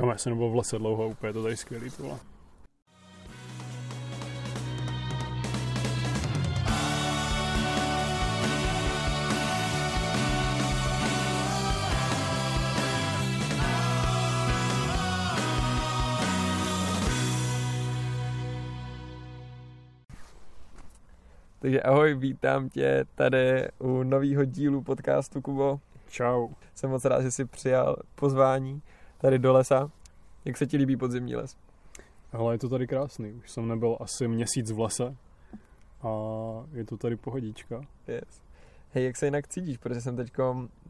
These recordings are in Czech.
Kam já jsem nebyl v lese dlouho, úplně to tady skvělý to bylo. Takže ahoj, vítám tě tady u nového dílu podcastu Kubo. Čau. Jsem moc rád, že jsi přijal pozvání tady do lesa. Jak se ti líbí podzimní les? Ale je to tady krásný. Už jsem nebyl asi měsíc v lese a je to tady pohodička. Yes. Hej, jak se jinak cítíš? Protože jsem teď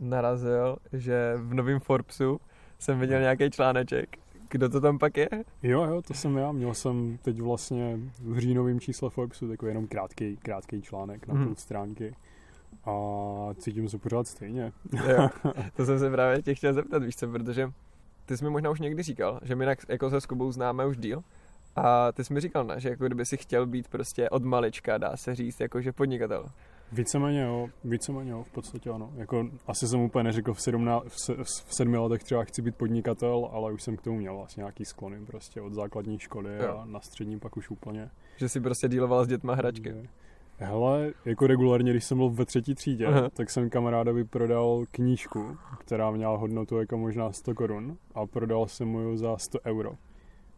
narazil, že v novém Forbesu jsem viděl nějaký článeček. Kdo to tam pak je? Jo, jo, to jsem já. Měl jsem teď vlastně v říjnovém čísle Forbesu takový jenom krátký, krátký článek na Mhm. půl stránky. A cítím se pořád stejně. Jo, to jsem se právě tě chtěl zeptat, víš co, protože ty jsi mi možná už někdy říkal, že my jako se s Kubou známe už díl, a ty jsi mi říkal, ne, že jako kdyby si chtěl být prostě od malička, dá se říct, jakože podnikatel. Víceméně jo, víceméně jo, v podstatě ano. Jako, asi jsem úplně neřekl v, 17, v, se, v sedmi letech třeba chci být podnikatel, ale už jsem k tomu měl vlastně nějaký sklony prostě od základní školy Jo. a na střední pak už úplně. Že si prostě díloval s dětma hračky. Hele, jako regulárně, když jsem byl ve třetí třídě, Aha. tak jsem kamarádovi prodal knížku, která měla hodnotu jako možná 100 korun a prodal jsem mu ji za 100 euro.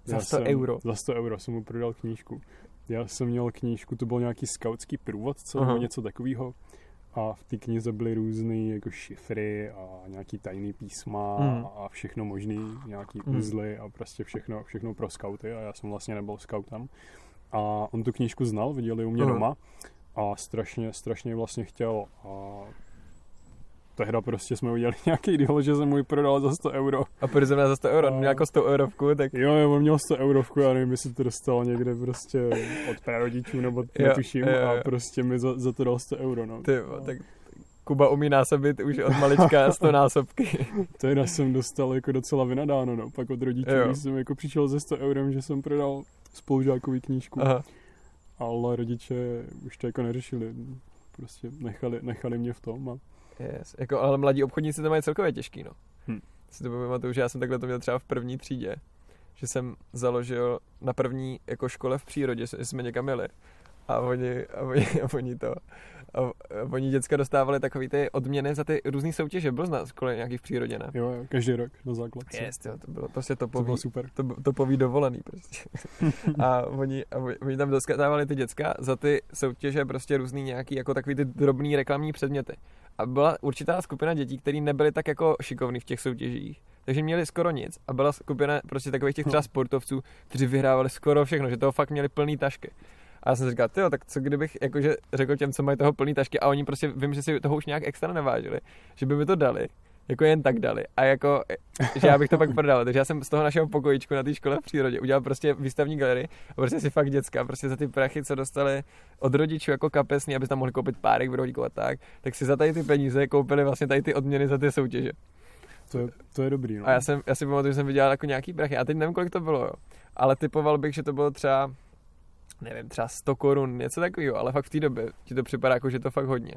Za Já 100 jsem, euro? Za 100 euro jsem mu prodal knížku. Já jsem měl knížku, to byl nějaký skautský průvodce Aha. nebo něco takového. A v té knize byly různé jako šifry a nějaký tajný písma Mhm. a všechno možný, nějaký Mhm. uzly a prostě všechno, všechno pro skauty a já jsem vlastně nebyl skautem. A on tu knížku znal, viděl ji u mě Aha. doma a strašně, strašně vlastně chtěl a tehda prostě jsme udělali nějaký deal, že jsem mu ji prodal za 100 euro. A proč jsem za 100 euro, A- měl jako 100 eurovku, tak Jo, jo, on měl 100 eurovku, já nevím, jestli to dostal někde prostě od prarodičů, nebo Jo, netuším, jo, jo. a prostě mi za, za to dal 100 euro, no. ty, jo, tak Kuba umí násobit už od malička 100 násobky. Tehda jsem dostal jako docela vynadáno, no, pak od rodičů, když jsem jako přišel ze 100 eurem, že jsem prodal spolužákovi knížku, Aha. ale rodiče už to jako neřešili, prostě nechali, nechali mě v tom a Yes. Jako, ale mladí obchodníci to mají celkově těžký, no. Hm. Si to pamatuju, že já jsem takhle to měl třeba v první třídě, že jsem založil na první jako škole v přírodě, že jsme někam jeli. A oni, a oni, a oni to, oni děcka dostávali takový ty odměny za ty různé soutěže, byl na škole nějaký v přírodě, ne? jo, jo, každý rok na základce. Yes, jo, to bylo prostě To topový, bylo super. to, to poví dovolený prostě. a oni, a oni- oni tam dostávali ty děcka za ty soutěže prostě různý nějaký jako takový ty drobný reklamní předměty. A byla určitá skupina dětí, které nebyly tak jako šikovní v těch soutěžích, takže měli skoro nic. A byla skupina prostě takových těch třeba sportovců, kteří vyhrávali skoro všechno, že toho fakt měli plný tašky. A já jsem si říkal, tyjo, tak co kdybych jakože řekl těm, co mají toho plný tašky a oni prostě, vím, že si toho už nějak extra nevážili, že by mi to dali, jako jen tak dali. A jako, že já bych to pak prodal. Takže já jsem z toho našeho pokojičku na té škole v přírodě udělal prostě výstavní galerii a prostě si fakt děcka, prostě za ty prachy, co dostali od rodičů jako kapesní, aby tam mohli koupit párek v rohlíku a tak, tak si za tady ty peníze koupili vlastně tady ty odměny za ty soutěže. To je, to je dobrý, no. A já, jsem, já si pamatuju, že jsem vydělal jako nějaký prachy. A teď nevím, kolik to bylo, jo. Ale typoval bych, že to bylo třeba, nevím, třeba 100 korun, něco takového, ale fakt v té době ti to připadá jako, že to fakt hodně.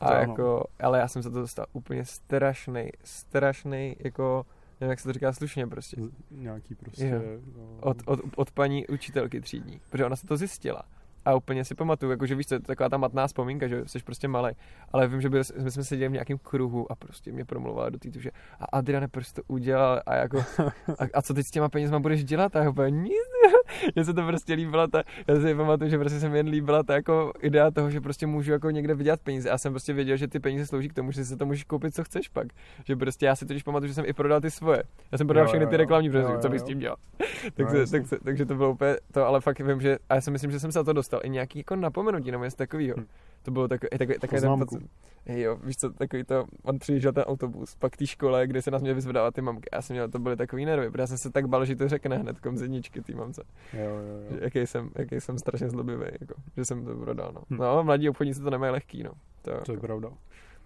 A To ano. jako, ale já jsem se to dostal úplně strašný, strašný, jako, nevím, jak se to říká slušně prostě. Nějaký prostě... Jo. no, Od, od, od paní učitelky třídní, protože ona se to zjistila. A úplně si pamatuju, jakože víš co, je to taková ta matná vzpomínka, že jsi prostě malý. Ale vím, že byl, my jsme seděli v nějakém kruhu a prostě mě promluvala do té že a Adriane, proč jsi to udělal a jako, a, a, co teď s těma penězma budeš dělat? A já úplně nic. Mně se to prostě líbila ta, já si pamatuju, že prostě se mi jen líbila ta jako idea toho, že prostě můžu jako někde vydělat peníze. Já jsem prostě věděl, že ty peníze slouží k tomu, že si to můžeš koupit, co chceš pak. Že prostě já si totiž pamatuju, že jsem i prodal ty svoje. Já jsem prodal Jo, všechny jo, ty reklamní jo, co bych jo. s tím dělal. No, tak, se, jasně. tak, se, takže to bylo úplně to, ale fakt vím, že, a já si myslím, že jsem se za to dostal i nějaký jako napomenutí nebo něco takového. Hm. To bylo takový, takový, takový ten pocit. Jo, víš co, takový to, on přijížděl ten autobus, pak té škole, kde se nás měli vyzvedávat ty mamky. Já jsem měl, to byly takový nervy, protože já jsem se tak bál, že to řekne hned kom z jedničky té mamce. Jo, jo, Že jo. jaký jsem, jaký jsem strašně zlobivý, jako, že jsem to prodal, no. Hm. No, mladí obchodníci to nemají lehký, no. To, To je pravda.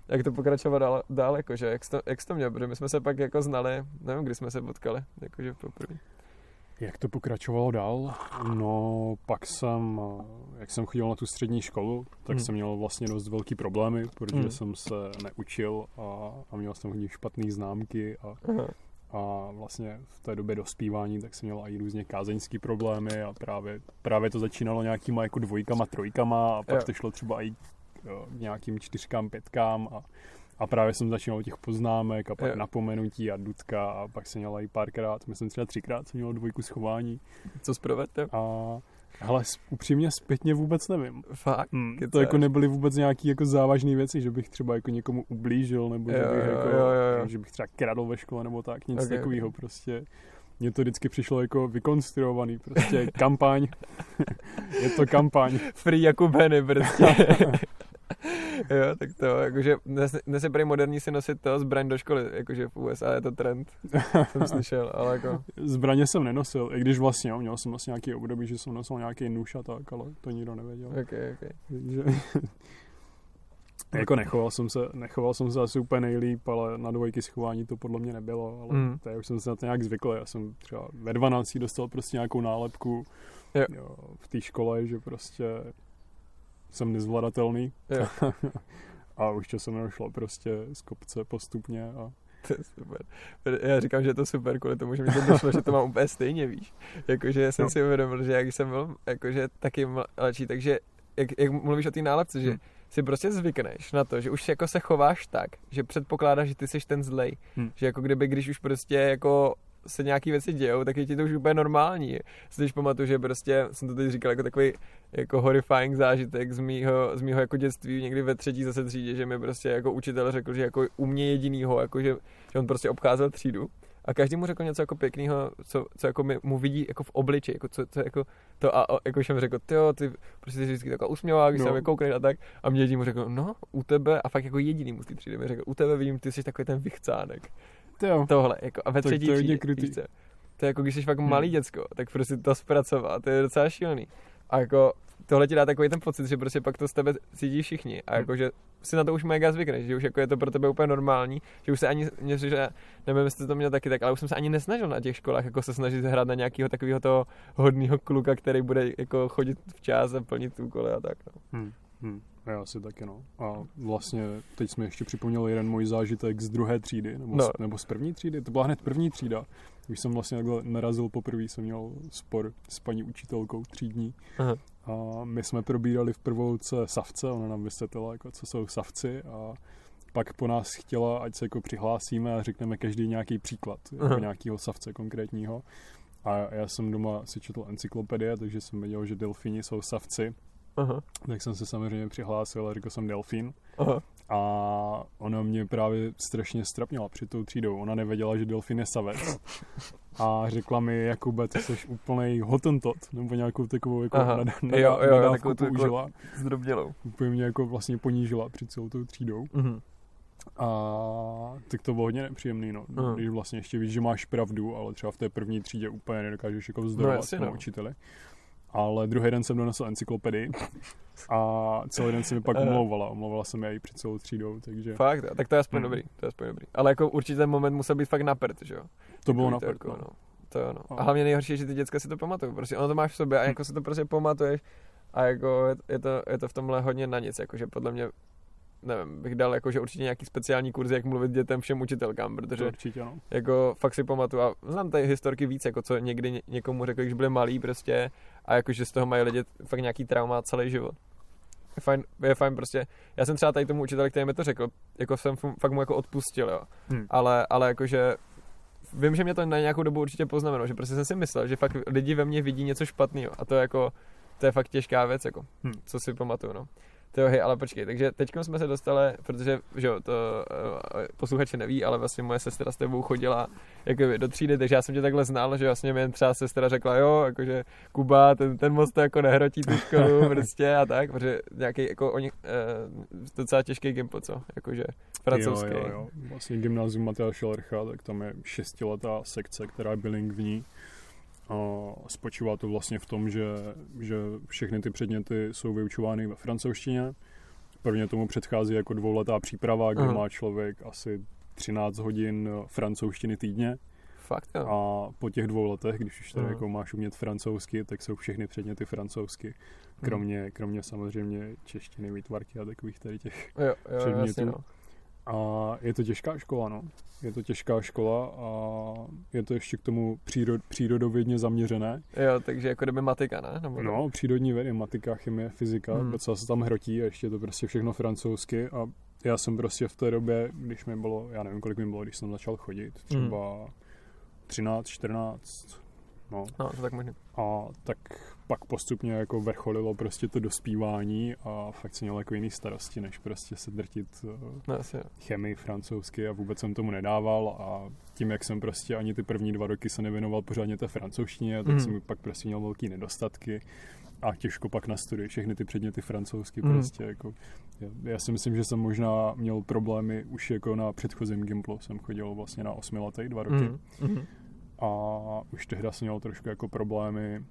jak to pokračovat dál, dál jakože, jak jsi to, jak jsi to měl, protože my jsme se pak jako znali, nevím, kdy jsme se potkali, jakože poprvé. Jak to pokračovalo dál? No, pak jsem, jak jsem chodil na tu střední školu, tak Hmm. jsem měl vlastně dost velký problémy, protože Hmm. jsem se neučil a, a měl jsem hodně špatné známky a, Aha. a vlastně v té době dospívání, tak jsem měl i různě kázeňský problémy a právě, právě to začínalo nějakýma jako dvojkama, trojkama a pak Jo. to šlo třeba i k nějakým čtyřkám, pětkám a, a právě jsem začínal od těch poznámek a pak Jo. napomenutí a dudka a pak jsem měl i párkrát, myslím třeba třikrát jsem měl dvojku schování Co zprovedte? a hele, s- upřímně zpětně vůbec nevím. Fakt? Hmm, to jako nebyly vůbec nějaký jako závažné věci, že bych třeba jako někomu ublížil, nebo že Jo, bych, jo, jako, jo, jo, že bych třeba kradl ve škole, nebo tak, nic Ok, okay, ok. takového prostě. Mně to vždycky přišlo jako vykonstruovaný, prostě kampaň. je to kampaň. Free Jakub Henny prostě. jo, tak to, jakože dnes, dnes je prý moderní si nosit to zbraň do školy, jakože v USA je to trend, jsem slyšel, ale jako, Zbraně jsem nenosil, i když vlastně, jo, měl jsem vlastně nějaký období, že jsem nosil nějaký nůž a tak, ale to nikdo nevěděl. ok, ok. Takže... jako nechoval jsem, se, nechoval jsem se asi úplně nejlíp, ale na dvojky schování to podle mě nebylo, ale Mm. to už jsem se na to nějak zvykl. Já jsem třeba ve 12 dostal prostě nějakou nálepku Jo. Jo, v té škole, že prostě jsem nezvladatelný a už to se mi šlo prostě z kopce postupně a to je super. Já říkám, že je to super kvůli tomu, že mi to došlo, že to mám úplně stejně, víš. Jakože jsem No. si uvědomil, že jak jsem byl jakože taky mladší, takže jak, jak mluvíš o té nálepce, že Hmm. si prostě zvykneš na to, že už jako se chováš tak, že předpokládáš, že ty jsi ten zlej. Hmm. Že jako kdyby, když už prostě jako se nějaký věci dějou, tak je ti to už úplně normální. Si když pamatuju, že prostě, jsem to teď říkal jako takový jako horrifying zážitek z mýho, z mýho jako dětství někdy ve třetí zase třídě, že mi prostě jako učitel řekl, že jako u mě jedinýho, jako že, že on prostě obcházel třídu a každý mu řekl něco jako pěkného, co, co jako mi, mu vidí jako v obliči, jako co, co jako to a, a jako jsem řekl, ty ty prostě jsi vždycky taková usměvá, když No. se mi koukneš a tak a mě jediný mu řekl, no, u tebe a fakt jako jediný mu z té třídy mi řekl, u tebe vidím, ty jsi takový ten vychcánek jo, tohle, jako a ve třetí to je hodně třídě, krutý. víš co? To je jako, když jsi fakt Hmm. malý děcko, tak prostě to zpracovat, to je docela šílený. A jako tohle ti dá takový ten pocit, že prostě pak to z tebe cítí všichni a Hmm. jako, že si na to už mega zvykneš, že už jako je to pro tebe úplně normální, že už se ani, mě, že nevím, jestli to měl taky tak, ale už jsem se ani nesnažil na těch školách jako se snažit hrát na nějakého takového toho hodného kluka, který bude jako chodit včas a plnit úkoly a tak. No. Hmm, hmm. Já asi taky, no. A vlastně teď jsme ještě připomněl jeden můj zážitek z druhé třídy, nebo, No. z, nebo z první třídy, to byla hned první třída. Už jsem vlastně takhle narazil poprvé, jsem měl spor s paní učitelkou třídní. Aha. A my jsme probírali v prvouce savce, ona nám vysvětlila, jako, co jsou savci a pak po nás chtěla, ať se jako přihlásíme a řekneme každý nějaký příklad, Aha. jako nějakého savce konkrétního. A já jsem doma si četl encyklopedie, takže jsem věděl, že delfíni jsou savci. Aha, Tak jsem se samozřejmě přihlásil a řekl jsem delfín. aha. A ona mě právě strašně strapnila před tou třídou. Ona nevěděla, že delfín je savec. A řekla mi, Jakube, ty jsi úplnej hotentot, nebo nějakou takovou jako Aha. nada, Jo, nada, jo, jo, takovou jako- použila. Zdrobnělou. Úplně mě jako vlastně ponížila před celou tou třídou. Mhm. A tak to bylo hodně nepříjemný, no. Aha. Když vlastně ještě víš, že máš pravdu, ale třeba v té první třídě úplně nedokážeš jako vzdorovat jasně, tomu no. učiteli. Ale druhý den jsem donesl encyklopedii a celý den se mi pak omlouvala. Omlouvala jsem já i před celou třídou, takže Fakt, tak to je aspoň Hmm. dobrý, to je aspoň dobrý. Ale jako určitě ten moment musel být fakt na prd, že jo? to bylo Takový na to prd, jako, no. no. To jo, no. A hlavně nejhorší je, že ty děcka si to pamatují. Prostě ono to máš v sobě a jako si to prostě pamatuješ. A jako je, je, to, je to v tomhle hodně na nic, jakože podle mě nevím, bych dal jakože určitě nějaký speciální kurz, jak mluvit dětem všem učitelkám, To protože určitě, no. jako fakt si pamatuju a znám tady historky víc, jako co někdy ně- někomu řekli, když byli malí prostě a jakože z toho mají lidi fakt nějaký trauma celý život. Je fajn, je fajn prostě, já jsem třeba tady tomu učiteli, který mi to řekl, jako jsem fakt mu jako odpustil, jo. Hmm. Ale, ale jakože vím, že mě to na nějakou dobu určitě poznamenalo, že prostě jsem si myslel, že fakt lidi ve mně vidí něco špatného a to je jako, to je fakt těžká věc, jako, Hmm. co si pamatuju, no. Hej, ale počkej, takže teď jsme se dostali, protože, že jo, to uh, posluchače neví, ale vlastně moje sestra s tebou chodila jako do třídy, takže já jsem tě takhle znal, že vlastně mi třeba sestra řekla, jo, jakože Kuba, ten, ten most to jako nehrotí tu školu prostě a tak, protože nějaký jako oni, uh, docela těžký gimpo, co, jakože francouzský. Jo, jo, jo. Vlastně gymnázium Matea Šelercha, tak tam je šestiletá sekce, která je bilingvní. A spočívá to vlastně v tom, že, že všechny ty předměty jsou vyučovány ve francouzštině. Prvně tomu předchází jako dvouletá příprava, kde Aha. má člověk asi 13 hodin francouzštiny týdně. Fakt, jo. A po těch dvou letech, když už tady jako máš umět francouzsky, tak jsou všechny předměty francouzsky. Kromě, kromě samozřejmě češtiny, výtvarky a takových tady těch Jo, jo, předmětů. jasně, no. A je to těžká škola, no. Je to těžká škola a je to ještě k tomu přírod, přírodovědně zaměřené. Jo, takže jako kdyby matika, ne? Nebo no, přírodní vědy, matika, chemie, fyzika, hmm. docela se tam hrotí a ještě je to prostě všechno francouzsky a já jsem prostě v té době, když mi bylo, já nevím, kolik mi bylo, když jsem začal chodit, třeba hmm. 13, 14, No. no, to tak možná. A tak pak postupně jako vrcholilo prostě to dospívání a fakt jsem měl jako jiný starosti, než prostě se drtit eh, no, chemii francouzsky a vůbec jsem tomu nedával a tím, jak jsem prostě ani ty první dva roky se nevěnoval pořádně té francouzštině, tak mm. jsem pak prostě měl velký nedostatky a těžko pak na studii všechny ty předměty francouzsky mm. prostě jako já, já si myslím, že jsem možná měl problémy už jako na předchozím Gimplu, jsem chodil vlastně na osmiletej dva roky mm. Mm a už tehdy jsem měl trošku jako problémy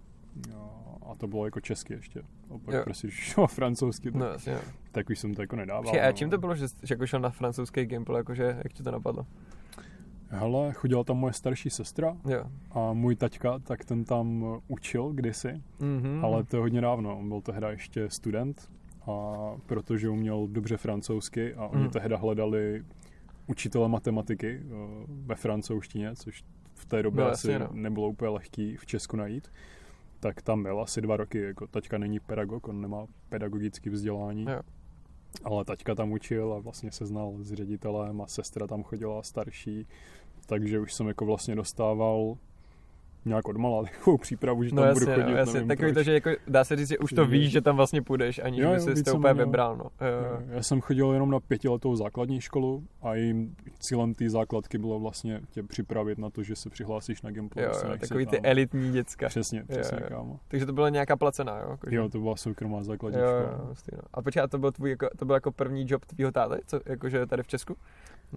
a to bylo jako česky ještě. Opak jo. prostě, když šel francouzsky, tak, no, jasně, tak už jsem to jako nedával. Počkej, a no. čím to bylo, že, že jako šel na francouzský gameplay, jakože, jak ti to napadlo? Hele, chodila tam moje starší sestra jo. a můj taťka, tak ten tam učil kdysi, mm-hmm. ale to je hodně dávno, on byl tehdy ještě student a protože uměl dobře francouzsky a oni mm. tehdy hledali učitele matematiky uh, ve francouzštině, což v té době no, asi no. nebylo úplně lehký v Česku najít, tak tam byl asi dva roky. Jako taťka není pedagog, on nemá pedagogické vzdělání. Jo. Ale taťka tam učil a vlastně se znal s ředitelem a sestra tam chodila starší, takže už jsem jako vlastně dostával nějak odmala takovou přípravu, že no tam jasně, budu chodit. No, jasně. Takový to, že jako, dá se říct, že už to víš, že tam vlastně půjdeš, aniž jo, by si to úplně vybral. No. Jo. Já jsem chodil jenom na pětiletou základní školu a jim cílem té základky bylo vlastně tě připravit na to, že se přihlásíš na Gimplu. Jo, jo takový ty elitní děcka. Přesně, přesně, jo, jo. kámo. Takže to byla nějaká placená, jo? Jakože... Jo, to byla soukromá základní jo, škola. Jo, no. A počkej, a to byl, tvůj, jako, to byl jako první job tvýho táty, co, jakože tady v Česku?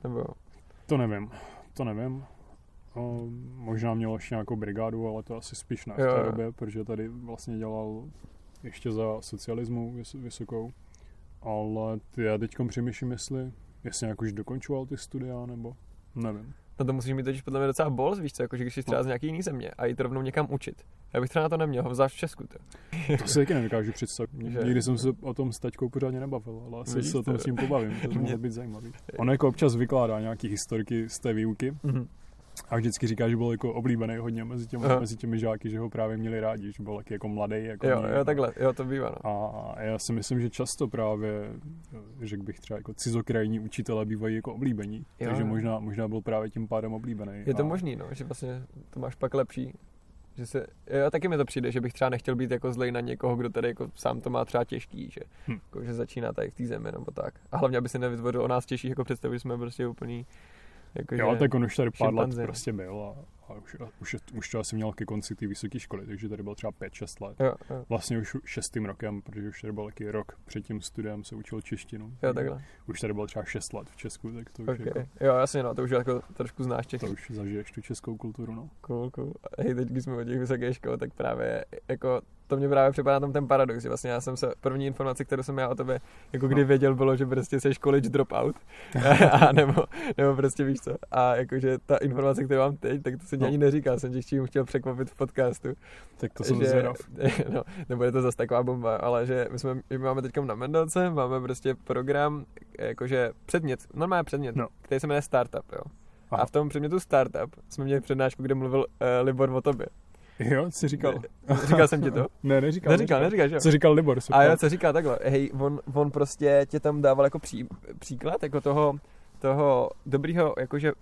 Nebo... To nevím, to nevím. No, možná měl ještě nějakou brigádu, ale to asi spíš ne v té době, protože tady vlastně dělal ještě za socialismu vys- vysokou. Ale ty, já teď přemýšlím, jestli, jestli nějak už dokončoval ty studia, nebo nevím. No to musíš mít totiž podle mě docela bol, víš co, jakože když jsi třeba no. z nějaký jiný země a jít rovnou někam učit. Já bych třeba na to neměl, zvlášť v Česku. To, to si taky nedokážu představit. Nikdy jsem se o tom s taťkou pořádně nebavil, ale asi se o tom s ním pobavím, to by mohlo být zajímavý. On jako občas vykládá nějaký historiky z té výuky, mm-hmm. A vždycky říká, že byl jako oblíbený hodně mezi těmi, uh. mezi těmi žáky, že ho právě měli rádi, že byl taky jako mladý. Jako jo, jo, takhle, jo, to bývá. No. A já si myslím, že často právě, řekl bych třeba jako cizokrajní učitelé bývají jako oblíbení, jo, takže jo. Možná, možná byl právě tím pádem oblíbený. Je to a... možný, no, že vlastně to máš pak lepší. Že se, jo, taky mi to přijde, že bych třeba nechtěl být jako zlej na někoho, kdo tady jako sám to má třeba těžký, že, hm. jako, že začíná tady v té zemi nebo tak. A hlavně, aby si nevytvořil o nás těžší jako představu, že jsme prostě úplný jako, jo, tak on už tady pár let prostě byl a, a už, už, už to asi měl ke konci té vysoké školy, takže tady byl třeba 5-6 let. Jo, jo. Vlastně už šestým rokem, protože už tady byl taky rok před tím studiem se učil češtinu. Jo, takhle. Už tady byl třeba 6 let v Česku, tak to už okay. jako, Jo, jasně, no, to už jako trošku znáš Čechy. To už zažiješ tu českou kulturu, no. Cool, cool. Hej, teď, když jsme o těch vysokých škol, tak právě jako to mě právě připadá tam ten paradox, že vlastně já jsem se, první informace, kterou jsem já o tobě jako kdy no. věděl, bylo, že prostě jsi college dropout, a nebo, nebo prostě víš co, a jakože ta informace, kterou mám teď, tak to se no. ani neříká, jsem tě čím chtěl překvapit v podcastu. Tak to jsem že, zvědav. No, nebo je to zase taková bomba, ale že my, jsme, my máme teď na Mendelce, máme prostě program, jakože předmět, normálně předmět, no. který se jmenuje Startup, jo. Aha. A v tom předmětu Startup jsme měli přednášku, kde mluvil uh, Libor o tobě. Jo, co říkal? Ne, říkal jsem ti to? ne, neříkal. Neříkal, neříkal, že jo? Co říkal Libor? Super. A jo, co říká takhle. Hej, on, on prostě tě tam dával jako pří, příklad, jako toho, toho dobrýho jakože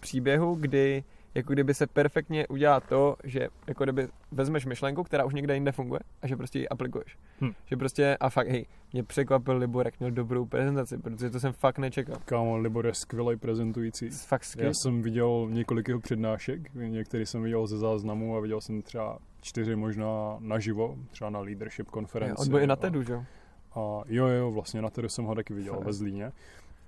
příběhu, kdy jako kdyby se perfektně udělá to, že jako kdyby vezmeš myšlenku, která už někde jinde funguje a že prostě ji aplikuješ. Hm. Že prostě, a fakt, hej, mě překvapil Libor, jak měl dobrou prezentaci, protože to jsem fakt nečekal. Kámo, Libor je skvělý prezentující. Fakt skvělý. Já jsem viděl několik jeho přednášek, některý jsem viděl ze záznamu a viděl jsem třeba čtyři možná naživo, třeba na leadership konferenci. On byl i na TEDu, že jo? A jo, jo, vlastně na TEDu jsem ho taky viděl Fakt. ve Zlíně.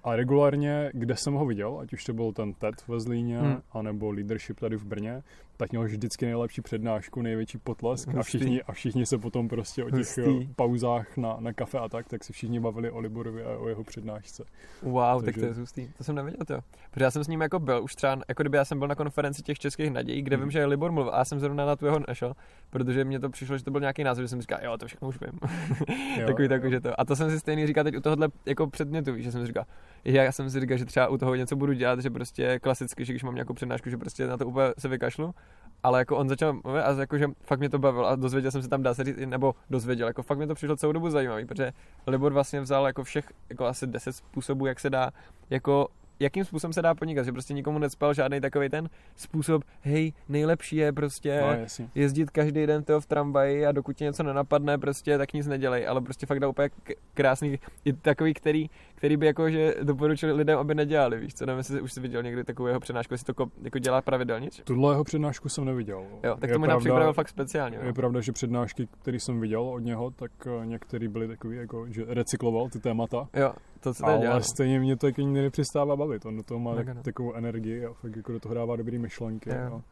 A regulárně, kde jsem ho viděl, ať už to byl ten TED ve Zlíně, hmm. anebo leadership tady v Brně, tak měl vždycky nejlepší přednášku, největší potlesk a všichni, a všichni se potom prostě o těch Hustý. pauzách na, na kafe a tak, tak se všichni bavili o Liborovi a o jeho přednášce. Wow, Takže... tak to je hustý. To jsem nevěděl, to. Protože já jsem s ním jako byl už třeba, jako kdyby já jsem byl na konferenci těch českých nadějí, kde hmm. vím, že Libor mluvil a já jsem zrovna na tu jeho našel, protože mě to přišlo, že to byl nějaký název, že jsem říkal, jo, to všechno už vím. jo, Takový jo. tak, že to. A to jsem si stejný říkal teď u tohohle jako předmětu, že jsem říkal, já jsem si říkal, že třeba u toho něco budu dělat, že prostě klasicky, že když mám nějakou přednášku, že prostě na to úplně se vykašlu, ale jako on začal mluvit a jako, že fakt mě to bavilo a dozvěděl jsem se tam, dá se říct, nebo dozvěděl, jako fakt mě to přišlo celou dobu zajímavý, protože Libor vlastně vzal jako všech, jako asi 10 způsobů, jak se dá jako jakým způsobem se dá podnikat, že prostě nikomu necpal žádný takový ten způsob, hej, nejlepší je prostě no, jezdit každý den toho v tramvaji a dokud tě něco nenapadne, prostě tak nic nedělej, ale prostě fakt dá úplně krásný, i takový, který, který by jako, že doporučil lidem, aby nedělali, víš co, nevím, jestli už jsi viděl někdy takovou jeho přednášku, jestli to jako dělá pravidelně. Tuhle jeho přednášku jsem neviděl. Jo, tak to možná připravil fakt speciálně. Je pravda, že přednášky, které jsem viděl od něho, tak eh, některé byly takový, jako, že recykloval ty témata. Jo, to se Ale dělá. stejně mě to jako nikdy nepřestává bavit. On do toho má Mega, takovou energii a fakt jako do toho dává dobrý myšlenky. A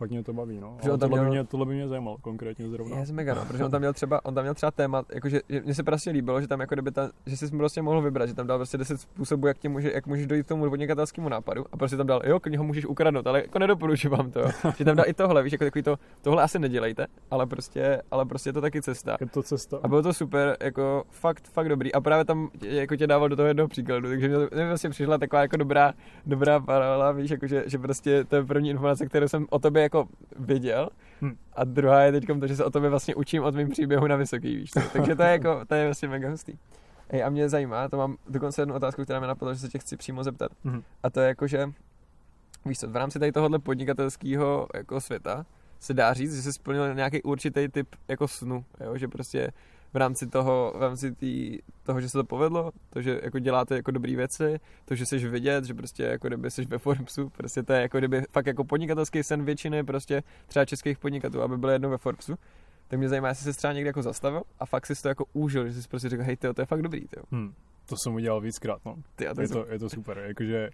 fakt mě to baví, no. Ale tohle, měl... by mě, tohle by mě zajímalo konkrétně zrovna. Je mega, no, protože on tam měl třeba, on tam měl třeba téma, jakože mně se prostě líbilo, že tam jako kdyby ta, že jsi prostě mohl vybrat, že tam dal prostě 10 způsobů, jak, tě může, jak můžeš dojít k tomu podnikatelskému nápadu a prostě tam dal, jo, ho můžeš ukradnout, ale jako nedoporučuji vám to, že tam dal i tohle, víš, jako takový to, tohle asi nedělejte, ale prostě, ale prostě je to taky cesta. Je to cesta. A bylo to super, jako fakt, fakt dobrý. A právě tam jako tě dával do toho jednoho příkladu, takže mě, mě vlastně přišla taková jako dobrá, dobrá paralela, víš, jako že, že prostě to je první informace, kterou jsem o tobě jako viděl. Hmm. A druhá je teď to, že se o tobě vlastně učím od mým příběhu na vysoký, víš. Co? Takže to je jako, to je vlastně mega hustý. Ej, a mě zajímá, to mám dokonce jednu otázku, která mě napadla, že se tě chci přímo zeptat. Hmm. A to je jako, že víš co, v rámci tady tohohle podnikatelského jako světa se dá říct, že jsi splnil nějaký určitý typ jako snu, jo? že prostě v rámci toho, v rámci tý, toho, že se to povedlo, to, že jako děláte jako dobré věci, to, že jsi vidět, že prostě jako kdyby jsi ve Forbesu, prostě to je jako kdyby fakt jako podnikatelský sen většiny prostě třeba českých podnikatelů, aby byl jednou ve Forbesu, tak mě zajímá, jestli jsi třeba někdy jako zastavil a fakt si to jako užil, že jsi prostě řekl, hej, tyjo, to je fakt dobrý, tyjo. Hmm, to jsem udělal víckrát, no. Ty, to je, to, je to super, jakože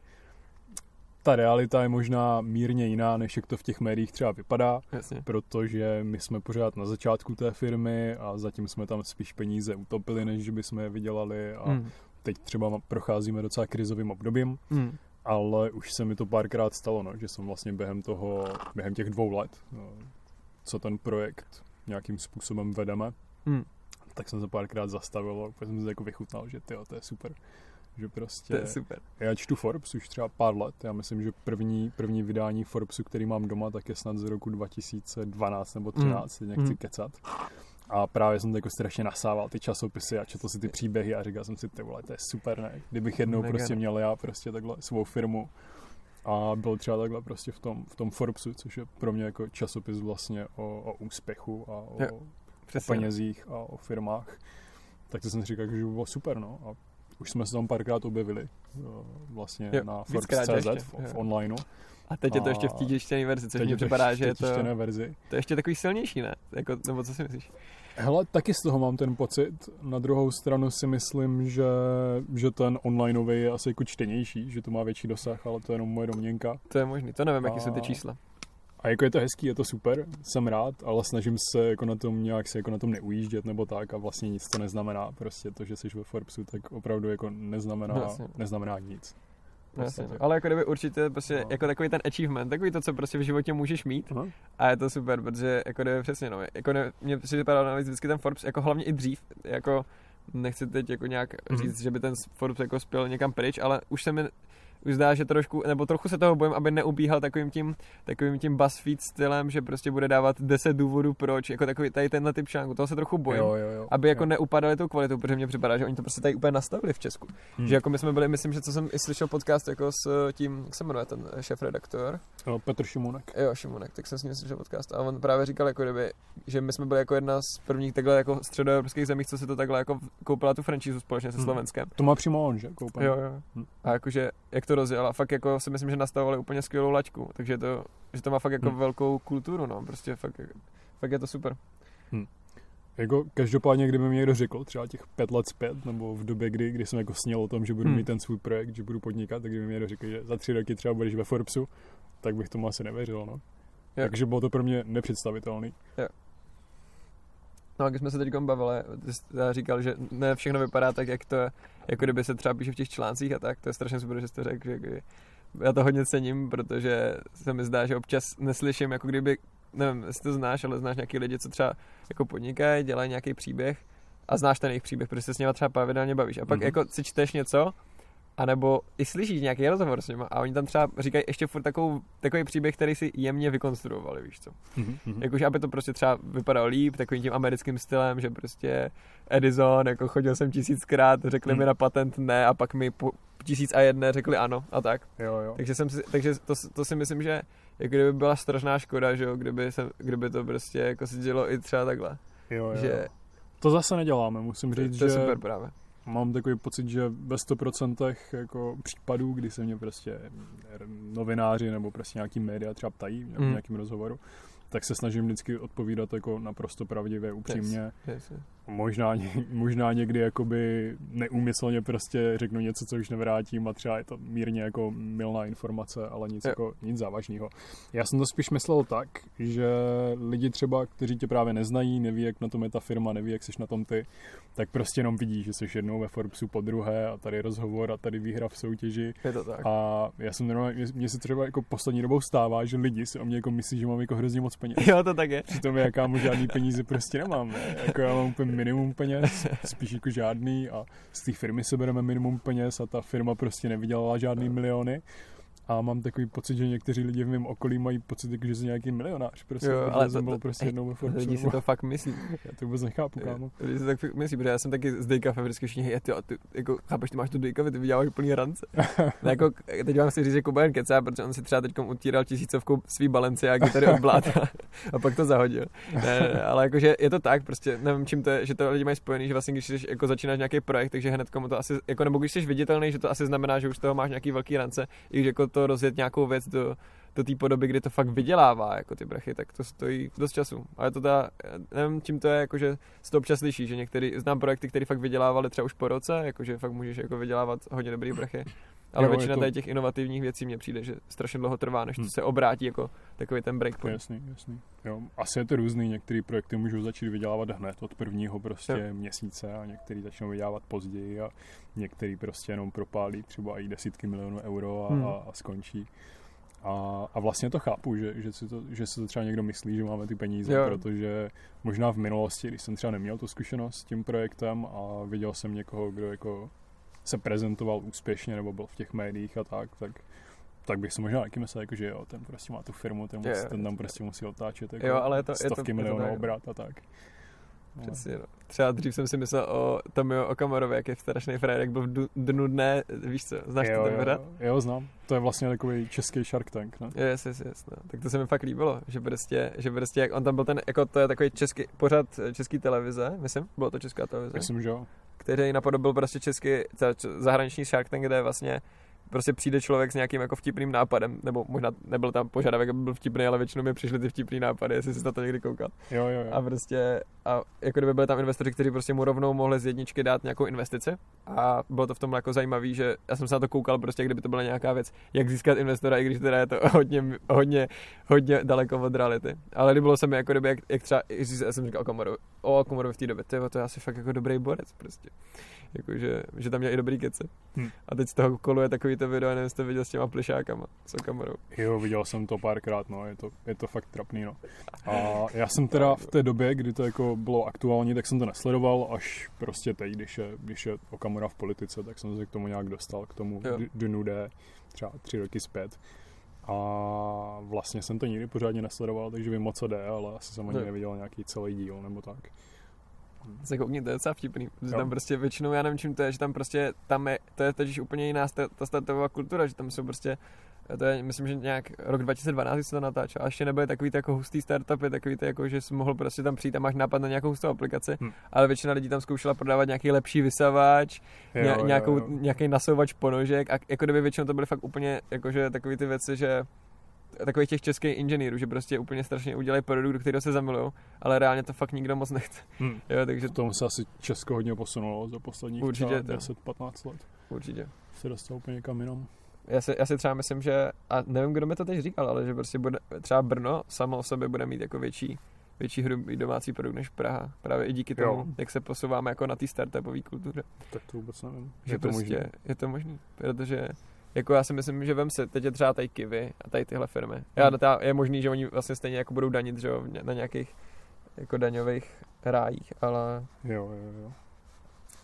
ta realita je možná mírně jiná, než jak to v těch médiích třeba vypadá, Jasně. protože my jsme pořád na začátku té firmy a zatím jsme tam spíš peníze utopili, než že bychom je vydělali a mm. teď třeba procházíme docela krizovým obdobím, mm. ale už se mi to párkrát stalo, no, že jsem vlastně během toho, během těch dvou let, no, co ten projekt nějakým způsobem vedeme, mm. tak jsem se párkrát zastavil a jsem se jako vychutnal, že tyjo, to je super že prostě... To je super. Já čtu Forbes už třeba pár let. Já myslím, že první, první vydání Forbesu, který mám doma, tak je snad z roku 2012 nebo 13, mm. nechci mm. kecat. A právě jsem to jako strašně nasával ty časopisy a četl si ty příběhy a říkal jsem si, ty vole, to je super, ne? Kdybych jednou Mega. prostě měl já prostě takhle svou firmu a byl třeba takhle prostě v tom, v tom Forbesu, což je pro mě jako časopis vlastně o, o úspěchu a o, jo, o penězích a o firmách, tak to jsem si říkal, že by bylo super, no. A už jsme se tam párkrát objevili eh, vlastně jo, na Forbes.cz v, v onlineu. A teď je to ještě v té tištěné verzi, což mi připadá, že je to... verzi. To je ještě takový silnější, ne? Jako, nebo co si myslíš? Hele, taky z toho mám ten pocit. Na druhou stranu si myslím, že, že ten onlineový je asi jako čtenější, že to má větší dosah, ale to je jenom moje domněnka. To je možný, to nevím, a... jaký jsou ty čísla. A jako je to hezký, je to super, jsem rád, ale snažím se jako na tom nějak se jako na tom neujíždět nebo tak a vlastně nic to neznamená. Prostě to, že jsi ve Forbesu, tak opravdu jako neznamená, no, neznamená nic. No, jasně, no. ale jako kdyby určitě prostě no. jako takový ten achievement, takový to, co prostě v životě můžeš mít Aha. a je to super, protože jako kdyby přesně no, jako ne, mě si vypadalo vždycky ten Forbes, jako hlavně i dřív, jako nechci teď jako nějak mm-hmm. říct, že by ten Forbes jako spěl někam pryč, ale už se mi už zdá, že trošku, nebo trochu se toho bojím, aby neubíhal takovým tím, takovým tím BuzzFeed stylem, že prostě bude dávat 10 důvodů proč, jako takový tady tenhle typ článku, toho se trochu bojím, jo, jo, jo, aby jako jo. neupadali tou kvalitou, protože mně připadá, že oni to prostě tady úplně nastavili v Česku. Hmm. Že jako my jsme byli, myslím, že co jsem i slyšel podcast jako s tím, jak se jmenuje ten šéf redaktor. Jo, Petr Šimunek. Jo, Šimunek, tak jsem s ním slyšel podcast a on právě říkal, jako kdyby, že my jsme byli jako jedna z prvních takhle jako středoevropských zemí, co si to takhle jako koupila tu franchise společně se hmm. Slovenskem. To má přímo on, že? Koupil. Jo, jo. Hmm. A jakože, jak to rozjel a fakt jako si myslím, že nastavovali úplně skvělou laťku, takže to, že to má fakt jako hmm. velkou kulturu, no, prostě fakt, fakt je to super. Hmm. Jako každopádně, kdyby mi někdo řekl, třeba těch pět let zpět, nebo v době, kdy, kdy jsem jako sněl o tom, že budu hmm. mít ten svůj projekt, že budu podnikat, tak kdyby mi někdo řekl, že za tři roky třeba budeš ve Forbesu, tak bych tomu asi nevěřil, no. Jo. Takže bylo to pro mě nepředstavitelný. Jo. No a když jsme se teď bavili, ty jsi říkal, že ne všechno vypadá tak, jak to, jako kdyby se třeba píše v těch článcích a tak, to je strašně super, že jste řekl, že já to hodně cením, protože se mi zdá, že občas neslyším, jako kdyby, nevím, jestli to znáš, ale znáš nějaký lidi, co třeba jako podnikají, dělají nějaký příběh a znáš ten jejich příběh, protože se s nimi třeba pravidelně bavíš. A pak mm-hmm. jako si čteš něco A nebo i slyšíš nějaký rozhovor s nimi a oni tam třeba říkají ještě furt takovou, takový příběh, který si jemně vykonstruovali, víš co. Mm-hmm. Jakože aby to prostě třeba vypadalo líp, takovým tím americkým stylem, že prostě Edison, jako chodil jsem tisíckrát, řekli Hmm. mi na patent ne a pak mi po tisíc a jedné řekli ano a tak. Jo, jo. Takže, jsem si, takže to, to, si myslím, že jako kdyby byla strašná škoda, že jo, kdyby, se, kdyby to prostě jako se dělo i třeba takhle. jo, jo. Že To zase neděláme, musím to, říct, to je že super právě. Mám takový pocit, že ve 100% jako případů, kdy se mě prostě novináři nebo prostě nějaký média třeba ptají v Mm. nějakém rozhovoru, tak se snažím vždycky odpovídat jako naprosto pravdivě, upřímně. Yes, yes. Možná, možná někdy jakoby neúmyslně prostě řeknu něco, co už nevrátím a třeba je to mírně jako milná informace, ale nic, jako, nic závažného. Já jsem to spíš myslel tak, že lidi třeba, kteří tě právě neznají, neví, jak na tom je ta firma, neví, jak jsi na tom ty, tak prostě jenom vidí, že jsi jednou ve Forbesu po druhé a tady rozhovor a tady výhra v soutěži. Je to tak. A já jsem normálně, mě- mně se třeba jako poslední dobou stává, že lidi si o mě jako myslí, že mám jako hrozně moc peněz. Jo, to tak je. Přitom já kámo žádný peníze prostě nemám, ne? Jako já mám úplně minimum peněz, spíš jako žádný a z té firmy se bereme minimum peněz a ta firma prostě nevydělala žádný miliony. A mám takový pocit, že někteří lidi v mém okolí mají pocit, jako, že jsem nějaký milionář. Prostě, Jo, ale to- jsem byl to- prostě jednou ve Forbesu. Lidi si to fakt myslí. Já to vůbec nechápu, kámo. Lidi si tak fakt myslí, protože já jsem taky z Dejkafe vždycky všichni, hej, ty, ty, jako, chápeš, ty máš tu Dejkafe, ty vyděláváš úplný rance. Ne, jako, teď vám si říct, že Kuba jen kecá, protože on si třeba teď utíral tisícovkou svý Balenciágy tady od bláta a pak to zahodil. Ne, ne, ale jakože je to tak, prostě nevím, čím to je, že to lidi mají spojený, že vlastně když jsi, jako začínáš nějaký projekt, takže hned komu to asi, jako, nebo když jsi viditelný, že to asi znamená, že už z toho máš nějaký velký rance, i když jako to rozjet nějakou věc do, do té podoby, kdy to fakt vydělává, jako ty brachy, tak to stojí dost času. Ale to teda, nevím, čím to je, jakože se to občas slyší, že některý, znám projekty, které fakt vydělávali třeba už po roce, jakože fakt můžeš jako vydělávat hodně dobrý brachy. Ale Jo, většina to- tady těch inovativních věcí mně přijde, že strašně dlouho trvá, než to Hmm. se obrátí jako takový ten breakpoint. Jasný, jasný. Jo, asi je to různý, některé projekty můžou začít vydělávat hned od prvního prostě Jo. měsíce a některý začnou vydělávat později a některý prostě jenom propálí třeba i desítky milionů euro a, Hmm. a, a skončí. A, a vlastně to chápu, že, že, si to, že si to třeba někdo myslí, že máme ty peníze, Jo. protože možná v minulosti, když jsem třeba neměl tu zkušenost s tím projektem a viděl jsem někoho, kdo jako se prezentoval úspěšně nebo byl v těch médiích a tak, tak tak bych si možná taky myslel, jako, že jo, ten prostě má tu firmu, ten, Jo, musí, jo, ten tam prostě musí otáčet jako Jo, ale je to- je to- stovky je to milionů tak, no. obrat a tak. No. Přesně, no. Třeba dřív jsem si myslel o Tomio Okamorovi, jak je strašný frajer, jak byl v dnu dne, víš co, znáš jo, to ten jo, jo, jo, znám. To je vlastně takový český Shark Tank, ne? Yes, yes, yes, no. Tak to se mi fakt líbilo, že prostě, že prostě jak on tam byl ten, jako to je takový český, pořad český televize, myslím, bylo to česká televize, Myslím, že jo. Který napodobil prostě český, zahraniční Shark Tank, kde vlastně prostě přijde člověk s nějakým jako vtipným nápadem, nebo možná nebyl tam požadavek, aby byl vtipný, ale většinou mi přišly ty vtipný nápady, jestli jsi na to někdy koukal. Jo, jo, jo. A prostě, a jako kdyby byli tam investoři, kteří prostě mu rovnou mohli z jedničky dát nějakou investici. A bylo to v tom jako zajímavý, že já jsem se na to koukal prostě, kdyby to byla nějaká věc, jak získat investora, i když teda je to hodně, hodně, hodně daleko od reality. Ale líbilo se mi jako kdyby, jak, jak třeba, já jsem říkal o Komorovi, o Komorovi v té době, tyjo, to je asi fakt jako dobrý borec prostě. Jako, že, že tam měl i dobrý kece. Hm. A teď z toho koluje takový to video, nevím, jste viděl s těma plišákama, s Okamorou. Jo, viděl jsem to párkrát, no, je to, je to fakt trapný, no. A já jsem teda v té době, kdy to jako bylo aktuální, tak jsem to nesledoval, až prostě teď, když je, když je Okamura v politice, tak jsem se k tomu nějak dostal, k tomu dnu D, třeba tři roky zpět. A vlastně jsem to nikdy pořádně nesledoval, takže vím, o co jde, ale asi jsem ani neviděl nějaký celý díl nebo tak. Se koukni, to je docela vtipný. Že tam prostě většinou, já nevím čím to je, že tam prostě, tam je, to je totiž úplně jiná sta- ta startová kultura, že tam jsou prostě, to je, myslím, že nějak rok 2012 když se to natáčelo, a ještě nebyly takový ty jako hustý startupy, takový ty jako, že jsi mohl prostě tam přijít a máš nápad na nějakou hustou aplikaci, Hm. ale většina lidí tam zkoušela prodávat nějaký lepší vysavač, Jo, ně, jo, nějakou, jo. nějaký nasouvač ponožek a jako kdyby většinou to byly fakt úplně, jakože takový ty věci, že takových těch českých inženýrů, že prostě úplně strašně udělají produkt, do kterého se zamilujou, ale reálně to fakt nikdo moc nechce. Hm. Jo, takže K tomu se asi Česko hodně posunulo za posledních Určitě třeba to. 10-15 let. určitě. Se dostal úplně někam jinam. Já si, já si třeba myslím, že, a nevím, kdo mi to teď říkal, ale že prostě bude, třeba Brno samo o sobě bude mít jako větší, větší hrubý domácí produkt než Praha. Právě i díky tomu, Jo. jak se posouváme jako na té startupové kultuře. Tak to vůbec nevím. Že je to prostě možné? je to možný, protože jako já si myslím, že vem si, teď je třeba tady Kivy a tady tyhle firmy. Já, Hmm. ta, je možný, že oni vlastně stejně jako budou danit, že jo, na nějakých jako daňových rájích, ale Jo, jo, jo.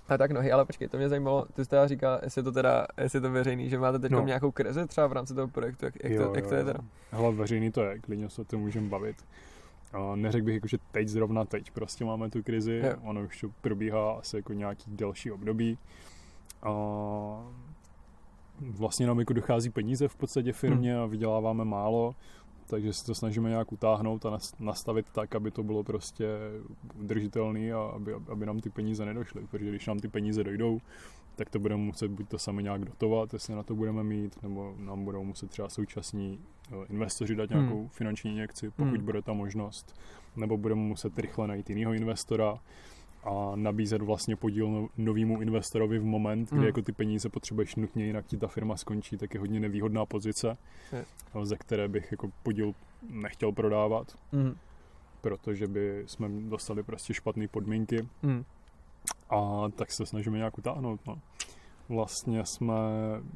A tak nohy, ale počkej, to mě zajímalo, ty jsi teda říkal, jestli to teda, jestli je to veřejný, že máte teď no. nějakou krizi třeba v rámci toho projektu, jak, jak, jo, to, jak jo, to je teda? Hele, veřejný to je, klidně se o tom můžeme bavit. A neřekl bych, jako, že teď zrovna teď prostě máme tu krizi, jo. ono už to probíhá asi jako nějaký delší období. A vlastně nám jako dochází peníze v podstatě firmě hmm. a vyděláváme málo, takže si to snažíme nějak utáhnout a nastavit tak, aby to bylo prostě udržitelné a aby, aby nám ty peníze nedošly, protože když nám ty peníze dojdou, tak to budeme muset buď to sami nějak dotovat, jestli na to budeme mít, nebo nám budou muset třeba současní investoři dát nějakou hmm. finanční injekci, pokud hmm. bude ta možnost, nebo budeme muset rychle najít jiného investora, a nabízet vlastně podíl no, novému investorovi v moment, kdy hmm. jako ty peníze potřebuješ nutně, jinak ti ta firma skončí, tak je hodně nevýhodná pozice, je. ze které bych jako podíl nechtěl prodávat, hmm. protože by jsme dostali prostě špatné podmínky hmm. a tak se snažíme nějak utáhnout. No. Vlastně jsme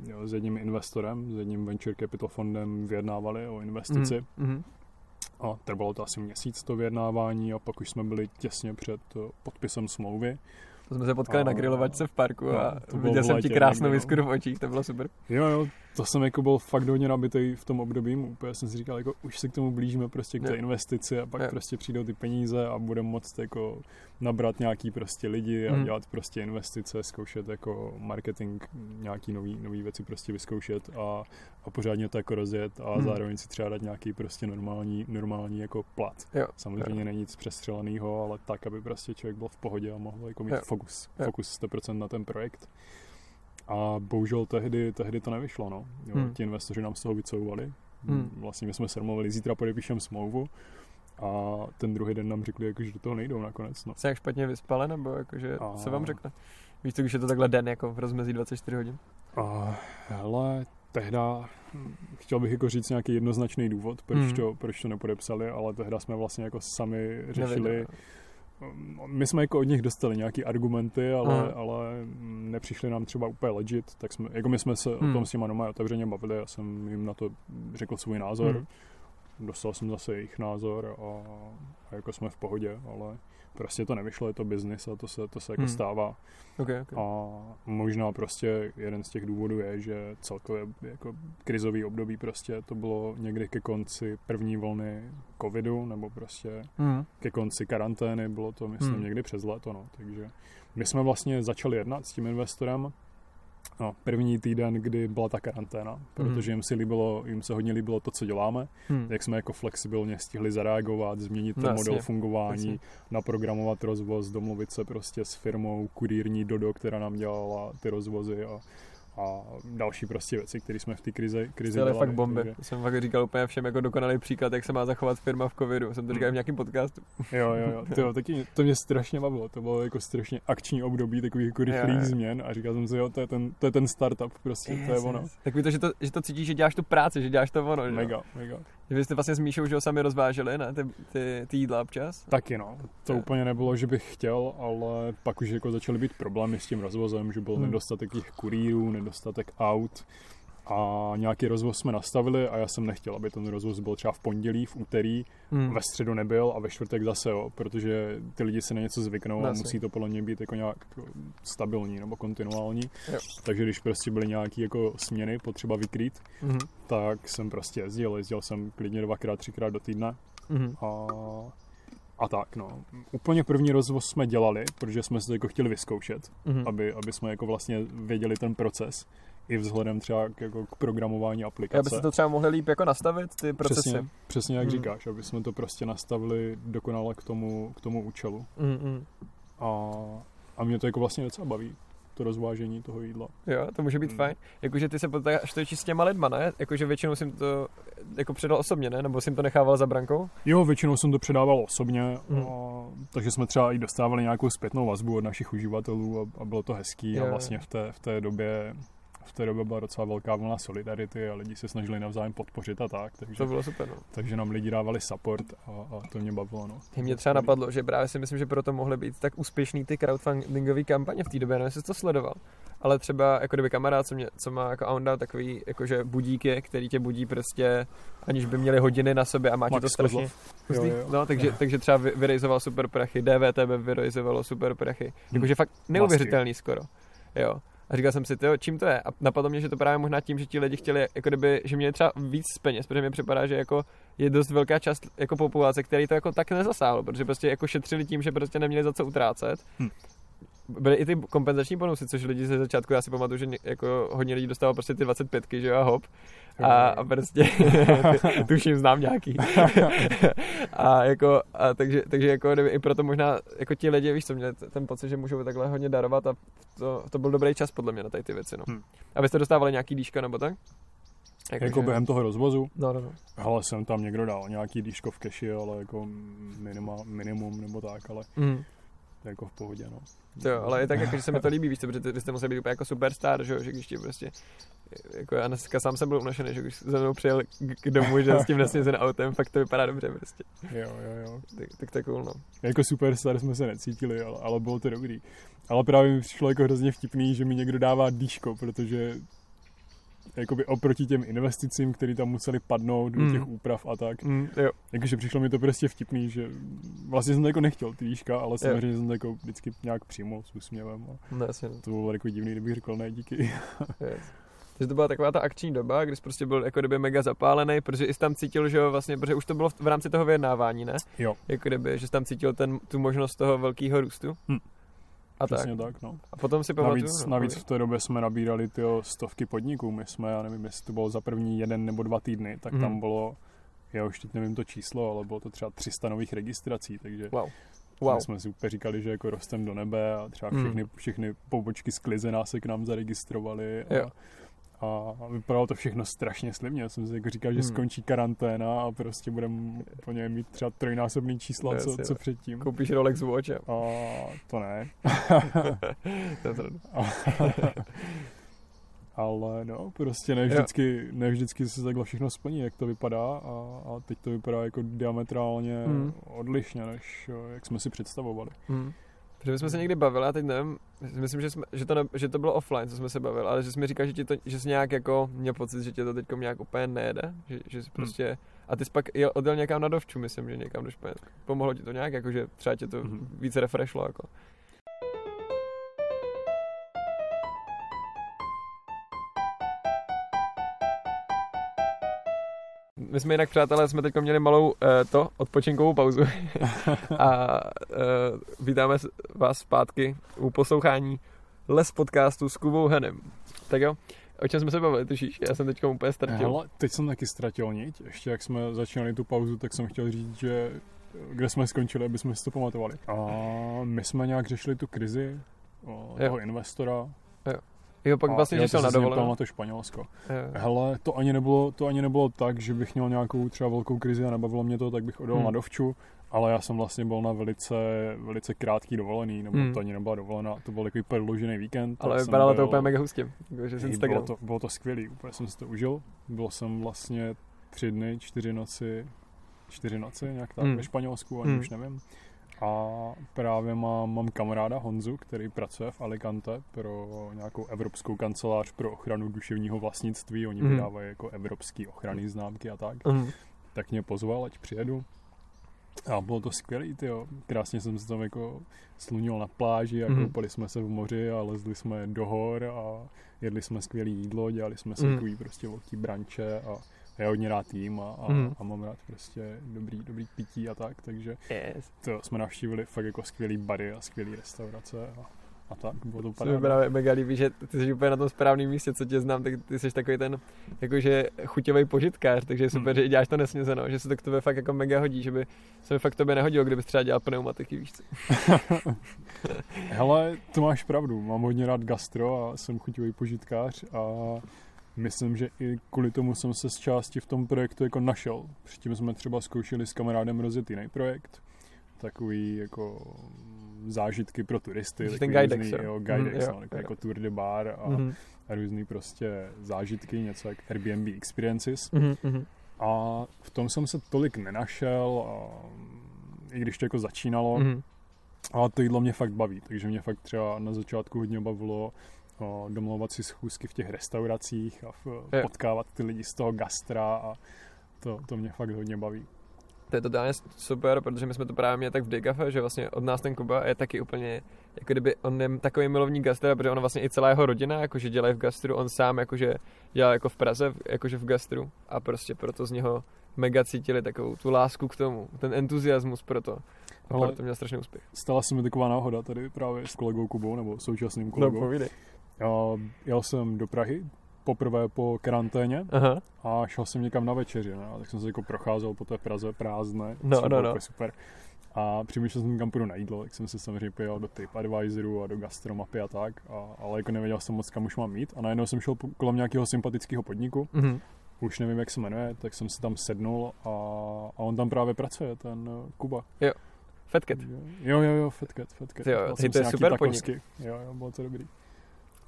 jo, s jedním investorem, s jedním venture capital fondem vyjednávali o investici. Hmm. A trvalo to asi měsíc to vyjednávání a pak už jsme byli těsně před eh, podpisem smlouvy. To jsme se potkali a, na grilovačce v parku no, a viděl jsem ti krásnou výskuru v očích, to bylo super. Jo, jo, to jsem jako byl fakt hodně nabitý v tom období, úplně jsem si říkal, jako už se k tomu blížíme prostě k té investici a pak jo. prostě přijdou ty peníze a budeme moct jako nabrat nějaký prostě lidi a hmm. dělat prostě investice, zkoušet jako marketing, nějaký nový, nový věci prostě vyzkoušet a, a pořádně to jako rozjet a hmm. zároveň si třeba dát nějaký prostě normální, normální jako plat. Jo. Samozřejmě jo. není nic přestřeleného, ale tak, aby prostě člověk byl v pohodě a mohl jako mít jo. fokus, jo. fokus 100% na ten projekt. A bohužel tehdy, tehdy to nevyšlo, no. Jo, hmm. Ti investoři nám z toho vycouvali. Hmm. Vlastně my jsme se domluvili, zítra podepíšem smlouvu a ten druhý den nám řekli, jako, že do toho nejdou nakonec. No. Jsi jak špatně vyspale, nebo jakože a... se vám řekne? Víš to, když je to takhle den, jako v rozmezí 24 hodin? A, hele, tehda chtěl bych jako říct nějaký jednoznačný důvod, proč, hmm. to, proč to nepodepsali, ale tehda jsme vlastně jako sami řešili, Nevěděl my jsme jako od nich dostali nějaký argumenty, ale, hmm. ale nepřišli nám třeba úplně legit, tak jsme, jako my jsme se hmm. o tom s těma doma otevřeně bavili, já jsem jim na to řekl svůj názor, hmm. dostal jsem zase jejich názor a, a jako jsme v pohodě, ale prostě to nevyšlo, je to biznis a to se, to se jako hmm. stává. Okay, okay. A možná prostě jeden z těch důvodů je, že celkově jako krizový období prostě to bylo někdy ke konci první vlny covidu, nebo prostě hmm. ke konci karantény, bylo to myslím hmm. někdy přes léto, no, takže my jsme vlastně začali jednat s tím investorem no, první týden, kdy byla ta karanténa, protože jim, si líbilo, jim se hodně líbilo to, co děláme, hmm. jak jsme jako flexibilně stihli zareagovat, změnit ten no, model fungování, jasně. naprogramovat rozvoz, domluvit se prostě s firmou kurírní Dodo, která nám dělala ty rozvozy a a další prostě věci, které jsme v té krizi, krizi dělali. fakt bomby. Takže... Jsem fakt říkal úplně všem jako dokonalý příklad, jak se má zachovat firma v covidu. Jsem to říkal v nějakém podcastu. Jo, jo, jo. Tyjo, taky, to mě strašně bavilo. To bylo jako strašně akční období takových jako rychlých změn a říkal jsem si, jo, to je ten, to je ten startup, prostě, yes, to je ono. Yes. Tak to, že to, že to cítíš, že děláš tu práci, že děláš to ono. Že? Mega, mega. Že vy jste vlastně s Míšou, že ho sami rozváželi, ne, ty, ty, ty jídla občas? Taky no, to je. úplně nebylo, že bych chtěl, ale pak už jako začaly být problémy s tím rozvozem, že byl hmm. nedostatek těch kurýrů, nedostatek aut a nějaký rozvoz jsme nastavili a já jsem nechtěl, aby ten rozvoz byl třeba v pondělí, v úterý, hmm. ve středu nebyl a ve čtvrtek zase, jo, protože ty lidi si na něco zvyknou a musí to podle mě být jako nějak stabilní nebo kontinuální. Jo. Takže když prostě byly nějaké jako směny potřeba vykrýt, hmm. tak jsem prostě jezdil, jezdil jsem klidně dvakrát, třikrát do týdne hmm. a a tak, no. Úplně první rozvoz jsme dělali, protože jsme se to jako chtěli vyzkoušet, mm-hmm. aby, aby jsme jako vlastně věděli ten proces i vzhledem třeba k, jako k programování aplikace. Aby se to třeba mohli líp jako nastavit, ty procesy. Přesně, přesně jak hmm. říkáš, aby jsme to prostě nastavili dokonale k tomu, k tomu účelu. Hmm. A, a mě to jako vlastně docela baví to rozvážení toho jídla. Jo, to může být hmm. fajn. Jakože ty se potkáš to s těma lidma, ne? Jakože většinou jsem to jako předal osobně, ne? Nebo jsem to nechával za brankou? Jo, většinou jsem to předával osobně, hmm. a, takže jsme třeba i dostávali nějakou zpětnou vazbu od našich uživatelů a, a bylo to hezký jo, a vlastně v té, v té době v té době byla docela velká vlna solidarity a lidi se snažili navzájem podpořit a tak. Takže, to bylo super. No. Takže nám lidi dávali support a, a to mě bavilo. No. Mě třeba napadlo, že právě si myslím, že proto mohly být tak úspěšný ty crowdfundingové kampaně v té době, nevím, jestli jsi to sledoval. ale třeba jako kdyby kamarád, co, mě, co má jako Aunda, takový jakože budíky, který tě budí prostě, aniž by měli hodiny na sobě a má to strašně. Jo, jo. No, takže, takže třeba vy- vyrejzoval super prachy, DVTB vyrejzovalo super prachy. Jakože fakt neuvěřitelný skoro. Jo. A říkal jsem si, tyjo, čím to je? A napadlo mě, že to právě možná tím, že ti lidi chtěli, jako kdyby, že měli třeba víc peněz, protože mi připadá, že jako je dost velká část jako populace, který to jako tak nezasáhlo, protože prostě jako šetřili tím, že prostě neměli za co utrácet. Hm. Byly i ty kompenzační bonusy, což lidi ze začátku, já si pamatuju, že jako hodně lidí dostalo prostě ty 25, že jo, a hop. A, a prostě, tuším, znám nějaký. a jako, a takže, takže jako i proto možná, jako ti lidi, víš co, měli ten pocit, že můžou takhle hodně darovat a to, to byl dobrý čas podle mě na tady ty věci, no. Hm. A vy jste dostávali nějaký dýška nebo tak? Jako že- během toho rozvozu, No, no, no. hele, jsem tam někdo dal nějaký dýško v keši, ale jako minima, minimum nebo tak, ale Mm. Jako v pohodě, no. To jo, ale je tak, jako, že se mi to líbí, víš protože ty, vy jste museli být úplně jako superstar, že jo, že když ti prostě, jako já dneska sám jsem byl unašený, že když za mnou přijel k, k domu, že s tím nesnězen autem, fakt to vypadá dobře prostě. Jo, jo, jo. Tak, tak to je cool, no. Jako superstar jsme se necítili, ale, ale bylo to dobrý. Ale právě mi přišlo jako hrozně vtipný, že mi někdo dává dýško, protože jakoby oproti těm investicím, které tam museli padnout do Mm. těch úprav a tak, Mm, jo, jakože přišlo mi to prostě vtipný, že vlastně jsem to jako nechtěl ty dýška, ale Jo. samozřejmě jsem to jako vždycky nějak přijmul s úsměvem a no jasně, no. to bylo jako divný, kdybych řekl ne díky. Yes. Takže to byla taková ta akční doba, kdy jsi prostě byl jako kdyby mega zapálený, protože i jsi tam cítil, že jo, vlastně, protože už to bylo v, v rámci toho vyjednávání, ne? Jo, Jako kdyby, že jsi tam cítil ten, tu možnost toho velkého růstu. Hm. A tak. přesně tak, no. A potom si pamatuju. Navíc, no, navíc v té době jsme nabírali ty stovky podniků. My jsme, já nevím, jestli to bylo za první jeden nebo dva týdny, tak Mhm. tam bylo, já už teď nevím to číslo, ale bylo to třeba 300 nových registrací, takže Wow. wow. Jsme si úplně říkali, že jako rostem do nebe a třeba Mhm. všechny, všechny pobočky z Klizena se k nám zaregistrovali. A, Jo. A vypadalo to všechno strašně slibně. Já jsem si jako říkal, že Mhm. skončí karanténa a prostě budeme po něm mít třeba trojnásobný čísla, co, co předtím. Koupíš Rolex Watch a to ne. to je sranda. Ale no, prostě ne vždycky, ne vždycky se takhle všechno splní, jak to vypadá a, a teď to vypadá jako diametrálně Mm. odlišně, než jak jsme si představovali. Hmm. Protože my jsme se někdy bavili, a teď nevím, myslím, že, jsme, že, to, ne, že to bylo offline, co jsme se bavili, ale že jsi mi říkal, že, ti to, že jsi nějak jako měl pocit, že tě to teď nějak úplně nejede, že, že jsi prostě, a ty jsi pak jel, odjel někam na dovču, myslím, že někam do Španělska. Pomohlo ti to nějak, jako že třeba tě to Mhm. víc refreshlo, jako. My jsme jinak, přátelé, jsme teď měli malou uh, to, odpočinkovou pauzu a uh, vítáme vás zpátky u poslouchání Les podcastu s Kubou Henem. Tak jo, o čem jsme se bavili, tušíš? Já jsem teď úplně ztratil. Hele, teď jsem taky ztratil niť. Ještě jak jsme začínali tu pauzu, tak jsem chtěl říct, že kde jsme skončili, aby jsme si to pamatovali. A my jsme nějak řešili tu krizi toho investora. Jo, pak a vlastně, že šel na dovolenou. na to Španělsko. Jo. Hele, to ani, nebylo, to ani nebylo tak, že bych měl nějakou třeba velkou krizi a nebavilo mě to, tak bych odjel Hmm. na dovču, ale já jsem vlastně byl na velice, velice krátký dovolený, nebo Hmm. to ani nebyla dovolená, to byl takový prodloužený víkend. Ale jsem vypadalo to úplně mega hustě. Hej, Instagramu. Bylo to, bylo to skvělý, úplně jsem si to užil. Byl jsem vlastně tři dny, čtyři noci, čtyři noci nějak tak Hmm. ve Španělsku, ani Hmm. už nevím. A právě mám, mám kamaráda Honzu, který pracuje v Alicante pro nějakou evropskou kancelář pro ochranu duševního vlastnictví. Oni Mhm. vydávají jako evropský ochranný známky a tak. Mhm. Tak mě pozval, ať přijedu. A bylo to skvělý, tyjo. Krásně jsem se tam jako slunil na pláži a Mhm. koupali jsme se v moři a lezli jsme do hor a jedli jsme skvělé jídlo, dělali jsme si Mhm. takový prostě velký branče a já hodně rád jím a, a, Mhm. a mám rád prostě dobrý, dobrý pití a tak, takže Yes. to jsme navštívili fakt jako skvělý bary a skvělý restaurace a, a tak, bylo to paráda. právě mega líbí, že ty jsi úplně na tom správném místě, co tě znám, tak ty jsi takový ten jakože chuťový požitkář, takže je super, Hmm. že děláš to nesnězeno, že se to k tobě fakt jako mega hodí, že by se mi fakt tobě nehodilo, kdybys třeba dělal pneumatiky, víš co. Hele, to máš pravdu, mám hodně rád gastro a jsem chuťový požitkář a myslím, že i kvůli tomu jsem se z části v tom projektu jako našel. Předtím jsme třeba zkoušeli s kamarádem rozjet jiný projekt, takový jako zážitky pro turisty, ten Guidex, různý, jo? jo, Guidex, Mhm, no, jo, takový jo. jako Tour de Bar a, Mhm. a různý prostě zážitky, něco jak Airbnb Experiences. Mhm, mhm. A v tom jsem se tolik nenašel, a, i když to jako začínalo, Mhm. ale to jídlo mě fakt baví, takže mě fakt třeba na začátku hodně bavilo domlouvat si schůzky v těch restauracích a v, Jo. potkávat ty lidi z toho gastra a to, to mě fakt hodně baví. To je totálně super, protože my jsme to právě měli tak v Decafe, že vlastně od nás ten Kuba je taky úplně, jako kdyby on je takový milovník gastra, protože on vlastně i celá jeho rodina, jakože dělají v gastru, on sám jakože dělá jako v Praze, jakože v gastru a prostě proto z něho mega cítili takovou tu lásku k tomu, ten entuziasmus pro to. A Ale- proto měl strašný úspěch. Stala se mi taková náhoda tady právě s kolegou Kubou, nebo současným No, kolegou. povídej. Já jel jsem do Prahy poprvé po karanténě Aha, a šel jsem někam na večeři? A tak jsem se jako procházel po té Praze prázdné, No, no, bylo no. super. A přemýšlel jsem, kam půjdu na jídlo, tak jsem se samozřejmě pojel do TripAdvisoru a do gastromapy a tak, a, ale jako nevěděl jsem moc, kam už mám jít. A najednou jsem šel kolem nějakého sympatického podniku, mhm. už nevím, jak se jmenuje, tak jsem si tam sednul a, a on tam právě pracuje, ten Kuba. Fatcat. Jo, jo, jo, Fatcat, Fatcat. Jo, jo, to je super podnik. Jo, jo, bylo to dobrý.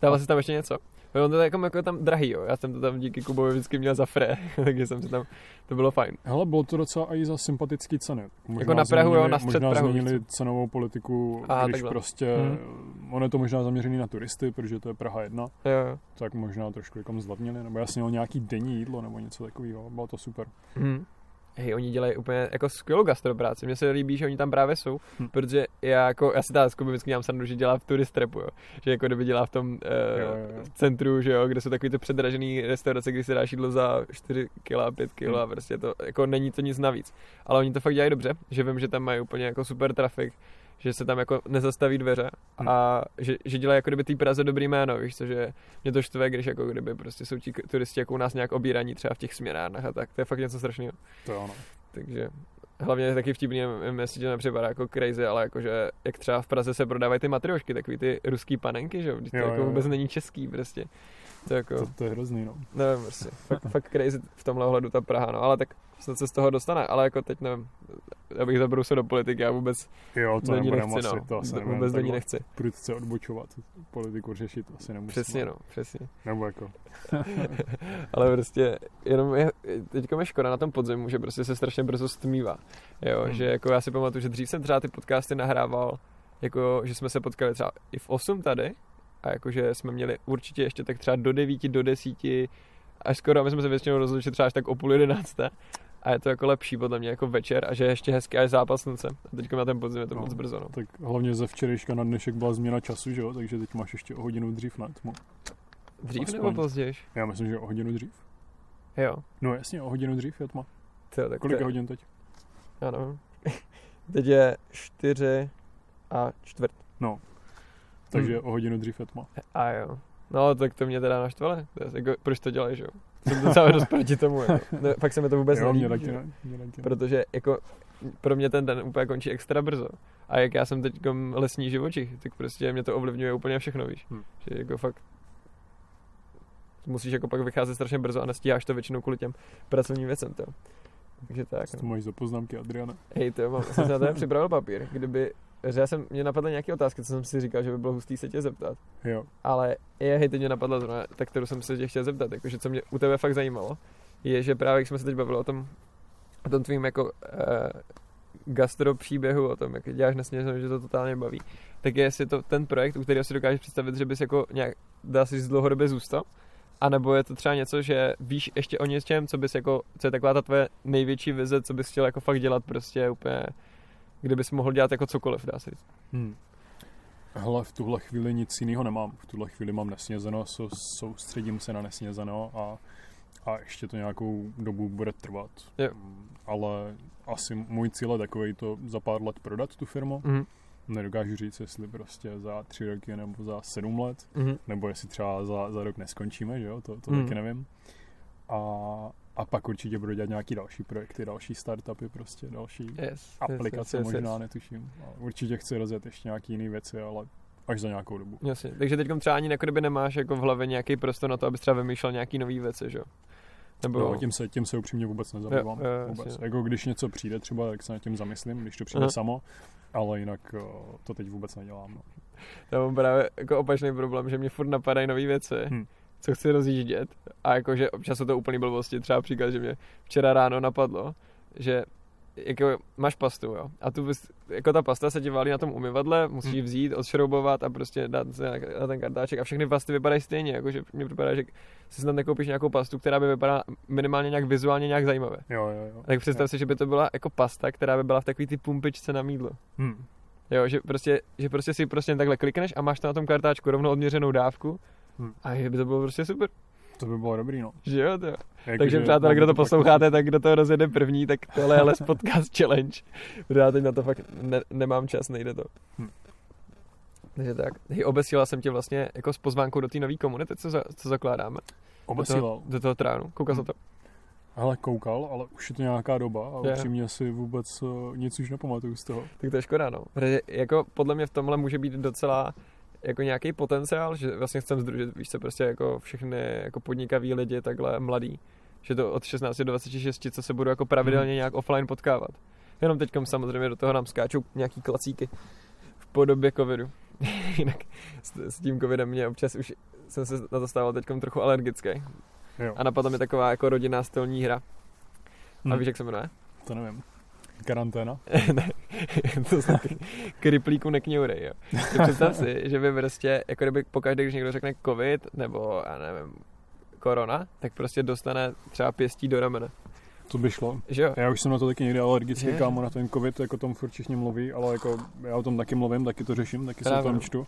Dával jsi tam ještě něco? On to jako, jako tam drahý, jo. Já jsem to tam díky Kubovi vždycky měl za fré, takže jsem si tam, to bylo fajn. Hele, bylo to docela i za sympatický ceny. Možná Jako na Prahu, jo, změnili- na střed Možná Prahu, změnili cenovou politiku, A, když takhle. prostě, Mhm. ono je to možná zaměřený na turisty, protože to je Praha 1, Jo, jo. tak možná trošku jako zlevnili, nebo jasně o nějaký denní jídlo, nebo něco takového, bylo to super. Mhm. Hej, oni dělají úplně jako skvělou gastropráci. Mně se líbí, že oni tam právě jsou, Hm. protože já jako, já si tady zkubu vždycky dělám srandu, že dělá v turist trapu, jo. Že jako kdyby dělá v tom uh, Jo, jo, jo. centru, že jo, kde jsou takový ty předražený restaurace, kdy si dáš jídlo za 4 kg, 5 kg a Hm. prostě to, jako není to nic navíc. Ale oni to fakt dělají dobře, že vím, že tam mají úplně jako super trafik, že se tam jako nezastaví dveře Hm. a že, že dělají jako kdyby té Praze dobrý jméno, víš co, že mě to štve, když jako kdyby prostě jsou ti turisti jako u nás nějak obíraní třeba v těch směnárnách a tak, to je fakt něco strašného. To jo, no. Takže hlavně je taky vtipný, nevím, jestli to nepřipadá jako crazy, ale jakože jak třeba v Praze se prodávají ty matriošky, takový ty ruský panenky, že jo, Vždyť to Jo, jako jo, jo. vůbec není český prostě. To jako, To, to je hrozný, no. nevím, prostě, fakt, fakt crazy v tomhle ohledu ta Praha, no, ale tak snad se z toho dostane, ale jako teď nevím, abych zabrousil do politiky, já vůbec Jo, to do ní nechci, asi, no, to asi nebudeme vůbec do ní nechci, prudce odbočovat, politiku řešit asi nemusíme. přesně no, přesně. Nebo jako, ale prostě jenom je, teďka mi škoda na tom podzimu, že prostě se strašně brzo stmívá. Jo, Hmm. že jako já si pamatuju, že dřív jsem třeba ty podcasty nahrával, jako že jsme se potkali třeba i v 8 tady a jakože jsme měli určitě ještě tak třeba do 9, do 10, až skoro, my jsme se většinou rozhodli, že třeba až tak o půl jedenácté. A je to jako lepší podle mě jako večer a že je ještě hezký až zápas slunce. A teďka na ten podzim je to No. moc brzo. No. tak hlavně ze včerejška na dnešek byla změna času, že jo, takže teď máš ještě o hodinu dřív na tmu. Dřív Aspoň. nebo později? Já myslím, že o hodinu dřív. Jo. No jasně, o hodinu dřív je tma. To, tak Kolik to, je hodin teď? Já nevím. Teď je 4 a čtvrt. Takže Hmm. o hodinu dřív je tma. A jo. No, tak to mě teda naštvalo. Jako, proč to dělají, že jo? Jsem docela dost proti tomu. Jako. Ne, fakt se mi to vůbec jo, mě nelíbí. taky. Mě taky ne. Protože jako pro mě ten den úplně končí extra brzo. A jak já jsem teď lesní živočich, tak prostě mě to ovlivňuje úplně všechno, víš. Hmm. Že jako fakt musíš jako pak vycházet strašně brzo a nestíháš to většinou kvůli těm pracovním věcem, to. Takže tak. No. to máš za poznámky, Adriana? Hej, to mám, jsem si na to připravil papír, kdyby, já jsem, mě napadly nějaké otázky, co jsem si říkal, že by bylo hustý se tě zeptat. Jo. Ale je, hej, teď mě napadla zrovna, tak kterou jsem se tě chtěl zeptat, jakože co mě u tebe fakt zajímalo, je, že právě jak jsme se teď bavili o tom, o tom tvým jako eh, gastro příběhu, o tom, jak děláš nesměřenou, že to totálně baví, tak je jestli to ten projekt, u kterého si dokážeš představit, že bys jako nějak, dá si říct, dlouhodobě zůstal, a nebo je to třeba něco, že víš ještě o něčem, co bys jako, co je taková ta tvoje největší vize, co bys chtěl jako fakt dělat prostě úplně, kde bys mohl dělat jako cokoliv, dá se říct. Hmm. Hele, v tuhle chvíli nic jiného nemám. V tuhle chvíli mám nesnězeno, sou- soustředím se na nesnězeno a, a ještě to nějakou dobu bude trvat. Jo. Mm, Ale asi můj cíl je takový to za pár let prodat tu firmu. Mhm. Nedokážu říct, jestli prostě za tři roky nebo za sedm let, Mhm. nebo jestli třeba za, za rok neskončíme, že jo, to, to Mhm. taky nevím. A, a pak určitě budu dělat nějaký další projekty, další startupy, prostě další Yes, aplikace yes, yes, možná, yes. netuším. A určitě chci rozjet ještě nějaký jiný věci, ale až za nějakou dobu. Jasně, takže teď třeba ani jako kdyby nemáš jako v hlavě nějaký prostor na to, abys třeba vymýšlel nějaký nový věci, že? Nebo... No, tím se, tím se upřímně vůbec nezabývám. Jo, jo, vůbec. jasně. Jako když něco přijde třeba, tak se nad tím zamyslím, když to přijde Aha. samo, ale jinak o, to teď vůbec nedělám. No. Já mám právě jako opačný problém, že mě furt napadají nové věci, Hm. Co chci rozjíždět a jakože občas jsou to úplný blbosti, třeba příklad, že mě včera ráno napadlo, že jako máš pastu, jo, a tu bys, jako ta pasta se ti válí na tom umyvadle, musíš ji Hmm. vzít, odšroubovat a prostě dát se na, na ten kartáček a všechny pasty vypadají stejně, jakože mně připadá, že si snad nekoupíš nějakou pastu, která by vypadala minimálně nějak vizuálně nějak zajímavě. Jo, jo, jo. Tak představ si, že by to byla jako pasta, která by byla v takový ty pumpičce na mídlo. Hm. Jo, že prostě, že prostě si prostě takhle klikneš a máš tam na tom kartáčku rovnou odměřenou dávku Hmm. a by to bylo prostě super, To by bylo dobrý, no. že jo to. Jako, Takže že přátelé, kdo to posloucháte, tak kdo to rozjede první, tak tohle je Les Podcast Challenge. Protože já teď na to fakt ne, nemám čas, nejde to. Hm. Takže tak. Hej, obesílal jsem tě vlastně jako s pozvánkou do té nové komunity, co, za, co zakládáme. Do Obesílal. toho, do toho tránu. Koukal Hm. jsem to. Hele, koukal, ale už je to nějaká doba a Je. upřímně si vůbec uh, nic už nepamatuju z toho. Tak to je škoda, no. Protože jako podle mě v tomhle může být docela jako nějaký potenciál, že vlastně chcem združit, víš co, prostě jako všechny jako podnikaví lidi takhle mladý, že to od 16 do 26, co se budou jako pravidelně nějak offline potkávat. Jenom teďkom samozřejmě do toho nám skáčou nějaký klacíky v podobě covidu. Jinak s, s tím covidem mě občas už jsem se na to stával teďkom trochu alergický. Jo. A napadla mi taková jako rodinná stolní hra. A Hm. víš, jak se jmenuje? To nevím. Karanténa? ne, to ty kriplíku nekňourej, jo. Tak představ si, že by prostě, jako kdyby pokaždé, když někdo řekne covid, nebo já nevím, korona, tak prostě dostane třeba pěstí do ramene. To by šlo. Že jo? Já už jsem na to taky někdy alergický, kámo, na ten covid, jako tom furt všichni mluví, ale jako já o tom taky mluvím, taky to řeším, taky se o Právě, tom čtu,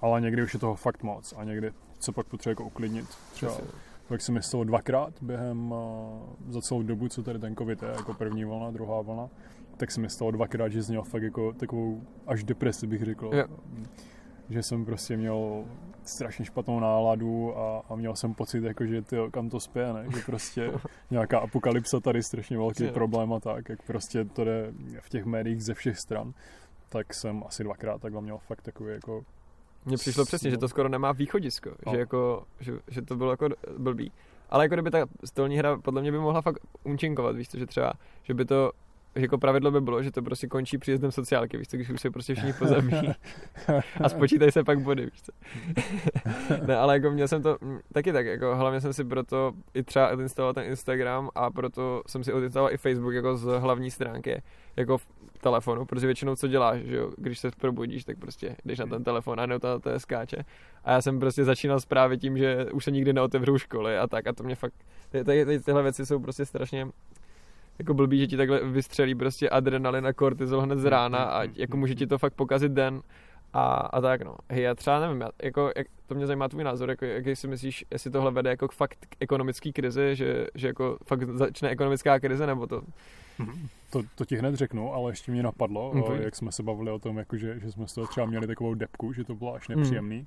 ale někdy už je toho fakt moc a někdy se pak potřebuje jako uklidnit. Třeba Přesně. tak se mi stalo dvakrát během uh, za celou dobu, co tady ten covid je, jako první vlna, druhá vlna, tak se mi stalo dvakrát, že jsi měl fakt jako takovou až depresi, bych řekl. Jo. Že jsem prostě měl strašně špatnou náladu a, a měl jsem pocit, jako, že ty, kam to spěje, ne? že prostě nějaká apokalypsa tady, strašně velký no. problém a tak, jak prostě to jde v těch médiích ze všech stran, tak jsem asi dvakrát takhle měl fakt takový jako Mně přišlo přesně, že to skoro nemá východisko, No. že, jako, že, že to bylo jako blbý. Ale jako kdyby ta stolní hra podle mě by mohla fakt účinkovat, víš co, že třeba, že by to jako pravidlo by bylo, že to prostě končí příjezdem sociálky, víš co, když už se prostě všichni pozabíjí a spočítají se pak body, víš co. ne, ale jako měl jsem to taky tak, jako hlavně jsem si proto i třeba odinstaloval ten Instagram a proto jsem si odinstaloval i Facebook jako z hlavní stránky, jako v telefonu, protože většinou co děláš, že jo, když se probudíš, tak prostě jdeš na ten telefon a to, to skáče. A já jsem prostě začínal právě tím, že už se nikdy neotevřou školy a tak a to mě fakt, ty, ty, ty, tyhle věci jsou prostě strašně jako blbý, že ti takhle vystřelí prostě adrenalin a kortizol hned z rána a jako může ti to fakt pokazit den a, a tak no. Hej, já třeba nevím, já, jako, jak, to mě zajímá tvůj názor, jako, jaký si myslíš, jestli tohle vede jako k fakt k ekonomický krizi, že, že jako fakt začne ekonomická krize, nebo to, To, to ti hned řeknu, ale ještě mě napadlo, Mm, jak jsme se bavili o tom, jako že, že jsme z toho třeba měli takovou depku, že to bylo až Mm.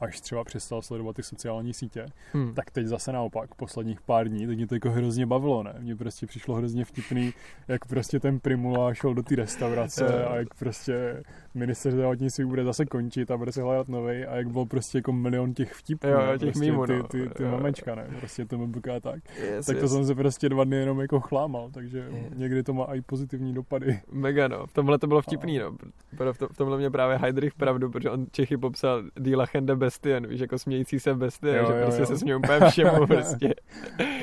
Až třeba přestal sledovat ty sociální sítě, hmm. tak teď zase naopak, posledních pár dní, teď mě to jako hrozně bavilo, ne? Mně prostě přišlo hrozně vtipný, jak prostě ten Primula šel do té restaurace a jak prostě minister zdravotnictví bude zase končit a bude se hledat novej a jak byl prostě jako milion těch vtipů, Jo, jo, těch prostě mýmů, ty, no. ty, ty Jo, jo. mamečka, ne? Prostě to MBK a tak. yes, Tak to yes. jsem se prostě dva dny jenom jako chlámal, takže Yes. někdy to má i pozitivní dopady. Mega no, v tomhle to bylo vtipný no, Pro- v, to, v tomhle mě právě Heidrich pravdu, protože on Čechy popsal Die lachende Bestien, víš, jako smějící se bestie, Jo, že jo, prostě jo. se smějou úplně všemu prostě.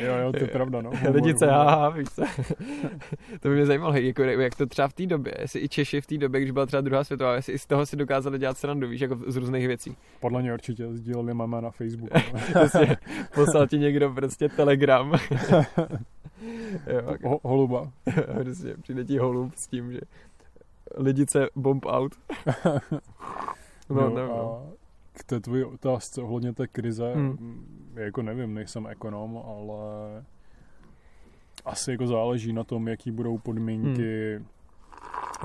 Jo, jo, to je pravda, no. Lidice, haha, víš co. to by mě zajímalo, hej, jako, jak to třeba v té době, jestli i Češi v té době, když byla třeba druhá světová, jestli i z toho si dokázali dělat srandu, víš, jako z různých věcí. Podle mě určitě sdíleli mama na Facebooku. Prostě poslal ti někdo prostě telegram. jo, Ho, holuba. prostě přijde ti holub s tím, že lidice bomb out. No, no, no. a k té tvojí otázce ohledně té krize, Hmm. mm. jako nevím, nejsem ekonom, ale asi jako záleží na tom, jaký budou podmínky, Hmm.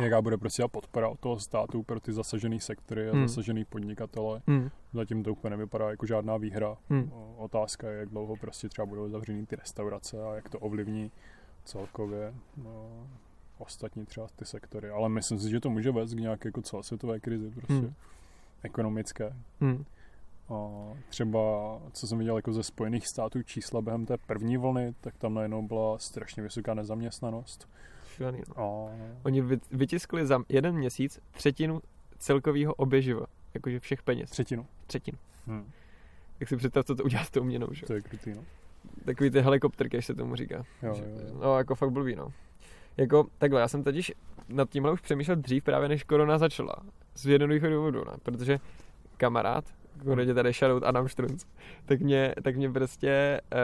Jaká bude prostě podpora od toho státu pro ty zasažený sektory a Hmm. zasažený podnikatele. Hmm. Zatím to úplně nevypadá jako žádná výhra. Hmm. Otázka je, jak dlouho prostě třeba budou zavřený ty restaurace a jak to ovlivní celkově no, ostatní třeba ty sektory. Ale myslím si, že to může vést k nějaké jako celosvětové krizi prostě Hmm. ekonomické. Hmm. A třeba, co jsem viděl jako ze Spojených států čísla během té první vlny, tak tam najednou byla strašně vysoká nezaměstnanost. Šílený, no. A Oni vy- vytiskli za jeden měsíc třetinu celkového oběživa, jakože všech peněz. třetinu. Třetinu. Hm, Jak si představ, co to udělá s tou měnou, že? to je krutý, no. Takový ty helikopterky, jak se tomu říká. Jo, Že- jo, jo. No, jako fakt blbý, no. jako takhle, já jsem totiž nad tímhle už přemýšlel dřív právě než korona začala. Z jednoduchého důvodu, ne? protože kamarád, Konečně tady shoutout Adam Štrunc, tak mě, tak mě prostě uh,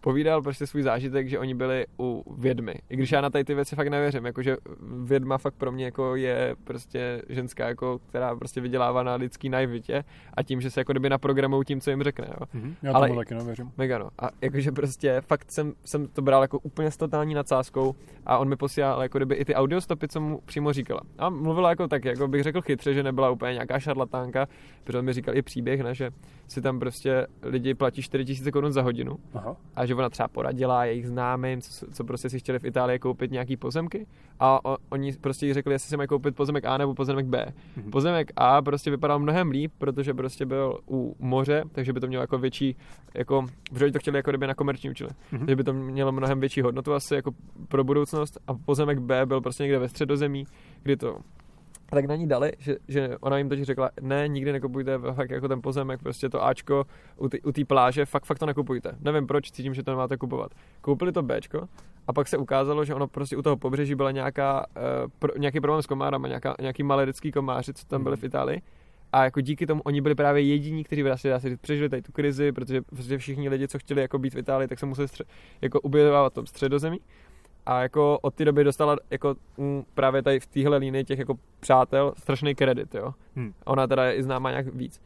povídal prostě svůj zážitek, že oni byli u vědmy. I když já na tady ty věci fakt nevěřím, jakože vědma fakt pro mě jako je prostě ženská, jako, která prostě vydělává na lidský naivitě a tím, že se jako kdyby naprogramují tím, co jim řekne. Jo. Mm-hmm, já tomu Ale, taky nevěřím. Mega no. A jakože prostě fakt jsem, jsem to bral jako úplně s totální nadsázkou a on mi posílal jako kdyby i ty audiostopy, co mu přímo říkala. A mluvila jako tak, jako bych řekl chytře, že nebyla úplně nějaká šarlatánka, protože on mi říkal i příběh příběh, ne, že si tam prostě lidi platí 4000 korun za hodinu Aha. a že ona třeba poradila jejich známým, co, co prostě si chtěli v Itálii koupit nějaký pozemky a o, oni prostě jí řekli, jestli si mají koupit pozemek A nebo pozemek B. Mhm. Pozemek A prostě vypadal mnohem líp, protože prostě byl u moře, takže by to mělo jako větší, jako, protože to chtěli jako kdyby na komerční účely, mhm. takže by to mělo mnohem větší hodnotu asi jako pro budoucnost a pozemek B byl prostě někde ve středozemí, kdy to a tak na ní dali, že, že ona jim totiž řekla, ne, nikdy nekupujte fakt jako ten pozemek, prostě to Ačko u té pláže, fakt, fakt to nekupujte. Nevím proč, cítím, že to nemáte kupovat. Koupili to Bčko a pak se ukázalo, že ono prostě u toho pobřeží byla nějaká, uh, pro, nějaký problém s komárama, nějaká, nějaký malerický komáři, co tam byli v Itálii. A jako díky tomu oni byli právě jediní, kteří vlastně dá se říct, přežili tady tu krizi, protože prostě všichni lidi, co chtěli jako být v Itálii, tak se museli stře- jako ubytovávat v tom středozemí a jako od té doby dostala jako m, právě tady v téhle línii těch jako přátel strašný kredit, jo. Hmm. Ona teda je i známá nějak víc.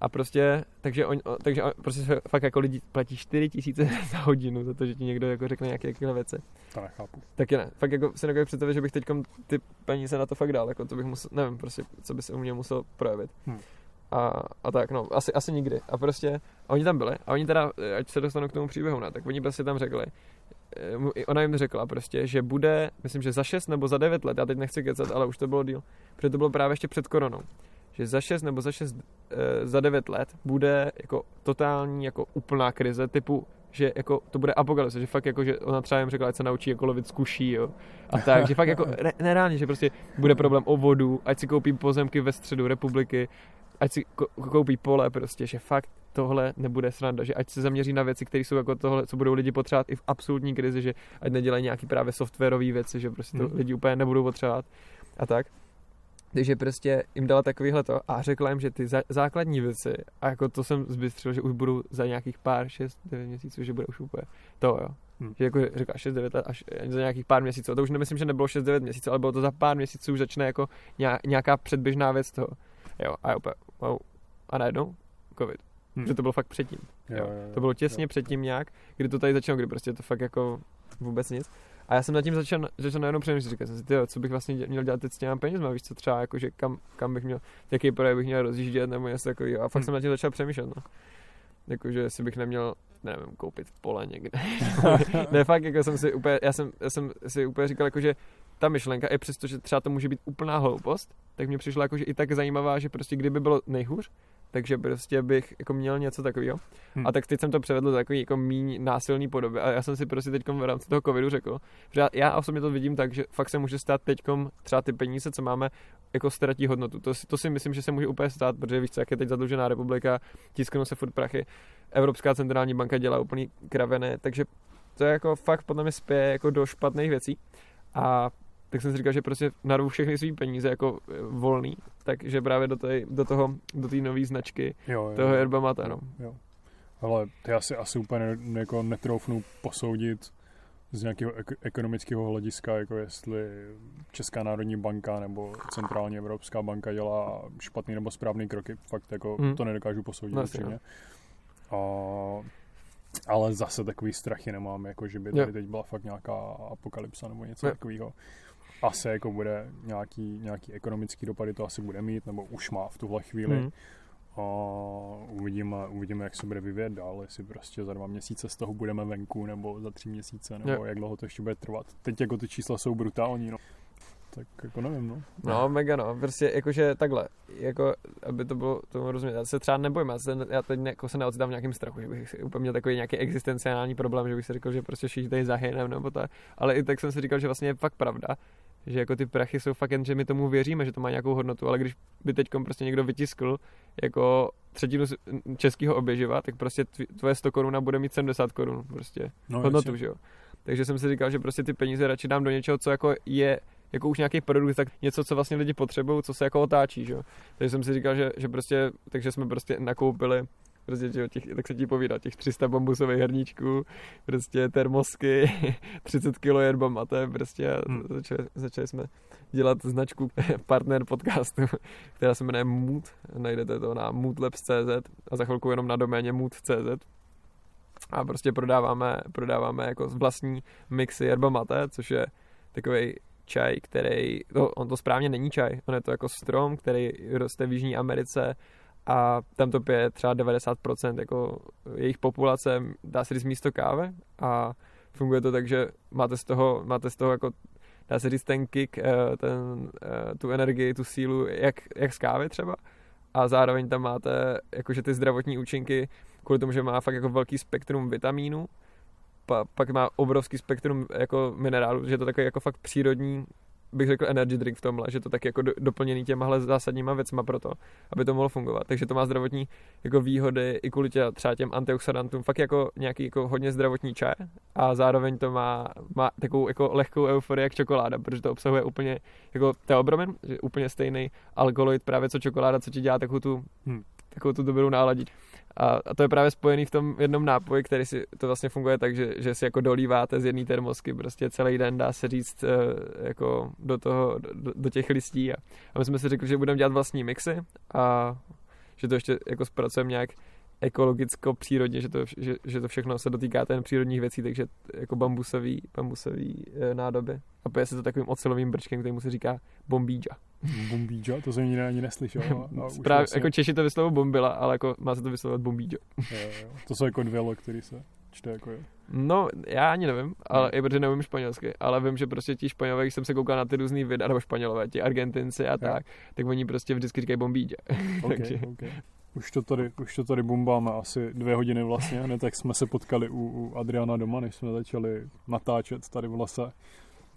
A prostě, takže, on, takže on, prostě fakt jako lidi platí 4 tisíce za hodinu za to, že ti někdo jako řekne nějaké takové věci. To nechápu. Taky ne. Fakt jako si nedokážu představit, že bych teď ty peníze na to fakt dal, jako to bych musel, nevím prostě, co by se u mě musel projevit. Hmm. A, a tak, no, asi, asi nikdy. A prostě, a oni tam byli, a oni teda, ať se dostanu k tomu příběhu, ne, tak oni prostě tam řekli, ona jim řekla prostě, že bude, myslím, že za 6 nebo za 9 let, já teď nechci kecat, ale už to bylo díl, protože to bylo právě ještě před koronou, že za 6 nebo za 6, e, za 9 let bude jako totální jako úplná krize typu že jako to bude apokalypse, že fakt jako, že ona třeba jim řekla, ať se naučí jako lovit z kuší, jo. A tak, že fakt jako ne, nereálně, že prostě bude problém o vodu, ať si koupí pozemky ve středu republiky, ať si koupí pole prostě, že fakt tohle nebude sranda, že ať se zaměří na věci, které jsou jako tohle, co budou lidi potřebovat i v absolutní krizi, že ať nedělají nějaký právě softwarové věci, že prostě to hmm. lidi úplně nebudou potřebovat a tak. Takže prostě jim dala takovýhle to a řekla jim, že ty základní věci, a jako to jsem zbystřil, že už budou za nějakých pár, 6, 9 měsíců, že bude už úplně to, jo. Hmm. Že jako řekla 6, 9 let až za nějakých pár měsíců. A to už nemyslím, že nebylo 6, 9 měsíců, ale bylo to za pár měsíců už začne jako nějaká předběžná věc toho. Jo, a úplně, wow. A najednou covid. Hmm. Že to bylo fakt předtím. Jo, jo, jo, to bylo těsně jo. předtím nějak, kdy to tady začalo, kdy prostě to fakt jako vůbec nic. A já jsem nad tím začal, začal najednou přemýšlet, říkal jsem si, tyjo, co bych vlastně měl dělat teď s těmi penězma, víš co třeba, jako, že kam, kam bych měl, jaký projekt bych měl rozjíždět nebo něco takového. A fakt hmm. jsem nad tím začal přemýšlet, no. Jakože jestli bych neměl, nevím, koupit pole někde. ne, fakt, jako jsem si úplně, já jsem, já jsem si úplně říkal, jako, že ta myšlenka, i přesto, že třeba to může být úplná hloupost, tak mě přišla jako, že i tak zajímavá, že prostě kdyby bylo nejhůř, takže prostě bych jako měl něco takového. Hmm. A tak teď jsem to převedl do takový jako míň násilný podoby a já jsem si prostě teď v rámci toho covidu řekl, že já osobně to vidím tak, že fakt se může stát teď třeba ty peníze, co máme, jako ztratí hodnotu. To, to si myslím, že se může úplně stát, protože víš, jak je teď zadlužená republika, tisknou se furt prachy, Evropská centrální banka dělá úplný kravené, takže to je jako fakt podle mě spěje jako do špatných věcí. A tak jsem si říkal, že prostě narvu všechny své peníze jako eh, volný, takže právě do, tej, do toho, do té nové značky jo, jo, toho Yerba Mate, no. Jo. Ale ty asi, asi úplně ne, jako netroufnu posoudit z nějakého ek- ekonomického hlediska, jako jestli Česká národní banka nebo Centrální Evropská banka dělá špatný nebo správný kroky. Fakt jako hmm. to nedokážu posoudit no, upřímně. A, ale zase takový strachy nemám, jako že by tady teď byla fakt nějaká apokalypsa nebo něco takového asi jako bude nějaký, nějaký ekonomický dopady to asi bude mít, nebo už má v tuhle chvíli. Mm. A uvidíme, uvidíme, jak se bude vyvíjet dál, jestli prostě za dva měsíce z toho budeme venku, nebo za tři měsíce, nebo yeah. jak dlouho to ještě bude trvat. Teď jako ty čísla jsou brutální, no. Tak jako nevím, no. No, mega no, prostě jakože takhle, jako, aby to bylo tomu rozumět, já se třeba nebojím, já, se, já teď jako se neocitám v nějakém strachu, že bych úplně měl takový nějaký existenciální problém, že bych si řekl, že prostě všichni tady zahynem nebo tak, ale i tak jsem si říkal, že vlastně je fakt pravda, že jako ty prachy jsou fakt jen, že my tomu věříme, že to má nějakou hodnotu, ale když by teď prostě někdo vytiskl jako třetinu českého oběživa, tak prostě tvoje 100 koruna bude mít 70 korun prostě no, hodnotu, že jo. Takže jsem si říkal, že prostě ty peníze radši dám do něčeho, co jako je jako už nějaký produkt, tak něco, co vlastně lidi potřebují, co se jako otáčí, že? Takže jsem si říkal, že, že prostě, takže jsme prostě nakoupili prostě, že těch, tak se ti povídá, těch 300 bambusových hrníčků, prostě termosky, 30 kg yerba mate, prostě hmm. začali, začali, jsme dělat značku partner podcastu, která se jmenuje Mood, najdete to na moodlabs.cz a za chvilku jenom na doméně mood.cz a prostě prodáváme, prodáváme jako vlastní mixy yerba mate, což je takový čaj, který, no, on to správně není čaj, on je to jako strom, který roste v Jižní Americe a tam to pije třeba 90% jako jejich populace, dá se říct místo kávy. A funguje to tak, že máte z toho, máte z toho jako dá se říct ten kick, eh, ten, eh, tu energii, tu sílu, jak, jak z kávy třeba. A zároveň tam máte jakože ty zdravotní účinky kvůli tomu, že má fakt jako velký spektrum vitamínů. Pa, pak má obrovský spektrum jako minerálů, že je to takový jako fakt přírodní bych řekl energy drink v tomhle, že to tak jako do, doplněný těmahle zásadníma věcma pro to, aby to mohlo fungovat. Takže to má zdravotní jako výhody i kvůli tě, třeba těm antioxidantům, fakt jako nějaký jako hodně zdravotní čaj a zároveň to má, má takovou jako lehkou euforii jak čokoláda, protože to obsahuje úplně jako teobromin, že úplně stejný alkaloid právě co čokoláda, co ti dělá takovou tu, hmm. takovou tu dobrou náladit. A, a to je právě spojený v tom jednom nápoji, který si to vlastně funguje tak, že, že si jako dolíváte z jedné termosky prostě celý den, dá se říct, eh, jako do toho, do, do těch listí. A, a my jsme si řekli, že budeme dělat vlastní mixy a že to ještě jako zpracujeme nějak ekologicko přírodně, že to, že, že to všechno se dotýká ten přírodních věcí, takže jako bambusový, bambusový e, nádoby. A pije se to takovým ocelovým brčkem, který mu se říká bombíča. Bombíča? To jsem nikdy ani neslyšel. A Správně, vlastně... jako Češi to vyslovují bombila, ale jako má se to vyslovovat bombíča. To jsou jako dvě lo, který se čte jako je. No, já ani nevím, ale no. i protože nevím španělsky, ale vím, že prostě ti Španělové, když jsem se koukal na ty různý videa, nebo Španělové, ti Argentinci a tak, tak oni prostě vždycky říkají bombíča. Okay, Takže... okay. Už to tady, už to tady bumbáme asi dvě hodiny vlastně, hned tak jsme se potkali u, u Adriana doma, než jsme začali natáčet tady v lese,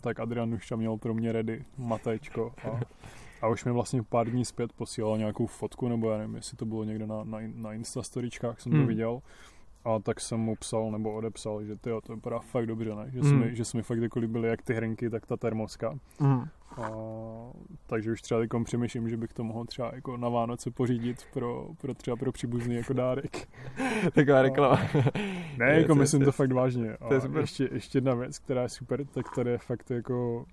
tak Adrian už tam měl pro mě ready matečko a, a už mi vlastně pár dní zpět posílal nějakou fotku, nebo já nevím, jestli to bylo někde na, na, na Instastoričkách, jsem to hmm. viděl, a tak jsem mu psal nebo odepsal, že ty to vypadá fakt dobře, ne? Že, mm. jsme, že jsme fakt jako líbili jak ty hrnky, tak ta termoska. Mm. A, takže už třeba teď přemýšlím, že bych to mohl třeba jako na Vánoce pořídit pro, pro třeba pro příbuzný jako dárek. Taková reklama. Ne, jako je, myslím je, to fakt vážně. A to je super. Ještě, ještě jedna věc, která je super, tak tady je fakt jako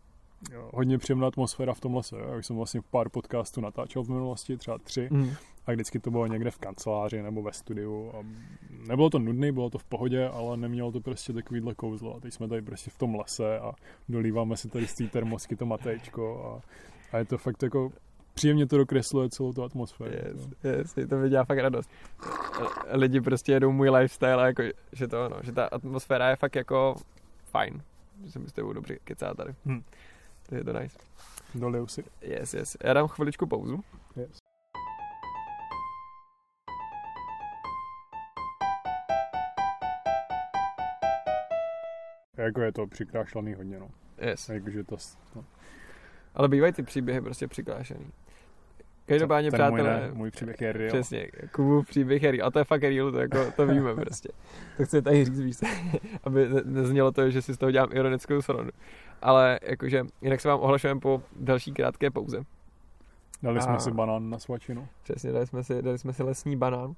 hodně příjemná atmosféra v tom lese. Já už jsem vlastně pár podcastů natáčel v minulosti, třeba tři. Mm a vždycky to bylo někde v kanceláři nebo ve studiu. A nebylo to nudné, bylo to v pohodě, ale nemělo to prostě takovýhle kouzlo. A teď jsme tady prostě v tom lese a dolíváme si tady z té termosky to matečko a, a je to fakt jako příjemně to dokresluje celou tu atmosféru. Yes, yes, to mi dělá fakt radost. Lidi prostě jedou můj lifestyle a jako, že to no, že ta atmosféra je fakt jako fajn. Že se mi s tebou dobře kecá tady. Hmm. To je to nice. Doliju si. Yes, yes. Já dám chviličku pauzu. Yes. Jako je to přikrášlený hodně, no. Yes. Jakože to, no. Ale bývají ty příběhy prostě přikrášený. Každopádně, Ten přátelé, můj, ne, můj příběh je real. Přesně, Kubův příběh je real. A to je fakt real, to, jako, to víme prostě. To chci tady říct víc, aby neznělo to, že si z toho dělám ironickou srandu. Ale jakože, jinak se vám ohlašujeme po další krátké pauze. Dali a... jsme si banán na svačinu. Přesně, dali jsme si, dali jsme si lesní banán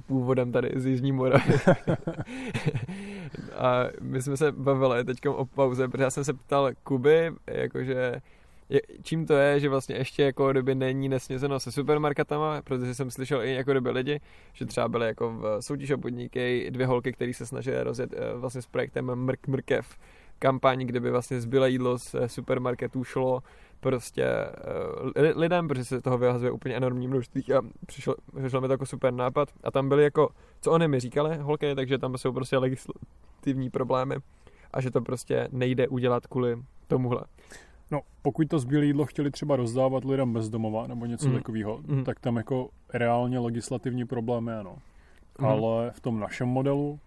původem tady z Jižní Moravy. a my jsme se bavili teď o pauze, protože já jsem se ptal Kuby, jakože je, čím to je, že vlastně ještě jako doby není nesnězeno se supermarketama, protože jsem slyšel i jako doby lidi, že třeba byly jako v soutěž o podniky dvě holky, které se snažily rozjet eh, vlastně s projektem Mrk Mrkev kampaň, kde by vlastně zbylé jídlo z supermarketů šlo prostě uh, lidem, protože se toho vyhazuje úplně enormní množství a přišlo, přišlo mi to jako super nápad a tam byly jako, co oni mi říkali, holky, takže tam jsou prostě legislativní problémy a že to prostě nejde udělat kvůli tomuhle. No, pokud to zbylé jídlo chtěli třeba rozdávat lidem bezdomova nebo něco mm. takového, mm. tak tam jako reálně legislativní problémy ano. Mm. Ale v tom našem modelu,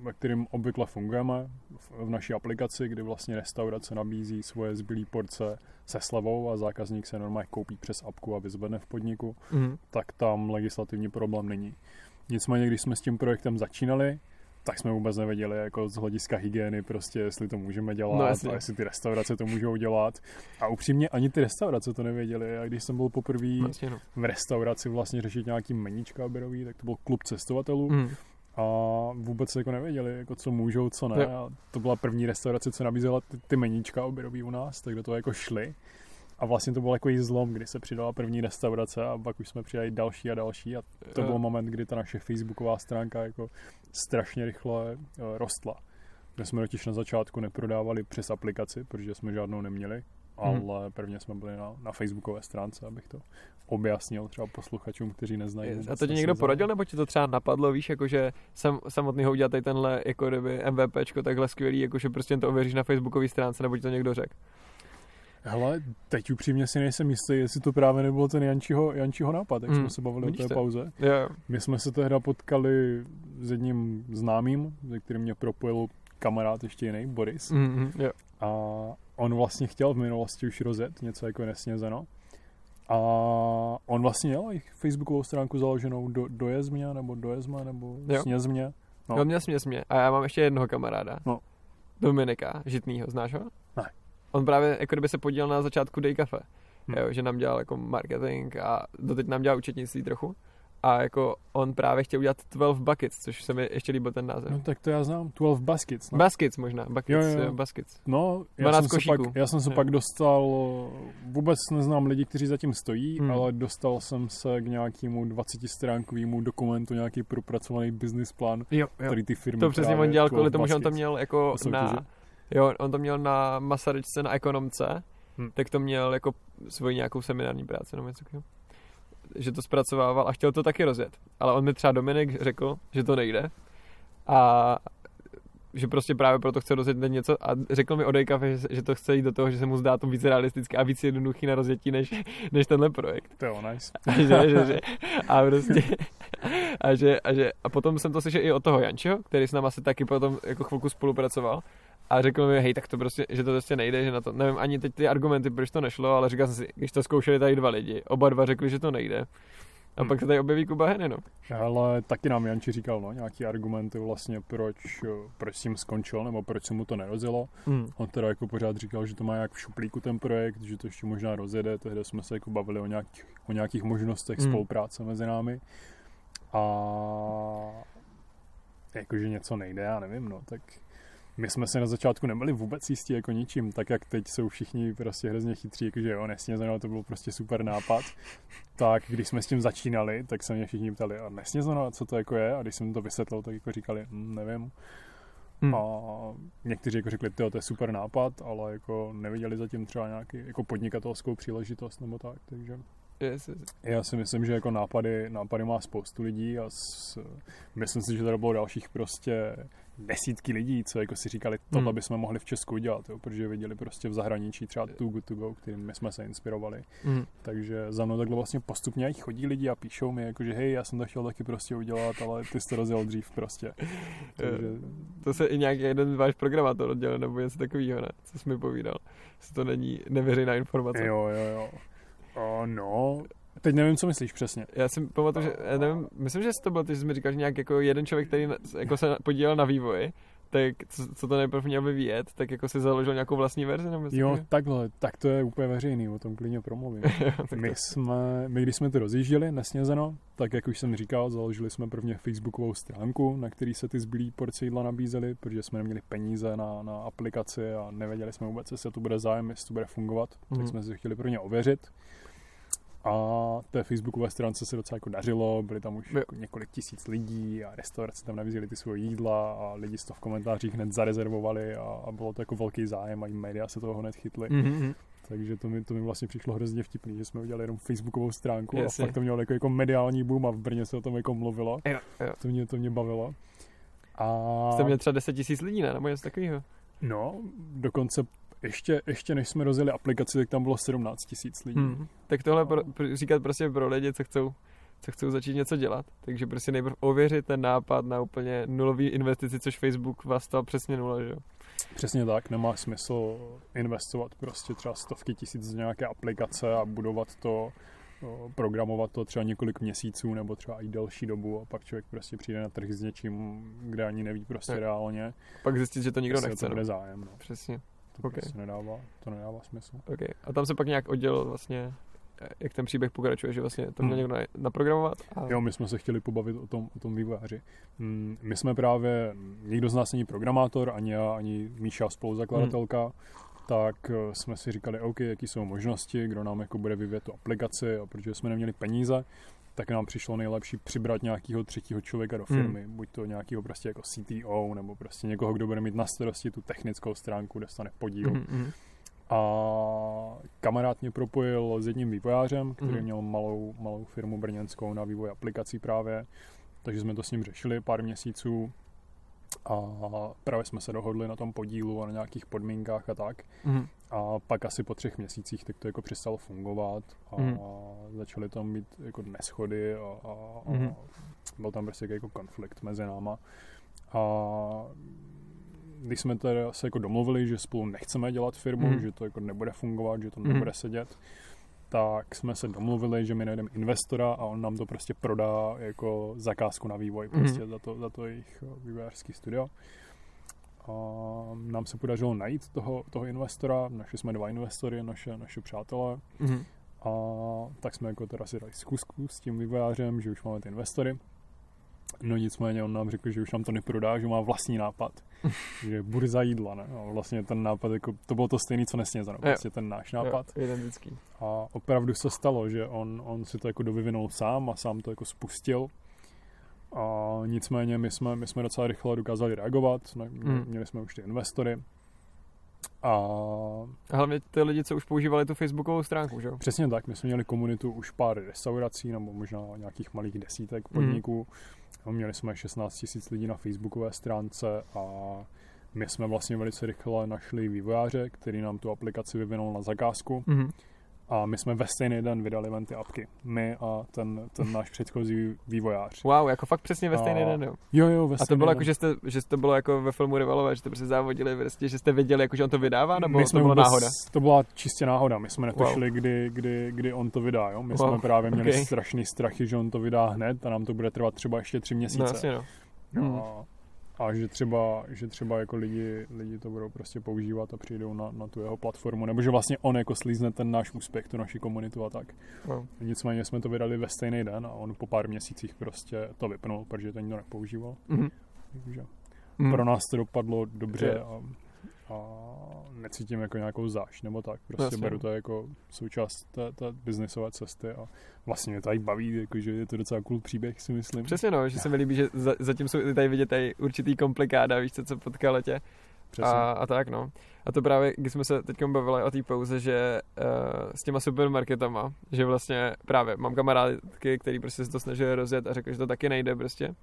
ve kterým obvykle fungujeme, v naší aplikaci, kdy vlastně restaurace nabízí svoje zbylé porce se slevou a zákazník se normálně koupí přes apku a vyzvedne v podniku, mm. tak tam legislativní problém není. Nicméně, když jsme s tím projektem začínali, tak jsme vůbec nevěděli jako z hlediska hygieny prostě, jestli to můžeme dělat No, a jasně. jestli ty restaurace to můžou dělat. A upřímně ani ty restaurace to nevěděli. A když jsem byl poprvé Vlastně, no. v restauraci vlastně řešit nějaký meníčka oberový, tak to byl klub cestovatelů Mm. A vůbec jako nevěděli, jako co můžou, co ne. A to byla první restaurace, co nabízela ty, ty meníčka oberový u nás, tak do toho jako šli. A vlastně to byl jako zlom, kdy se přidala první restaurace a pak už jsme přidali další a další a to byl moment, kdy ta naše facebooková stránka jako strašně rychle eh, rostla. My jsme totiž na začátku neprodávali přes aplikaci, protože jsme žádnou neměli, Mhm. ale prvně jsme byli na, na facebookové stránce, abych to objasnil třeba posluchačům, kteří neznají. A to ti někdo sezon. poradil, nebo ti to třeba napadlo, víš, jakože sam, samotný ho udělat tady tenhle, jako kdyby MVPčko takhle skvělý, jakože prostě to ověříš na facebookové stránce, nebo ti to někdo řekl? Hele, teď upřímně si nejsem jistý, jestli to právě nebyl ten Jančího, Jančího nápad, jak Hmm. jsme se bavili Vidíš o té pauze. Jo. My jsme se tehda potkali s jedním známým, ze kterým mě propojil kamarád ještě jiný, Boris. Mm, mm, jo. A on vlastně chtěl v minulosti už rozjet něco jako nesnězeno. A on vlastně měl i facebookovou stránku založenou do, dojez mě, nebo dojez mě, nebo Jo. sněz mě. No. Jo, měl směs mě. A já mám ještě jednoho kamaráda. No. Dominika Žitnýho, znáš ho? Ne. On právě jako kdyby se podílel na začátku Day Cafe. Hm. Jo, že nám dělal jako marketing a doteď nám dělal účetnictví trochu. A jako on právě chtěl udělat 12 Buckets, což se mi ještě líbil ten název. No tak to já znám, 12 baskets. No, Baskets možná, Buckets, Jo, jo, jo, jo. jo. Baskets. no já, 12 jsem se pak, já jsem se Jo. pak dostal, vůbec neznám lidi, kteří zatím stojí, Hmm. ale dostal jsem se k nějakému 20 stránkovému dokumentu, nějaký propracovaný business plán, Jo, který ty firmy To přesně on dělal 12 kvůli tomu, že on to měl jako Na soutěži. na... Jo, on to měl na Masaryčce na ekonomce, Hm. tak to měl jako svoji nějakou seminární práci nebo něco takového. Že to zpracovával a chtěl to taky rozjet. Ale on mi třeba Dominik řekl, že to nejde. A že prostě právě proto chce rozjet něco a řekl mi o Day Cafe, že, že to chce jít do toho, že se mu zdá to víc realistické a víc jednoduchý na rozjetí než, než tenhle projekt. To jo, nice. A že, že, že, a prostě, a že, a že, a potom jsem to slyšel i od toho Jančeho, který s náma se taky potom jako chvilku spolupracoval a řekl mi, hej, tak to prostě, že to prostě nejde, že na to, nevím ani teď ty argumenty, proč to nešlo, ale říkal jsem si, když to zkoušeli tady dva lidi, oba dva řekli, že to nejde. A Hmm. pak se tady objeví Kuba Heny, no. Ale taky nám Janči říkal, no, nějaký argumenty vlastně, proč, proč s tím skončil, nebo proč se mu to nerozjelo. Hmm. On teda jako pořád říkal, že to má jak v šuplíku ten projekt, že to ještě možná rozjede, tehdy jsme se jako bavili o nějakých, o nějakých možnostech Hmm. spolupráce mezi námi. A jakože něco nejde, já nevím, no, tak my jsme se na začátku nebyli vůbec jistí jako ničím, tak jak teď jsou všichni prostě hrozně chytří, jakože jo, nesnězeno, to byl prostě super nápad. Tak když jsme s tím začínali, tak se mě všichni ptali, a nesnězeno, co to jako je? A když jsem to vysvětlil, tak jako říkali, hm, nevím. Hmm. A někteří jako řekli, to je super nápad, ale jako neviděli zatím třeba nějaký jako podnikatelskou příležitost nebo tak, takže Yes, yes. já si myslím, že jako nápady, nápady má spoustu lidí a s, myslím si, že tady bylo dalších prostě desítky lidí, co jako si říkali, tohle Hmm. bychom mohli v Česku udělat, jo, protože viděli prostě v zahraničí třeba Too Good To Go, kterým my jsme se inspirovali. Hmm. Takže za mnou takhle vlastně postupně chodí lidi a píšou mi, jako, že hej, já jsem to chtěl taky prostě udělat, ale ty jsi to rozjel dřív prostě. Takže To se i nějaký jeden váš programátor oddělil, nebo něco takového, ne? Co jsi mi povídal. Že to není neveřejná informace. jo, jo, jo. O, no, teď nevím, co myslíš přesně. Já si pamatuju, že, já nevím, myslím, že to byl, ty jsi mi říkal, že nějak jako jeden člověk, který jako se podílel na vývoji, tak co, co to nejprve měl vyvíjet, tak jako si založil nějakou vlastní verzi, nebo Jo, takhle, tak to je úplně veřejný, o tom klidně promluvím. My to- jsme, my když jsme to rozjížděli nesnězeno, tak jak už jsem říkal, založili jsme prvně facebookovou stránku, na který se ty zbylý porce jídla nabízely, protože jsme neměli peníze na, na aplikaci a nevěděli jsme vůbec, jestli to bude zájem, jestli to bude fungovat, Mhm. tak jsme si chtěli prvně ověřit. A té facebookové stránce se docela jako dařilo, byly tam už jako několik tisíc lidí a restaurace tam nabízely ty svoje jídla a lidi si to v komentářích hned zarezervovali a, a bylo to jako velký zájem a i média se toho hned chytly. Mhm. Takže to mi, to mi vlastně přišlo hrozně vtipný, že jsme udělali jenom facebookovou stránku Jasně. a fakt to mělo jako, jako mediální boom a v Brně se o tom jako mluvilo. Jo, jo. To mě, to mě bavilo. A Jste měli třeba 10 tisíc lidí, ne? Nebo něco takového? no, dokonce ještě, ještě než jsme rozjeli aplikaci, tak tam bylo 17 tisíc lidí. Hmm. Tak tohle pro, pro, říkat prostě pro lidi, co chcou, co chcou začít něco dělat. Takže prostě nejprve ověřit ten nápad na úplně nulový investici, což Facebook vás stal přesně nula, že jo? Přesně tak, nemá smysl investovat prostě třeba stovky tisíc z nějaké aplikace a budovat to programovat to třeba několik měsíců nebo třeba i delší dobu a pak člověk prostě přijde na trh s něčím, kde ani neví prostě Tak. reálně. Pak zjistit, že to nikdo jestli nechce. To no. bude zájem, no. Přesně. To Ok. prostě nedává, to nedává smysl. Okay. A tam se pak nějak oddělil vlastně, eh, jak ten příběh pokračuje, že vlastně to měl Hmm. někdo na- naprogramovat. A... Jo, my jsme se chtěli pobavit o tom, o tom vývojáři. Mm, My jsme právě, nikdo z nás není programátor, ani já, ani Míša spoluzakladatelka, Hmm. tak eh, jsme si říkali, OK, jaký jsou možnosti, kdo nám jako bude vyvíjet tu aplikaci a protože jsme neměli peníze, tak nám přišlo nejlepší přibrat nějakého třetího člověka do Hmm. firmy, buď to nějakého prostě jako CTO, nebo prostě někoho, kdo bude mít na starosti tu technickou stránku, kde stane podíl. Mhm, mhm. A kamarád mě propojil s jedním vývojářem, který Mhm. měl malou, malou firmu brněnskou na vývoj aplikací právě, takže jsme to s ním řešili pár měsíců a právě jsme se dohodli na tom podílu a na nějakých podmínkách a tak. Mhm. A pak asi po třech měsících tak to jako přestalo fungovat a Mhm. začaly tam být jako neschody a, a, a Mhm. byl tam prostě jako konflikt mezi náma. A když jsme teda se jako domluvili, že spolu nechceme dělat firmu, Mhm. že to jako nebude fungovat, že to Mhm. nebude sedět, tak jsme se domluvili, že my najdeme investora a on nám to prostě prodá jako zakázku na vývoj Mhm. prostě za, to, za to jejich vývojářský studio. A nám se podařilo najít toho, toho investora, našli jsme dva investory, naše, naše přátelé Mhm. a tak jsme jako teda si dali zkusku s tím vývojářem, že už máme ty investory. No nicméně on nám řekl, že už nám to neprodá, že má vlastní nápad. že burza jídla, ne? A vlastně ten nápad, jako, to bylo to stejný, co nesnězano, Jo. prostě ten náš nápad. Jo, identický. A opravdu se stalo, že on, on si to jako dovyvinul sám a sám to jako spustil. A nicméně my jsme, my jsme docela rychle dokázali reagovat, ne, Mm. měli jsme už ty investory. A A hlavně ty lidi, co už používali tu facebookovou stránku, že jo? Přesně tak, my jsme měli komunitu už pár restaurací nebo možná nějakých malých desítek Mhm. podniků. Mm. Měli jsme 16 tisíc lidí na facebookové stránce a my jsme vlastně velice rychle našli vývojáře, který nám tu aplikaci vyvinul na zakázku Mhm. A my jsme ve stejný den vydali ven ty apky. My a ten, ten náš předchozí vývojář. Wow, jako fakt přesně ve stejný A- den, jo. Jo, jo, ve A to stejný bylo den. jako, že jste, že to bylo jako ve filmu Rivalové, že jste prostě závodili, prostě, že jste věděli, jako, že on to vydává, nebo my to jsme byla vůbec, náhoda? To byla čistě náhoda. My jsme netušili, Wow. kdy, kdy, kdy on to vydá. Jo? My Wow, jsme právě měli okay. strašný strachy, že on to vydá hned a nám to bude trvat třeba ještě tři měsíce. No jasně, no. Hmm. A, a že třeba, že třeba jako lidi, lidi to budou prostě používat a přijdou na, na tu jeho platformu, nebo že vlastně on jako slízne ten náš úspěch, tu naši komunitu a tak. Wow. Nicméně jsme to vydali ve stejný den a on po pár měsících prostě to vypnul, protože to nikdo nepoužíval. Mhm. Takže Mhm. pro nás to dopadlo dobře Je. a, a necítím jako nějakou zášť nebo tak. Prostě Jasně. beru to jako součást té, té biznisové cesty a vlastně mě to i baví, jako, že je to docela cool příběh, si myslím. Přesně no, že se mi líbí, že za, zatím jsou tady vidět tady určitý komplikáda, víš co, co potkalo tě. Přesně. A, a tak no. A to právě, když jsme se teď bavili o té pauze, že uh, s těma supermarketama, že vlastně právě mám kamarádky, který prostě se to snaží rozjet a řekl, že to taky nejde prostě.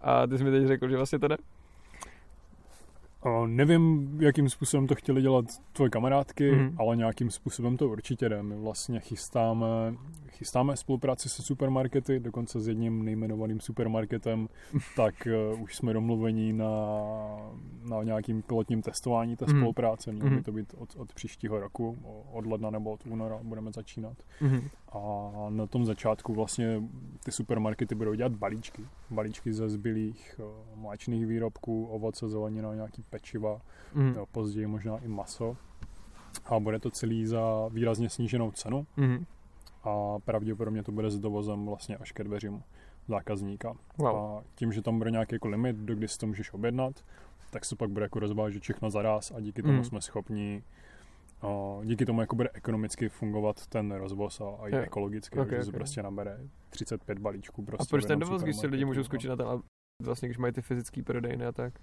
A ty jsi mi teď řekl, že vlastně to jde. O, nevím, jakým způsobem to chtěli dělat tvoje kamarádky, mm. ale nějakým způsobem to určitě jde. My vlastně chystáme, chystáme spolupráci se supermarkety, dokonce s jedním nejmenovaným supermarketem, tak uh, už jsme domluveni na, na nějakým pilotním testování té Mhm. spolupráce. Mělo by Mhm. to být od, od příštího roku, od ledna nebo od února budeme začínat. Mhm. A na tom začátku vlastně ty supermarkety budou dělat balíčky. Balíčky ze zbylých uh, mléčných výrobků, ovoce, zelenina, nějaký pečiva, Mhm. jo, později možná i maso. A bude to celý za výrazně sníženou cenu Mhm. a pravděpodobně to bude s dovozem vlastně až ke dveřím zákazníka. Wow. A tím, že tam bude nějaký jako limit, do kdy si to můžeš objednat, tak se pak bude jako rozvážet všechno zaraz a díky tomu Mm. jsme schopni a díky tomu jako bude ekonomicky fungovat ten rozvoz a, a i Jo. ekologicky, Ok, takže se ok. prostě nabere 35 balíčků. A Prostě proč v ten dovoz, když si lidi můžou skočit na ten, a vlastně když mají ty fyzické prodejny a tak?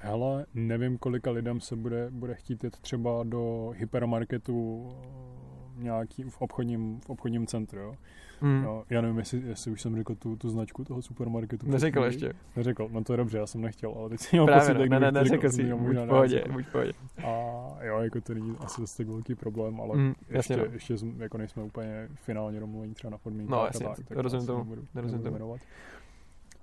Hele, nevím, kolika lidem se bude, bude chtít jít třeba do hypermarketu eh, nějaký v obchodním, v obchodním centru, jo. Mm. jo. Já nevím, jestli, jestli už jsem řekl tu, tu značku toho supermarketu. Neřekl ještě. Neřekl, no to je dobře, já jsem nechtěl, ale teď jsem měl Právě, pocit, no, ne, ne, neřekl řekl, si, buď v pohodě, buď v pohodě. A jo, jako to není asi zase tak velký problém, ale Mm, jasně, ještě, no. ještě jsme- jako nejsme úplně finálně domluvení třeba na podmínkách No, jasně, tak, to tak rozumím tomu, nebudu, rozumím nebudu tomu.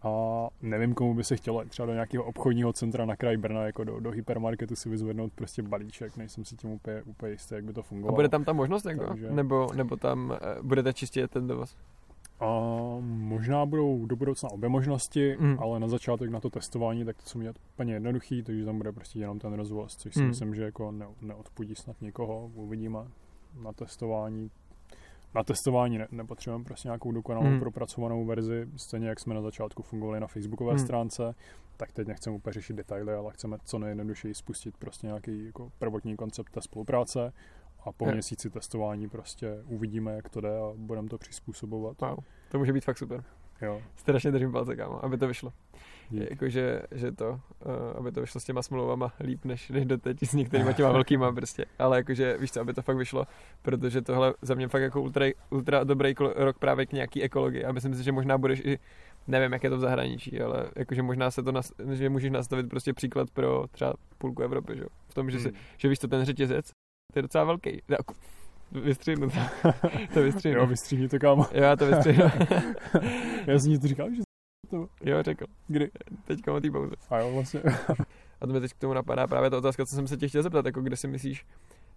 A nevím, komu by se chtělo třeba do nějakého obchodního centra na kraj Brna, jako do, do hypermarketu si vyzvednout prostě balíček, nejsem si tím úplně, úplně jistý, jak by to fungovalo. A bude tam ta možnost, jako? Takže- Nebo, nebo tam uh, budete čistě ten dovoz? A možná budou do budoucna obě možnosti, Mm. ale na začátek na to testování, tak to jsou udělat úplně jednoduchý, takže tam bude prostě jenom ten rozvoz, což si Mm. myslím, že jako ne, neodpudí snad někoho, uvidíme na testování. Na testování ne, nepotřebujeme prostě nějakou dokonalou Mm. propracovanou verzi, stejně jak jsme na začátku fungovali na facebookové Mm. stránce, tak teď nechceme úplně řešit detaily, ale chceme co nejjednodušeji spustit prostě nějaký jako prvotní koncept té spolupráce a po Jo. měsíci testování prostě uvidíme, jak to jde a budeme to přizpůsobovat. Wow, to může být fakt super. Jo. Strašně držím palce, kámo, aby to vyšlo. Dík. Jakože, že to, uh, aby to vyšlo s těma smlouvama líp, než, než doteď s některýma těma velkýma prostě. Ale jakože, víš co, aby to fakt vyšlo, protože tohle za mě fakt jako ultra, ultra dobrý rok právě k nějaký ekologii a myslím si, že možná budeš i nevím, jak je to v zahraničí, ale jakože možná se to, nas, že můžeš nastavit prostě příklad pro třeba půlku Evropy, že? jo? V tom, že, si, Hmm. že víš to, ten řetězec, to je docela velký. Já, Vystřihnu to. to vystřihnu. Jo, vystříhni to, kámo. Jo, já to vystřihnu. Já jsem ti to říkal, že jo, řekl. kdy. Teďka o té pauze. A jo, vlastně. A to mi teď k tomu napadá právě ta otázka, co jsem se tě chtěl zeptat, jako kde si myslíš,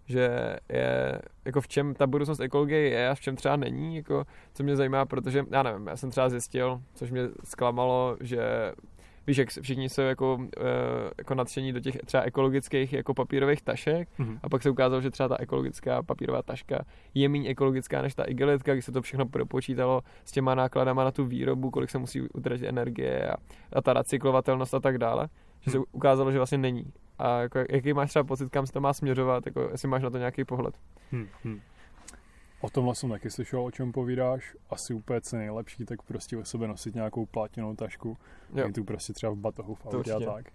že je, jako v čem ta budoucnost ekologie je a v čem třeba není, jako co mě zajímá, protože já nevím, já jsem třeba zjistil, což mě zklamalo, že víš, jak všichni jsou jako, eh, jako nadšení do těch třeba ekologických jako papírových tašek Mhm. a pak se ukázalo, že třeba ta ekologická papírová taška je méně ekologická než ta igelitka, když se to všechno propočítalo s těma nákladama na tu výrobu, kolik se musí utratit energie a, a ta recyklovatelnost a tak dále, že se Hmm. ukázalo, že vlastně není. A jako, jaký máš třeba pocit, kam se to má směřovat, jako, jestli máš na to nějaký pohled. Hm, hm. O tomhle jsem taky slyšel, o čem povídáš. Asi úplně co nejlepší, tak prostě o sebe nosit nějakou plátěnou tašku. Jo. Tu prostě třeba v batohu, v autě a tak.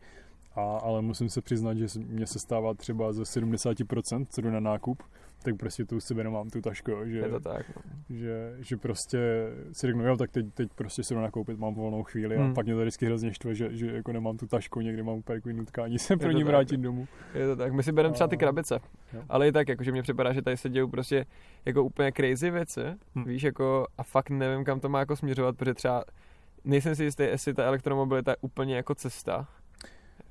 A, ale musím se přiznat, že mě se stává třeba ze 70%, co jdu na nákup, tak prostě tu u sebe nemám tu tašku, jo, že, Je to tak. No. že, že prostě si řeknu, jo, tak teď, teď prostě se jdu nakoupit, mám volnou chvíli Hmm. a pak mě to vždycky hrozně štve, že, že jako nemám tu tašku, někdy mám úplně takový nutkání se pro ní tak, vrátit domů. Je to tak. My si bereme třeba ty A- krabice, Jo. ale i tak, jakože mně připadá, že tady se dějou prostě jako úplně crazy věci, Hm. víš, jako a fakt nevím, kam to má jako směřovat, protože třeba nejsem si jistý, jestli ta elektromobilita je úplně jako cesta.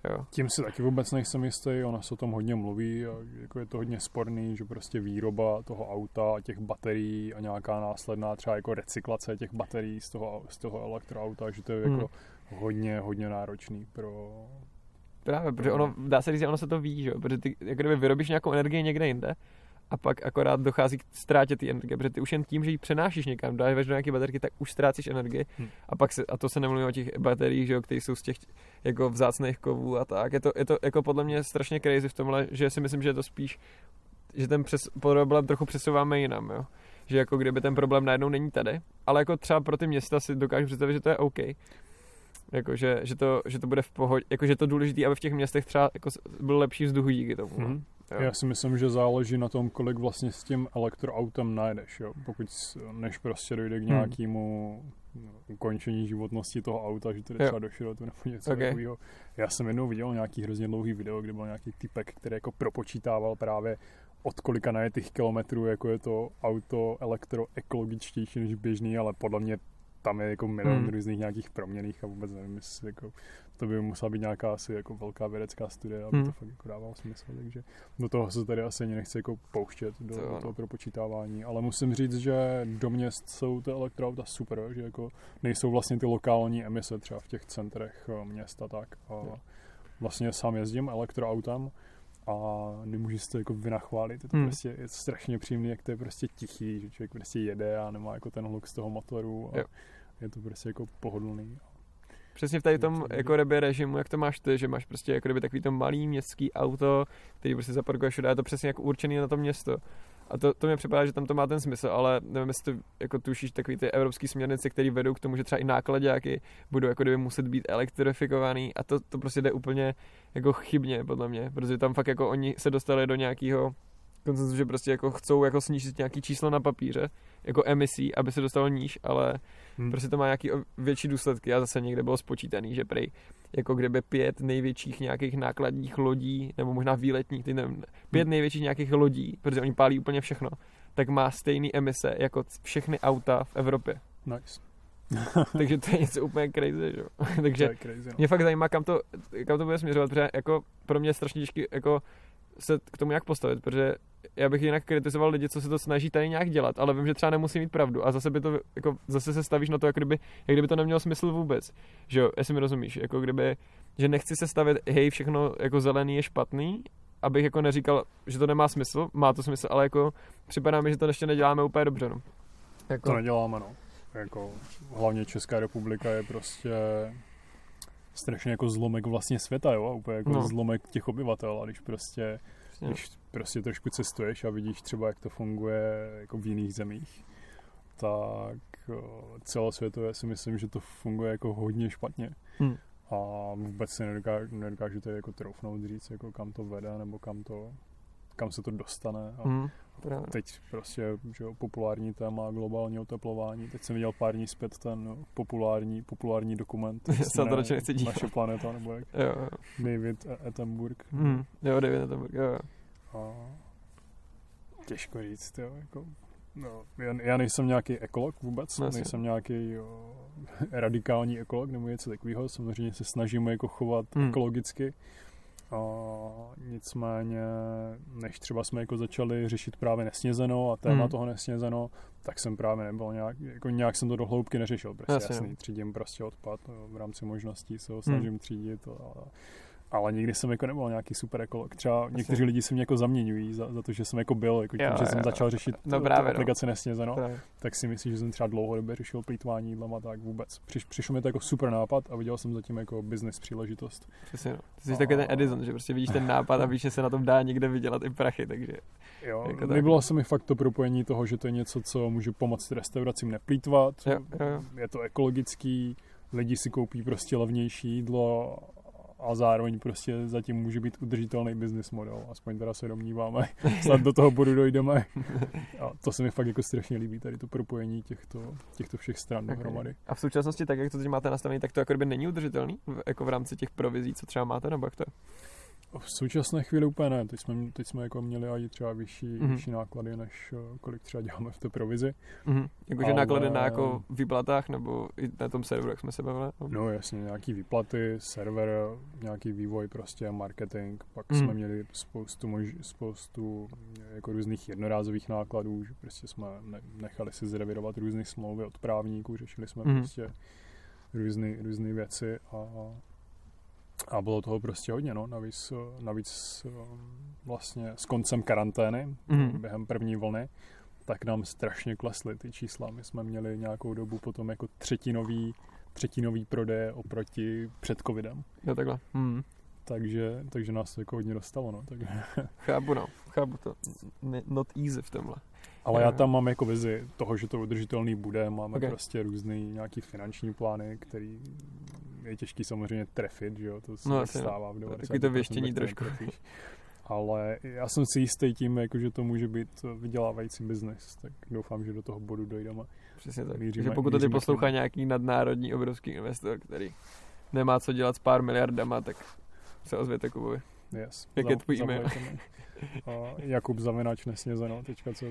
Jo. Tím si taky vůbec nejsem jistý, ona se o tom hodně mluví a jako je to hodně sporný, že prostě výroba toho auta a těch baterií a nějaká následná třeba jako recyklace těch baterií z toho, z toho elektroauta, že to je Hmm. jako hodně, hodně náročný pro... Právě, protože ono, dá se říct, že ono se to ví, že protože ty jako kdyby vyrobíš nějakou energii někde jinde a pak akorát dochází k ztrátě té energie, protože ty už jen tím, že ji přenášíš někam, dáš do nějaké baterky, tak už ztrácíš energii Hm. a pak se, a to se nemluví o těch bateriích, že jo, které jsou z těch jako vzácných kovů a tak. Je to, je to jako podle mě strašně crazy v tomhle, že si myslím, že je to spíš, že ten přes, problém trochu přesouváme jinam, jo. Že jako kdyby ten problém najednou není tady, ale jako třeba pro ty města si dokážu představit, že to je OK. Jako, že, že, to, že to bude v pohodě, jako, že to důležité, aby v těch městech třeba jako byl lepší vzduch díky tomu. Mhm. Jo. Já si myslím, že záleží na tom, kolik vlastně s tím elektroautem najdeš, jo. Pokud než prostě dojde k Hmm. nějakému no, ukončení životnosti toho auta, že to jde Jo. třeba do širotu nebo něco Ok. takového. Já jsem jednou viděl nějaký hrozně dlouhý video, kde byl nějaký typek, který jako propočítával právě od kolika najetých kilometrů, jako je to auto elektroekologičtější než běžný, ale podle mě tam je jako milion Hmm. různých nějakých proměných a vůbec nevím, jestli jako, to by musela být nějaká asi jako velká vědecká studie, aby Hmm. to fakt jako dávalo smysl, takže do toho se tady asi ani nechci jako pouštět do, To do toho propočítávání, ale musím říct, že do měst jsou ty elektroauta super, že jako nejsou vlastně ty lokální emise třeba v těch centrech eh, měst a tak. A vlastně sám jezdím elektroautem a nemůžu si to jako vynachválit, je to Hmm. prostě je strašně příjemný, jak to je prostě tichý, že člověk prostě jede a nemá jako ten hluk z toho motoru a Jo. Je to prostě jako pohodlný. Přesně v tady tom jako rebe režimu, jak to máš ty, že máš prostě jako kdyby takový to malý městský auto, který prostě zaparkuješ všude, a je to přesně jako určený na to město. A to, to mi připadá, že tam to má ten smysl, ale nevím, jestli to jako tušíš takový ty evropské směrnice, které vedou k tomu, že třeba i nákladáky budou jako kdyby muset být elektrifikovaný a to, to prostě jde úplně jako chybně, podle mě, protože tam fakt jako oni se dostali do nějakého koncenzu, že prostě jako chcou jako snížit nějaký číslo na papíře, jako emisí, aby se dostalo níž, ale Hmm. prostě to má nějaký větší důsledky a zase někde bylo spočítaný, že prej jako kdyby pět největších nějakých nákladních lodí, nebo možná výletních, ty nevím, pět Hmm. největších nějakých lodí, protože oni pálí úplně všechno, tak má stejný emise jako všechny auta v Evropě. Nice. Takže to je něco úplně crazy, že. To Takže je crazy, no. mě fakt zajímá, kam to, kam to bude směřovat, protože jako pro mě je strašně těžké jako se k tomu nějak postavit, protože já bych jinak kritizoval lidi, co se to snaží tady nějak dělat, ale vím, že třeba nemusí mít pravdu a zase by to, jako, zase se stavíš na to, jak kdyby, jak kdyby to nemělo smysl vůbec, že jo, jestli mi rozumíš, jako kdyby, že nechci se stavit, hej, všechno jako zelený je špatný, abych jako neříkal, že to nemá smysl, má to smysl, ale jako připadá mi, že to ještě neděláme úplně dobře, no. Jako, To neděláme, no. Jako, hlavně Česká republika je prostě strašně jako zlomek vlastně světa, jo, úplně jako No. zlomek těch obyvatel a když prostě, přesně, když prostě trošku cestuješ a vidíš třeba, jak to funguje jako v jiných zemích, tak o, celosvětově si myslím, že to funguje jako hodně špatně. Hmm. A vůbec si nedokážu, nedokážu jako troufnout říct, jako kam to vede, nebo kam to, kam se to dostane. A Hmm, právě. teď prostě že jo, populární téma globální oteplování. Teď jsem viděl pár dní zpět ten no, populární, populární dokument. Já se to radši nechci dívat. Naše planeta, nebo jak Jo, jo. David Attenborough. Hmm, jo, David Attenborough, jo. A těžko říct, jo, jako, no, já, já nejsem nějaký ekolog vůbec, No, jasně. nejsem nějaký jo, radikální ekolog nebo něco takového, samozřejmě se snažíme jako chovat hmm. ekologicky, a nicméně, než třeba jsme jako začali řešit právě nesnězeno a téma Hmm. hmm. toho nesnězeno, tak jsem právě nebyl nějak, jako nějak jsem to do hloubky neřešil, prostě jasný, no. třídím prostě odpad, no, v rámci možností se ho snažím třídit a, ale nikdy jsem jako nebyl nějaký super ekolog. Třeba někteří lidi se mě jako zaměňují za, za to, že jsem jako byl, jako tím, Jo, že jsem jo. začal řešit No právě, no. aplikaci nesnězeno, Právě. tak si myslím, že jsem třeba dlouhodobě řešil plýtvání jídlem a tak vůbec. Přiš, přišlo mi to jako super nápad a viděl jsem zatím jako business příležitost. Přesně, no. Ty jsi A- takový ten Edison, že prostě vidíš ten nápad a víš, že se na tom dá někde vydělat i prachy, takže Jo, Jako tak. nebylo se mi fakt to propojení toho, že to je něco, co může pomoct restauracím neplýtvat. Jo, jo, jo. Je to ekologický, lidi si koupí prostě levnější jídlo a zároveň prostě zatím může být udržitelný business model. Aspoň teda se domníváme. Snad do toho bodu dojdeme. A to se mi fakt jako strašně líbí, tady to propojení těchto, těchto všech stran Okay. dohromady. A v současnosti, tak jak to teď máte nastavený, tak to jako kdyby není udržitelný, v- jako v rámci těch provizí, co třeba máte, nebo jak to je? V současné chvíli úplně ne. Teď jsme, teď jsme jako měli i třeba vyšší, Mhm. mm-hmm. vyšší náklady, než eh, kolik třeba děláme v té provizi. Mhm. Jakože Ale- náklady na jako výplatách, nebo i na tom serveru, jak jsme se bavili? No jasně, nějaký výplaty, server, nějaký vývoj prostě, marketing, pak Mhm. mm. jsme měli spoustu, mož, spoustu jako různých jednorázových nákladů, že prostě jsme ne, nechali si zrevidovat různé smlouvy od právníků, řešili jsme Mhm. mm. prostě různé různé věci a, a bylo toho prostě hodně, no, navíc, navíc um, vlastně s koncem karantény, Mhm. během první vlny, tak nám strašně klesly ty čísla. My jsme měli nějakou dobu potom jako třetinový, třetinový prodeje oproti před covidem. Jo, takhle. Hmm. Takže, takže nás to jako hodně dostalo. No. Takže, Chápu, no. Chápu to. Not easy v tomhle. ale já tam mám jako vizi toho, že to udržitelný bude. Máme Ok. okay. prostě různý nějaký finanční plány, který je těžký samozřejmě trefit, že jo, to se No, no, stává v To je 90%. takový to věštění trošku. netrefíš. Ale já jsem si jistý tím, jako, že to může být vydělávající biznis, tak doufám, že do toho bodu dojdeme. Přesně tak. Míříme- že pokud k poslouchá tomu. nějaký nadnárodní obrovský investor, který nemá co dělat s pár miliardama, tak se ozvěte Kubovi. Yes. Jak je tvůj e-mail? Jakub Zavinač nesnězeno.cz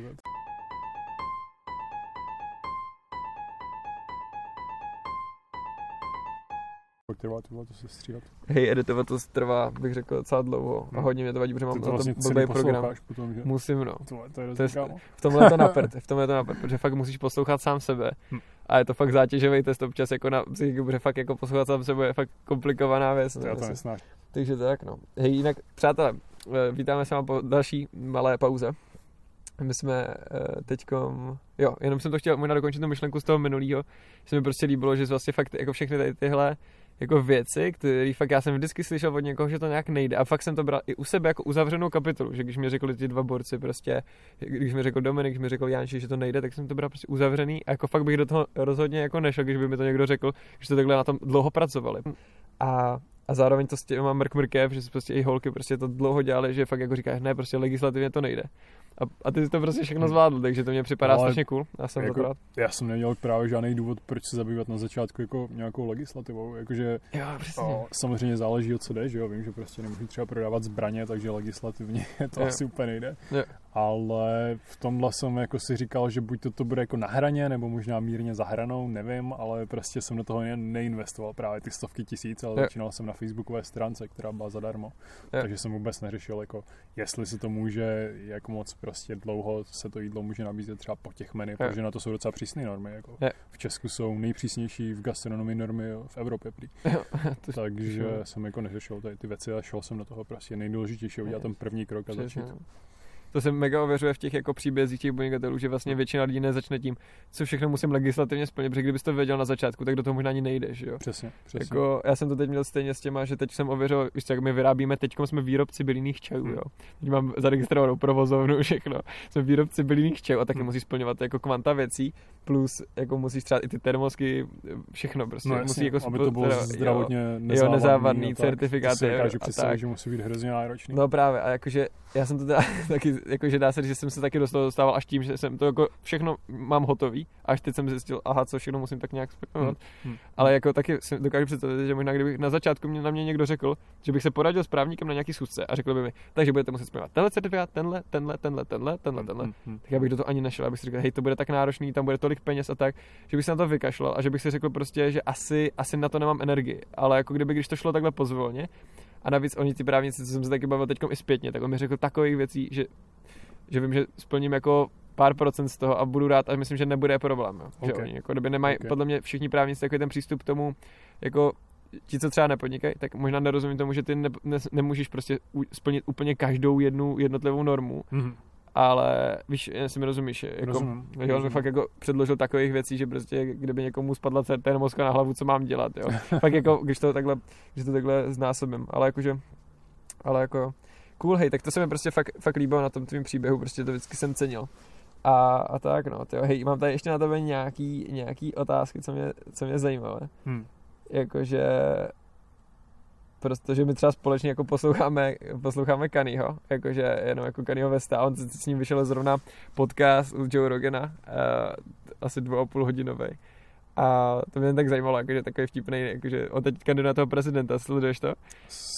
Kolik trvá tohle to se? Hej, editovat to trvá, bych řekl, docela dlouho. A Hmm. hodně mě to vadí, protože mám to vlastně blbý program. potom, že? Musím, no. Tohle, to je To je-. V tomhle je to naprt, v tomhle je to naprt, protože fakt musíš poslouchat sám sebe. Hm. A je to fakt zátěžový test občas jako na psychiku, protože fakt jako poslouchat sám sebe je fakt komplikovaná věc. To já to nesnáším. Takže tak, no. Hej, jinak, přátelé, eh, vítáme se vám po další malé pauze. My jsme uh, teďkom, jo, jenom jsem to chtěl možná dokončit tu myšlenku z toho minulého, že se mi prostě líbilo, že vlastně fakt jako všechny tady tyhle jako věci, které fakt já jsem vždycky slyšel od někoho, že to nějak nejde a fakt jsem to bral i u sebe jako uzavřenou kapitolu, že když mi řekli ti dva borci prostě, když mi řekl Dominik, když mi řekl Janči, že to nejde, tak jsem to bral prostě uzavřený a jako fakt bych do toho rozhodně jako nešel, když by mi to někdo řekl, že to takhle na tom dlouho pracovali. A a zároveň to s těma mrk mrkev, že prostě i holky prostě to dlouho dělali, že fakt jako říkáš, ne, prostě legislativně to nejde. A, a ty jsi to prostě všechno zvládl, takže to mě připadá Ale strašně cool. Já jsem jako-. Já jsem neměl právě žádný důvod, proč se zabývat na začátku jako nějakou legislativou. Jakože Jo, přesně. o, samozřejmě záleží, o co jde, že jo. Vím, že prostě nemůžu třeba prodávat zbraně, takže legislativně to Jo. asi úplně nejde. Jo. Ale v tomhle jsem jako si říkal, že buď to, to bude jako na hraně, nebo možná mírně za hranou, nevím, ale prostě jsem do toho neinvestoval právě ty stovky tisíc, ale začínal jsem na facebookové stránce, která byla zadarmo, je. takže jsem vůbec neřešil, jako jestli se to může, jak moc prostě dlouho se to jídlo může nabízet třeba po těch menu, protože na to jsou docela přísné normy, jako. Je. v Česku jsou nejpřísnější v gastronomii normy v Evropě prý. takže jsem jako neřešil tady ty věci a šel jsem do toho prostě nejdůležitější udělat ten první krok a začít to se mega ověřuje v těch jako příbězích těch podnikatelů, že vlastně většina lidí nezačne tím, co všechno musím legislativně splnit, protože kdybys to věděl na začátku, tak do toho možná ani nejdeš. Jo? Přesně, přesně. Jako, já jsem to teď měl stejně s těma, že teď jsem ověřil, víš, jak my vyrábíme, teď jsme výrobci bylinných čajů, hmm. jo. Teď mám zaregistrovanou provozovnu, všechno. Jsme výrobci bylinných čajů a taky hmm. musí splňovat jako kvanta věcí, plus jako musíš třeba i ty termosky, všechno prostě. No, musí jako aby to bylo teda, zdravotně jo, nezávadný, jo, nezávadný certifikáty. Si a tak. že musí být hrozně náročný. No právě, a jakože já jsem to teda taky, jakože dá se říct, že jsem se taky do toho dostával až tím, že jsem to jako všechno mám hotový, až teď jsem zjistil, aha, co všechno musím tak nějak splňovat. Hmm. Hmm. Ale jako taky si dokážu představit, že možná kdyby na začátku mě, na mě někdo řekl, že bych se poradil s právníkem na nějaký schůzce a řekl by mi, takže budete muset splňovat tenhle certifikát, tenhle, tenhle, tenhle, tenhle, tenhle, tenhle. Hmm. Hmm. Tak já bych do toho ani nešel, abych si řekl, hej, to bude tak náročný, tam bude tolik peněz a tak, že bych se na to vykašlal a že bych si řekl prostě, že asi, asi na to nemám energii. Ale jako kdyby, když to šlo takhle pozvolně, a navíc oni ty právníci, co jsem se taky bavil teď i zpětně, tak on mi řekl takových věcí, že, že vím, že splním jako pár procent z toho a budu rád a myslím, že nebude problém. Jo. Okay. Že oni jako kdyby nemají, okay. podle mě všichni právníci takový ten přístup k tomu, jako ti, co třeba nepodnikají, tak možná nerozumím tomu, že ty ne, ne, nemůžeš prostě u, splnit úplně každou jednu jednotlivou normu, mm-hmm ale víš, jestli mi rozumíš, jako, rozumím, že on mi fakt jako předložil takových věcí, že prostě kdyby někomu spadla termoska na hlavu, co mám dělat, jo. Fakt jako, když to takhle, když to takhle znásobím, ale jakože, ale jako, cool, hej, tak to se mi prostě fakt, fakt líbilo na tom tvým příběhu, prostě to vždycky jsem cenil. A, a tak no, tyjo, hej, mám tady ještě na tebe nějaký, nějaký otázky, co mě, co mě zajímavé. Hmm. Jakože protože my třeba společně jako posloucháme, posloucháme Kanyho, jakože jenom jako Kanyho Vesta, on s ním vyšel zrovna podcast u Joe Rogana, uh, asi dvou a půl hodinový. A to mě tak zajímalo, jakože takový vtipný, jakože on teď kandiduje toho prezidenta, sleduješ to?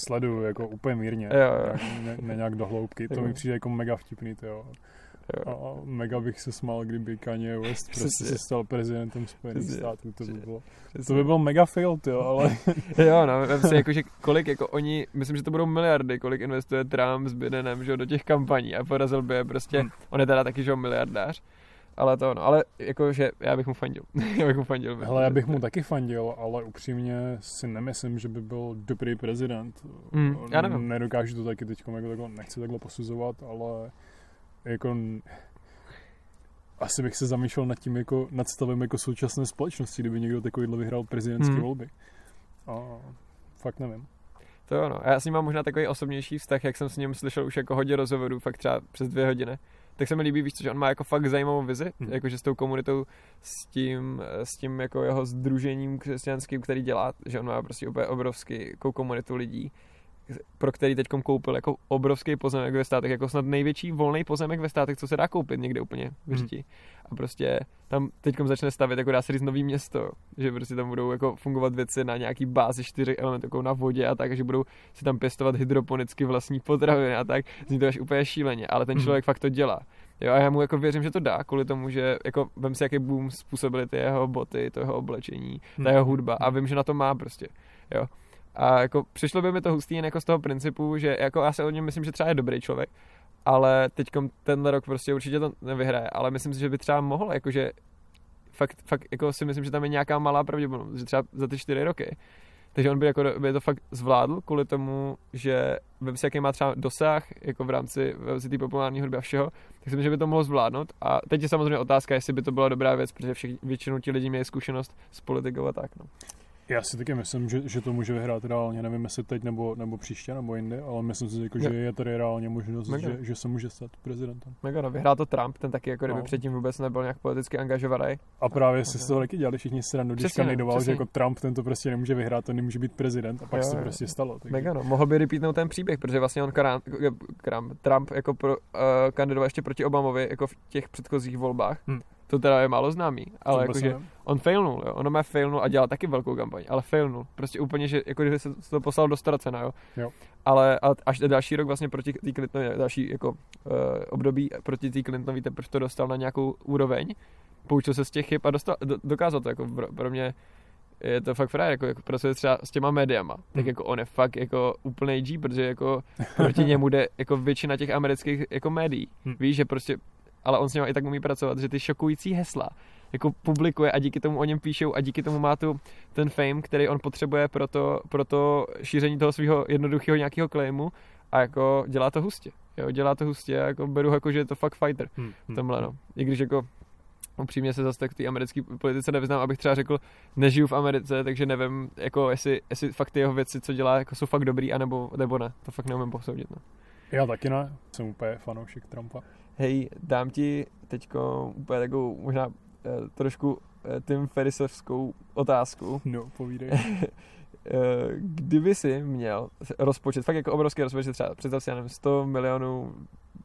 Sleduju, jako úplně mírně, jo, jo. Ne, ne, nějak do hloubky, to jo. mi přijde jako mega vtipný, to jo. A mega bych se smál, kdyby Kanye West prostě se stal prezidentem Spojených států, to by bylo, to by bylo mega fail, jo, ale... jo, no, vem si, jakože kolik, jako oni, myslím, že to budou miliardy, kolik investuje Trump s Bidenem, že do těch kampaní a porazil by je prostě, hmm. on je teda taky, že miliardář, ale to no, ale jakože já bych mu fandil. já bych mu fandil. Hele, já bych mu taky fandil, ale upřímně si nemyslím, že by byl dobrý prezident. Mm, já nevím. Nedokážu to taky teď, jako takhle, nechci takhle posuzovat, ale jako asi bych se zamýšlel nad tím jako, nad stavem jako současné společnosti, kdyby někdo takovýhle vyhrál prezidentské hmm. volby. A fakt nevím. To jo, no. Já s ním mám možná takový osobnější vztah, jak jsem s ním slyšel už jako hodně rozhovorů, fakt třeba přes dvě hodiny. Tak se mi líbí, víš co, že on má jako fakt zajímavou vizi, hmm. jakože s tou komunitou, s tím, s tím jako jeho združením křesťanským, který dělá, že on má prostě úplně obrovský jako komunitu lidí, pro který teď koupil jako obrovský pozemek ve státech, jako snad největší volný pozemek ve státech, co se dá koupit někde úplně v hmm. A prostě tam teď začne stavět, jako dá se říct, nový město, že prostě tam budou jako fungovat věci na nějaký bázi čtyři elementů, jako na vodě a tak, že budou si tam pěstovat hydroponicky vlastní potraviny a tak. Zní to až úplně šíleně, ale ten hmm. člověk hmm. fakt to dělá. Jo, a já mu jako věřím, že to dá, kvůli tomu, že jako vem si, jaký boom způsobily ty jeho boty, to jeho oblečení, ta hmm. jeho hudba a vím, že na to má prostě. Jo. A jako přišlo by mi to hustý jen jako z toho principu, že jako já se o něm myslím, že třeba je dobrý člověk, ale teď tenhle rok prostě určitě to nevyhraje, ale myslím si, že by třeba mohl, jakože fakt, fakt jako si myslím, že tam je nějaká malá pravděpodobnost, že třeba za ty čtyři roky. Takže on by, jako, by to fakt zvládl kvůli tomu, že vím si, jaký má třeba dosah jako v rámci, v rámci té populární hudby a všeho, tak si myslím, že by to mohlo zvládnout. A teď je samozřejmě otázka, jestli by to byla dobrá věc, protože všichni, většinou ti lidi měli zkušenost s politikou a tak. No. Já si taky myslím, že, že to může vyhrát reálně, nevím jestli teď nebo, nebo příště nebo jindy, ale myslím si, jako, že je tady reálně možnost, že, že, se může stát prezidentem. Mega, no, vyhrál to Trump, ten taky jako kdyby no. předtím vůbec nebyl nějak politicky angažovaný. A právě no, si z toho taky dělali všichni stranu, když kandidoval, že jako Trump ten to prostě nemůže vyhrát, to nemůže být prezident a pak jo, se prostě stalo. Takže... Mega, no, mohl by repeatnout ten příběh, protože vlastně on krám, krám, Trump jako pro, uh, kandidoval ještě proti Obamovi jako v těch předchozích volbách. Hmm to teda je málo známý, ale jakože on failnul, jo. On má failnul a dělal taky velkou kampaň, ale failnul. Prostě úplně, že jako kdyby se to poslal do ztracena, jo. Jo. Ale až další rok vlastně proti té Clintonově, další jako uh, období proti té Clintonové teprve to dostal na nějakou úroveň, poučil se z těch chyb a dostal, do, dokázal to, jako pro, pro mě je to fakt frajer, jako, jako pracuje třeba s těma médiama, tak Hmm. jako on je fakt jako úplný G, protože jako proti němu jde jako většina těch amerických jako médií. Hmm. Víš, že prostě, ale on s ním i tak umí pracovat, že ty šokující hesla jako publikuje a díky tomu o něm píšou a díky tomu má tu ten fame, který on potřebuje pro to, pro to šíření toho svého jednoduchého nějakého claimu a jako dělá to hustě. Jo, dělá to hustě a jako beru jako, že je to fakt fighter Hm, hm, tomhle, no. I když jako upřímně se zase tak v té americké politice nevyznám, abych třeba řekl, nežiju v Americe, takže nevím, jako jestli, jestli fakt ty jeho věci, co dělá, jako jsou fakt dobrý, anebo, nebo ne. To fakt neumím posoudit, no. Já taky ne, jsem úplně fanoušek Trumpa. Hej, dám ti teďko úplně takovou možná eh, trošku eh, Tim Ferrisovskou otázku. No, povídej. Eh, kdyby si měl rozpočet, fakt jako obrovský rozpočet, třeba představ si, já nevím, 100 milionů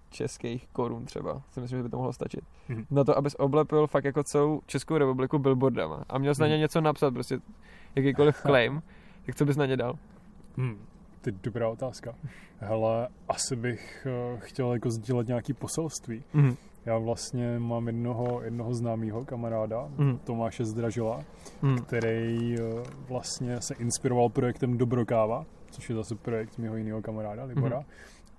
českých korun třeba, si myslím, že by to mohlo stačit. Mhm. Na to, abys oblepil fakt jako celou Českou republiku billboardama a měl jsi na ně Mhm. něco napsat, prostě jakýkoliv claim, tak co bys na ně dal? Hm, ty dobrá otázka. Hele, asi bych eh, chtěl jako sdílet nějaký poselství. Mhm. Já vlastně mám jednoho, jednoho známého kamaráda, Mhm. Tomáše Zdražila, Mhm. který eh, vlastně se inspiroval projektem Dobrokáva, což je zase projekt mého jiného kamaráda, Libora. Mhm.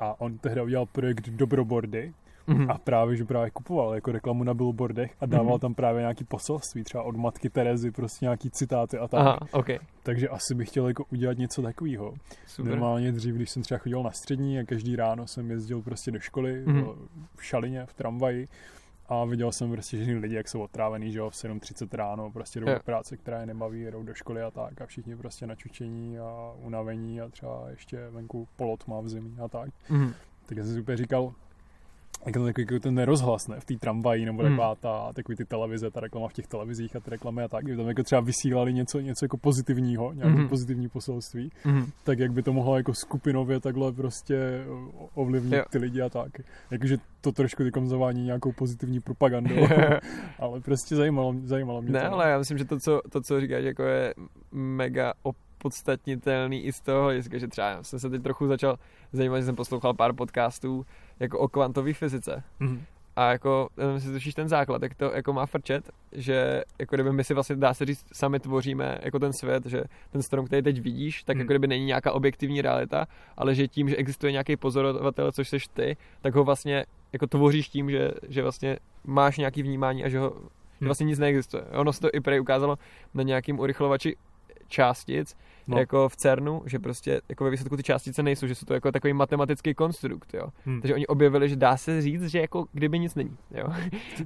A on tehdy udělal projekt Dobrobordy Mhm. a právě, že právě kupoval jako reklamu na billboardech a dával Mhm. tam právě nějaký poselství, třeba od matky Terezy, prostě nějaký citáty a tak. Aha, ok, Takže asi bych chtěl jako udělat něco takového. Normálně dřív, když jsem třeba chodil na střední a každý ráno jsem jezdil prostě do školy Mhm. mm-hmm. v šalině, v tramvaji a viděl jsem prostě všechny lidi, jak jsou otrávený, že jo, v 7.30 ráno, prostě jdou do práce, která je nebaví, jedou do školy a tak a všichni prostě načučení a unavení a třeba ještě venku polot má v zimí a tak. Mhm. Tak já jsem si úplně říkal, jak to takový jako ten nerozhlas, ne, v té tramvaji, nebo Hmm. taková ta, takový ty televize, ta reklama v těch televizích a ty reklamy a tak, kdyby tam jako třeba vysílali něco, něco jako pozitivního, nějaké Mhm. pozitivní poselství, Mhm. tak jak by to mohlo jako skupinově takhle prostě ovlivnit Jo. ty lidi a tak. Jakože to trošku tykom zavání nějakou pozitivní propagandou, ale prostě zajímalo, zajímalo mě Ne, to. ale já myslím, že to, co, to, co říkáš, jako je mega opodstatnitelný i z toho hlediska, že třeba jsem se teď trochu začal zajímat, že jsem poslouchal pár podcastů jako o kvantové fyzice. Mhm. A jako, jenom si tušíš ten základ, jak to jako má frčet, že jako kdyby my si vlastně, dá se říct, sami tvoříme jako ten svět, že ten strom, který teď vidíš, tak Hmm. jako kdyby není nějaká objektivní realita, ale že tím, že existuje nějaký pozorovatel, což seš ty, tak ho vlastně jako tvoříš tím, že, že vlastně máš nějaký vnímání a že, ho, že Hmm. vlastně nic neexistuje. Ono se to i prej ukázalo na nějakým urychlovači částic, No. jako v CERNu, že prostě jako ve výsledku ty částice nejsou, že jsou to jako takový matematický konstrukt, jo. Hmm. Takže oni objevili, že dá se říct, že jako kdyby nic není, jo.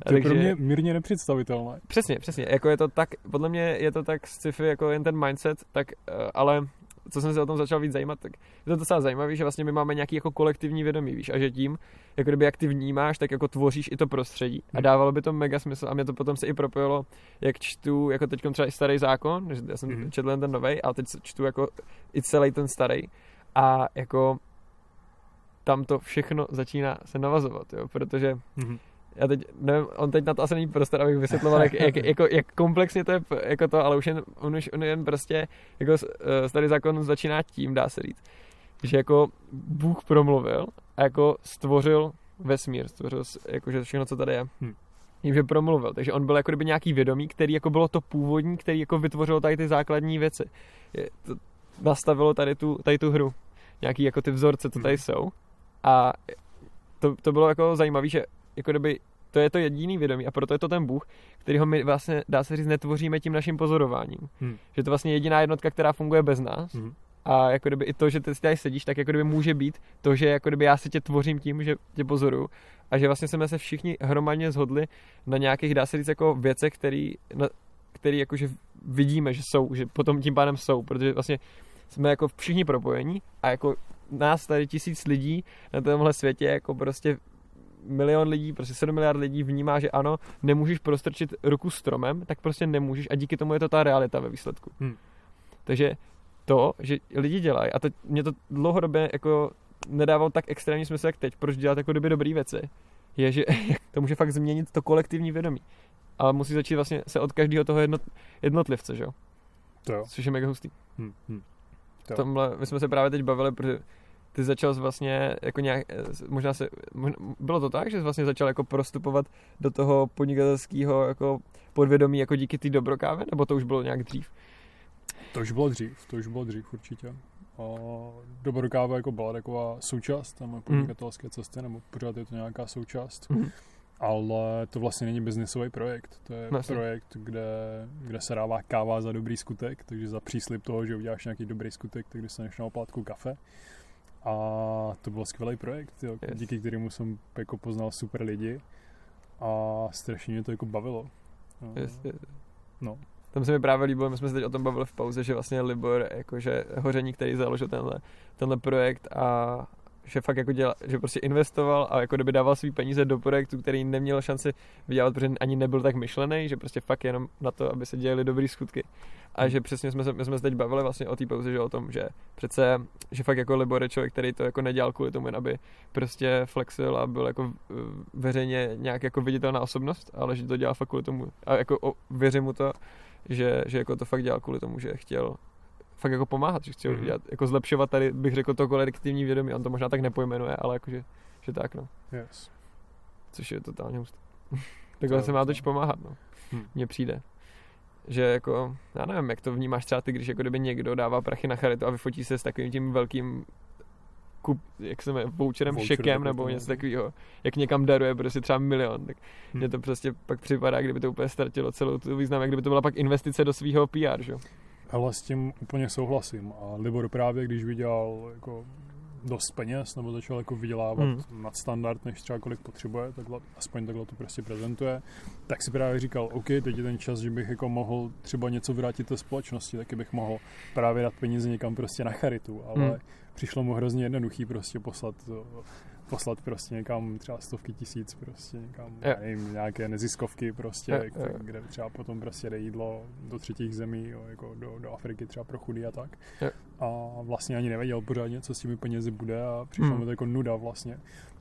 To je pro mě mírně nepředstavitelné. Přesně, přesně, jako je to tak, podle mě je to tak sci-fi, jako jen ten mindset, tak, uh, ale co jsem se o tom začal víc zajímat, tak je to docela zajímavé, že vlastně my máme nějaký jako kolektivní vědomí, víš, a že tím, jako kdyby jak ty vnímáš, tak jako tvoříš i to prostředí a Hmm. dávalo by to mega smysl a mě to potom se i propojilo, jak čtu, jako teď třeba i starý zákon, že já jsem Mhm. četl jen ten novej, ale teď čtu jako i celý ten starý a jako tam to všechno začíná se navazovat, jo, protože Mhm. Já teď nevím, on teď na to asi není prostor, abych vysvětloval, jak, jak, jako, jak komplexně to je jako to, ale už jen, on už on jen prostě, jako uh, starý zákon začíná tím, dá se říct, že jako Bůh promluvil a jako stvořil vesmír, stvořil jakože všechno, co tady je. Hm. Tím, že promluvil. Takže on byl jako kdyby nějaký vědomí, který jako bylo to původní, který jako vytvořil tady ty základní věci. Je, to, nastavilo tady tu, tady tu hru. Nějaký jako ty vzorce, co tady Hm. jsou. A to, to bylo jako zajímavé, že jako kdyby to je to jediný vědomí a proto je to ten Bůh, kterýho my vlastně, dá se říct, netvoříme tím naším pozorováním. Hmm. Že to vlastně jediná jednotka, která funguje bez nás. Mhm. A jako kdyby i to, že ty si tady sedíš, tak jako kdyby může být to, že jako kdyby já se tě tvořím tím, že tě pozoruju. A že vlastně jsme se všichni hromadně zhodli na nějakých, dá se říct, jako věcech, který, na, který jakože vidíme, že jsou, že potom tím pádem jsou, protože vlastně jsme jako všichni propojení a jako nás tady tisíc lidí na tomhle světě jako prostě milion lidí, prostě 7 miliard lidí vnímá, že ano, nemůžeš prostrčit ruku stromem, tak prostě nemůžeš a díky tomu je to ta realita ve výsledku. Hmm. Takže to, že lidi dělají, a to mě to dlouhodobě jako nedávalo tak extrémní smysl, jak teď, proč dělat jako kdyby dobrý věci, je, že to může fakt změnit to kolektivní vědomí. ale musí začít vlastně se od každého toho jednot, jednotlivce, že jo? To jo. Což je mega hustý. Hm, hm. V Jo. tomhle, my jsme se právě teď bavili, protože ty začal vlastně jako nějak, eh, možná se, možná, bylo to tak, že jsi vlastně začal jako prostupovat do toho podnikatelského jako podvědomí jako díky té dobrokávě, nebo to už bylo nějak dřív? To už bylo dřív, to už bylo dřív určitě. A Dobrokáva jako byla taková součást tam Hmm. podnikatelské cesty, nebo pořád je to nějaká součást. Mhm. Ale to vlastně není biznisový projekt. To je jasně. projekt, kde, kde se dává káva za dobrý skutek, takže za příslip toho, že uděláš nějaký dobrý skutek, tak dostaneš na oplátku kafe. A to byl skvělý projekt, jo, Yes. díky kterému jsem jako poznal super lidi a strašně mě to jako bavilo. Yes, yes. No. Tam se mi právě líbilo, my jsme se teď o tom bavili v pauze, že vlastně Libor, jakože Hoření, který založil tenhle, tenhle projekt a že fakt jako dělal, že prostě investoval a jako kdyby dával svý peníze do projektu, který neměl šanci vydělat, protože ani nebyl tak myšlený, že prostě fakt jenom na to, aby se dělaly dobrý skutky. A Hmm. že přesně jsme se, my jsme se teď bavili vlastně o té pauze, že o tom, že přece, že fakt jako Libor je člověk, který to jako nedělal kvůli tomu, jen aby prostě flexil a byl jako eh, veřejně nějak jako viditelná osobnost, ale že to dělá fakt kvůli tomu a jako o, věřím mu to, že, že jako to fakt dělal kvůli tomu, že chtěl fakt jako pomáhat, že chtěl mm-hmm. dělat, jako zlepšovat tady, bych řekl, to kolektivní vědomí, on to možná tak nepojmenuje, ale jakože, že tak no, Yes. což je totálně hustý. Takhle se má to- toč pomáhat, no. Hm. Mně přijde. Že jako, já nevím, jak to vnímáš třeba ty, když jako kdyby někdo dává prachy na charitu a vyfotí se s takovým tím velkým kup, jak se jmenuje, voucherem, Voucher, šekem nebo něco takového, jak někam daruje prostě třeba milion, tak Hm. mně to prostě pak připadá, kdyby to úplně ztratilo celou tu význam, jak kdyby to byla pak investice do svého PR, že? Hele, s tím úplně souhlasím. A Libor právě, když vydělal jako dost peněz, nebo začal jako vydělávat Mm. mm. nadstandard, než třeba kolik potřebuje, takhle, aspoň takhle to prostě prezentuje, tak si právě říkal, OK, teď je ten čas, že bych jako mohl třeba něco vrátit té společnosti, taky bych mohl právě dát peníze někam prostě na charitu, ale Mm. přišlo mu hrozně jednoduchý prostě poslat poslat prostě někam třeba stovky tisíc prostě někam, já nevím, nějaké neziskovky prostě, Jo, jo. kde třeba potom prostě jde jídlo do třetích zemí, jo, jako do, do Afriky třeba pro chudý a tak. Jo. A vlastně ani nevěděl pořádně, co s těmi penězi bude a přišlo Hmm. mu to jako nuda vlastně.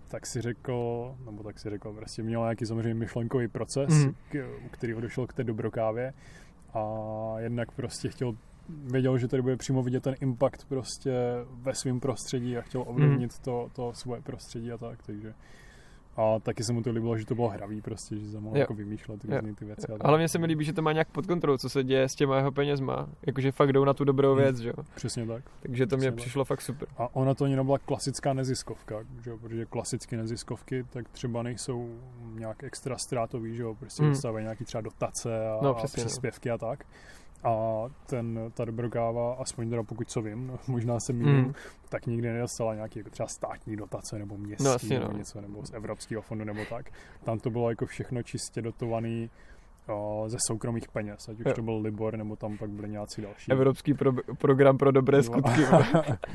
Tak si řekl, nebo tak si řekl, prostě měl nějaký samozřejmě myšlenkový proces, Mhm. k, u kterého došel k té dobrokávě a jednak prostě chtěl věděl, že tady bude přímo vidět ten impact prostě ve svém prostředí a chtěl ovlivnit to, to svoje prostředí a tak, takže a taky se mu to líbilo, že to bylo hravý prostě, že se mohl jako vymýšlet různý ty věci. A hlavně se mi líbí, že to má nějak pod kontrolou, co se děje s těma jeho penězma, jakože fakt jdou na tu dobrou Hmm. věc, že jo? Přesně tak. Takže to mě Přesně tak. přišlo fakt super. A ona to ani nebyla klasická neziskovka, že jo? protože klasické neziskovky tak třeba nejsou nějak extra ztrátový, že jo? prostě Hmm. dostávají nějaký třeba dotace a, No, a přesně, no. příspěvky a tak. A ten, ta dobrokáva, aspoň teda pokud co vím, no, možná se mýlím, Mm. tak nikdy nedostala nějaký jako třeba státní dotace nebo městský No, jasně, nebo no. něco, nebo z Evropského fondu nebo tak. Tam to bylo jako všechno čistě dotovaný o, ze soukromých peněz, ať už Jo. to byl Libor, nebo tam pak byly nějací další. Evropský pro, program pro dobré No. skutky.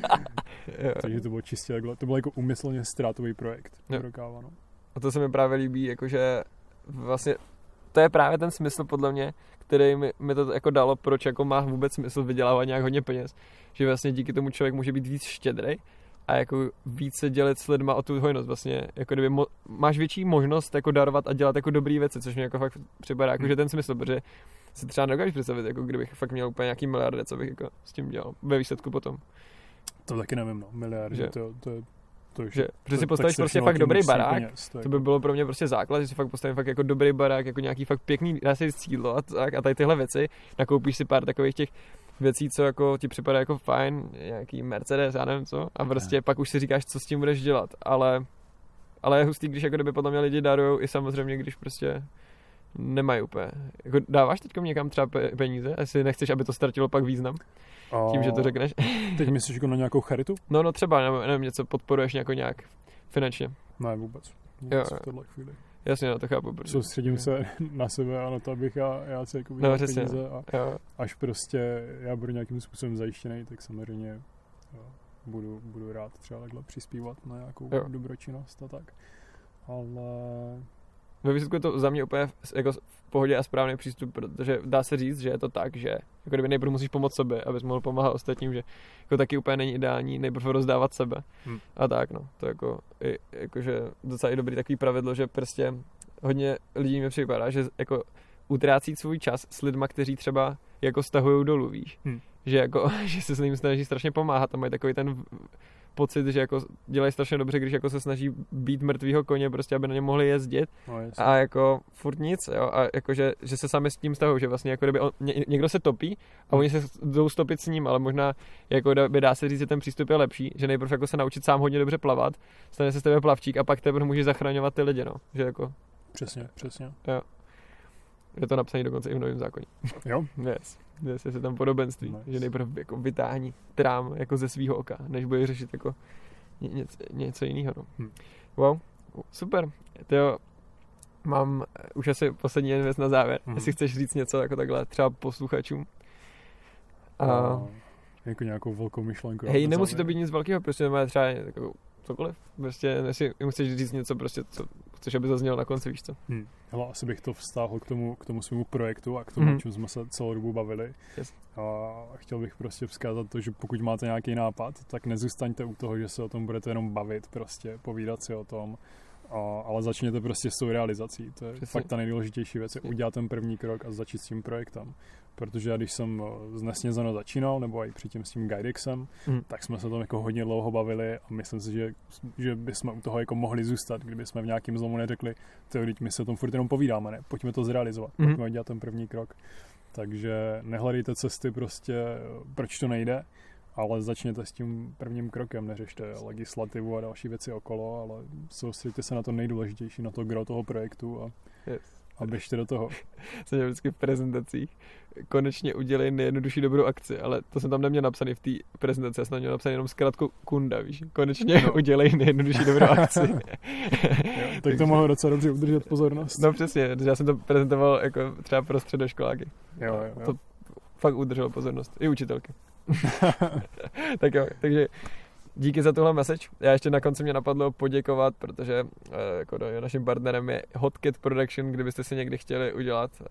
Takže to bylo čistě takhle, to byl jako úmyslně ztrátový projekt. Jo. Dobrokáva, no. A to se mi právě líbí, jakože vlastně to je právě ten smysl podle mě, který mi, mi to jako dalo, proč jako má vůbec smysl vydělávat nějak hodně peněz. Že vlastně díky tomu člověk může být víc štědrý a jako více dělit s lidma o tu hojnost. Vlastně jako kdyby mo- máš větší možnost jako darovat a dělat jako dobré věci, což mi jako fakt připadá jako, že ten smysl, protože si třeba nedokážeš představit, jako kdybych fakt měl úplně nějaký miliardy, co bych jako s tím dělal ve výsledku potom. To taky nevím, no. Miliardy, Že- to, to, je- to Že, protože si tak postavíš prostě fakt dobrý barák, Peněz, to, je to by bylo pro mě prostě základ, že si fakt postavím fakt jako dobrý barák, jako nějaký fakt pěkný, dá sídlo a, tak, a tady tyhle věci, nakoupíš si pár takových těch věcí, co jako ti připadá jako fajn, nějaký Mercedes, já nevím co, a prostě pak už si říkáš, co s tím budeš dělat, ale, ale je hustý, když jako kdyby podle mě lidi darujou i samozřejmě, když prostě nemají úplně. Jako dáváš teď někam třeba pe- peníze, jestli nechceš, aby to ztratilo pak význam, tím, že to A řekneš. Teď myslíš jako na nějakou charitu? No, no třeba, nevím, nevím něco podporuješ jako nějak finančně. Ne, vůbec. Vůbec jo. v téhle chvíli. Jasně, no, to chápu. Protože... Soustředím se na sebe a na to, abych já, já si jako No, přesně. peníze a Jo, až prostě já budu nějakým způsobem zajištěný, tak samozřejmě jo, budu, budu rád třeba takhle přispívat na nějakou Jo. dobročinnost a tak. Ale Ve výsledku je to za mě úplně v- jako v pohodě a správný přístup, protože dá se říct, že je to tak, že jako kdyby nejprve musíš pomoct sobě, abys mohl pomáhat ostatním, že jako taky úplně není ideální nejprve rozdávat sebe. Hmm. A tak no, to jako, i, jakože docela i dobrý takový pravidlo, že prostě hodně lidí mi připadá, že jako utrácí svůj čas s lidma, kteří třeba jako stahují dolů, víš. Hm. Že, jako, že se s ním snaží strašně pomáhat a mají takový ten pocit, že jako dělají strašně dobře, když jako se snaží být mrtvýho koně, prostě aby na něm mohli jezdit. No, a jako furt nic, jo, a jako, že, že se sami s tím stahují, že vlastně jako kdyby on, ně, někdo se topí a oni se jdou stopit s ním, ale možná jako dá, by dá se říct, že ten přístup je lepší, že nejprve jako se naučit sám hodně dobře plavat, stane se z tebe plavčík a pak teprve můžeš zachraňovat ty lidi, no, že jako Přesně, přesně. Je to napsané dokonce i v novém zákoně. Jo, Yes. Yes, je tam podobenství, Nice. že nejprve jako vytáhní trám jako ze svého oka, než bude řešit jako ně, něco, něco jiného. No. Hm. Wow, super. Tyjo, mám už asi poslední věc na závěr. Mhm. Jestli chceš říct něco jako takhle třeba posluchačům. A, jako nějakou velkou myšlenku. hej, nemusí to závěr. být nic velkého, prostě má třeba jako cokoliv. Prostě jestli musíš říct něco, prostě, co chceš, aby zaznělo na konci, víš co. Hm. Hele, asi bych to vztáhl k tomu, k tomu svému projektu a k tomu, Mhm. mm. čem jsme se celou dobu bavili. Yes. A chtěl bych prostě vzkázat to, že pokud máte nějaký nápad, tak nezůstaňte u toho, že se o tom budete jenom bavit, prostě povídat si o tom, a, ale začněte prostě s tou realizací. To je Přesně. fakt ta nejdůležitější věc, je udělat ten první krok a začít s tím projektem. Protože já když jsem eh, z Nesnězano začínal, nebo i předtím s tím Guidexem, Mhm. tak jsme se o tom jako hodně dlouho bavili a myslím si, že, že bychom u toho jako mohli zůstat, kdyby jsme v nějakém zlomu neřekli, to teď my se o tom furt jenom povídáme, ne? Pojďme to zrealizovat, Mhm. pojďme dělat ten první krok. Takže nehledejte cesty prostě, proč to nejde, ale začněte s tím prvním krokem, neřešte legislativu a další věci okolo, ale soustředěte se na to nejdůležitější, na to gro toho projektu a, Yes. A běžte do toho. jsem měl vždycky v prezentacích, konečně udělej nejjednodušší dobrou akci, ale to jsem tam neměl napsaný v té prezentaci, já jsem tam měl napsaný jenom zkrátku kunda, víš, konečně No. udělej nejjednodušší dobrou akci. Jo, tak to mohlo docela dobře udržet pozornost. No přesně, já jsem to prezentoval jako třeba pro středoškoláky. Jo, jo, jo. To fakt udrželo pozornost, i učitelky. tak jo, takže díky za tuhle message. Já ještě na konci mě napadlo poděkovat, protože uh, jako do, naším partnerem je Hotcat Production, kdybyste si někdy chtěli udělat uh,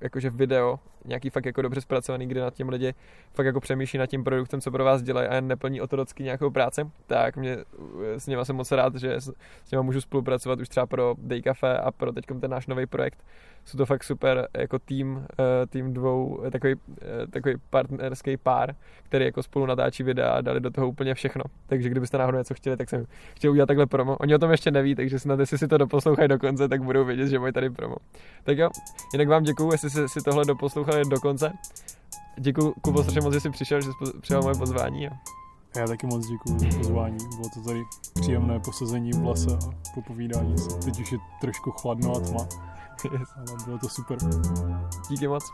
jakože video, nějaký fakt jako dobře zpracovaný, kdy nad tím lidi fakt jako přemýšlí nad tím produktem, co pro vás dělají a jen neplní otrocky nějakou práci, tak mě eh, s nima jsem moc rád, že s, s nima můžu spolupracovat už třeba pro Day Cafe a pro teď ten náš nový projekt. Jsou to fakt super jako tým, eh, tým dvou, eh, takový, eh, takový partnerský pár, který jako spolu natáčí videa a dali do toho úplně všechno. Takže kdybyste náhodou něco chtěli, tak jsem chtěl udělat takhle promo. Oni o tom ještě neví, takže snad jestli si to doposlouchají do konce, tak budou vědět, že mají tady promo. Tak jo, jinak vám děkuju, jestli jste si tohle doposlouchali do konce. Děkuji Kubo strašně moc, že jsi přišel, že jsi přijal moje pozvání. A Já taky moc děkuji za pozvání. Bylo to tady příjemné posazení v lese a popovídání se. Teď už je trošku chladno a tma, yes. ale bylo to super. Díky moc.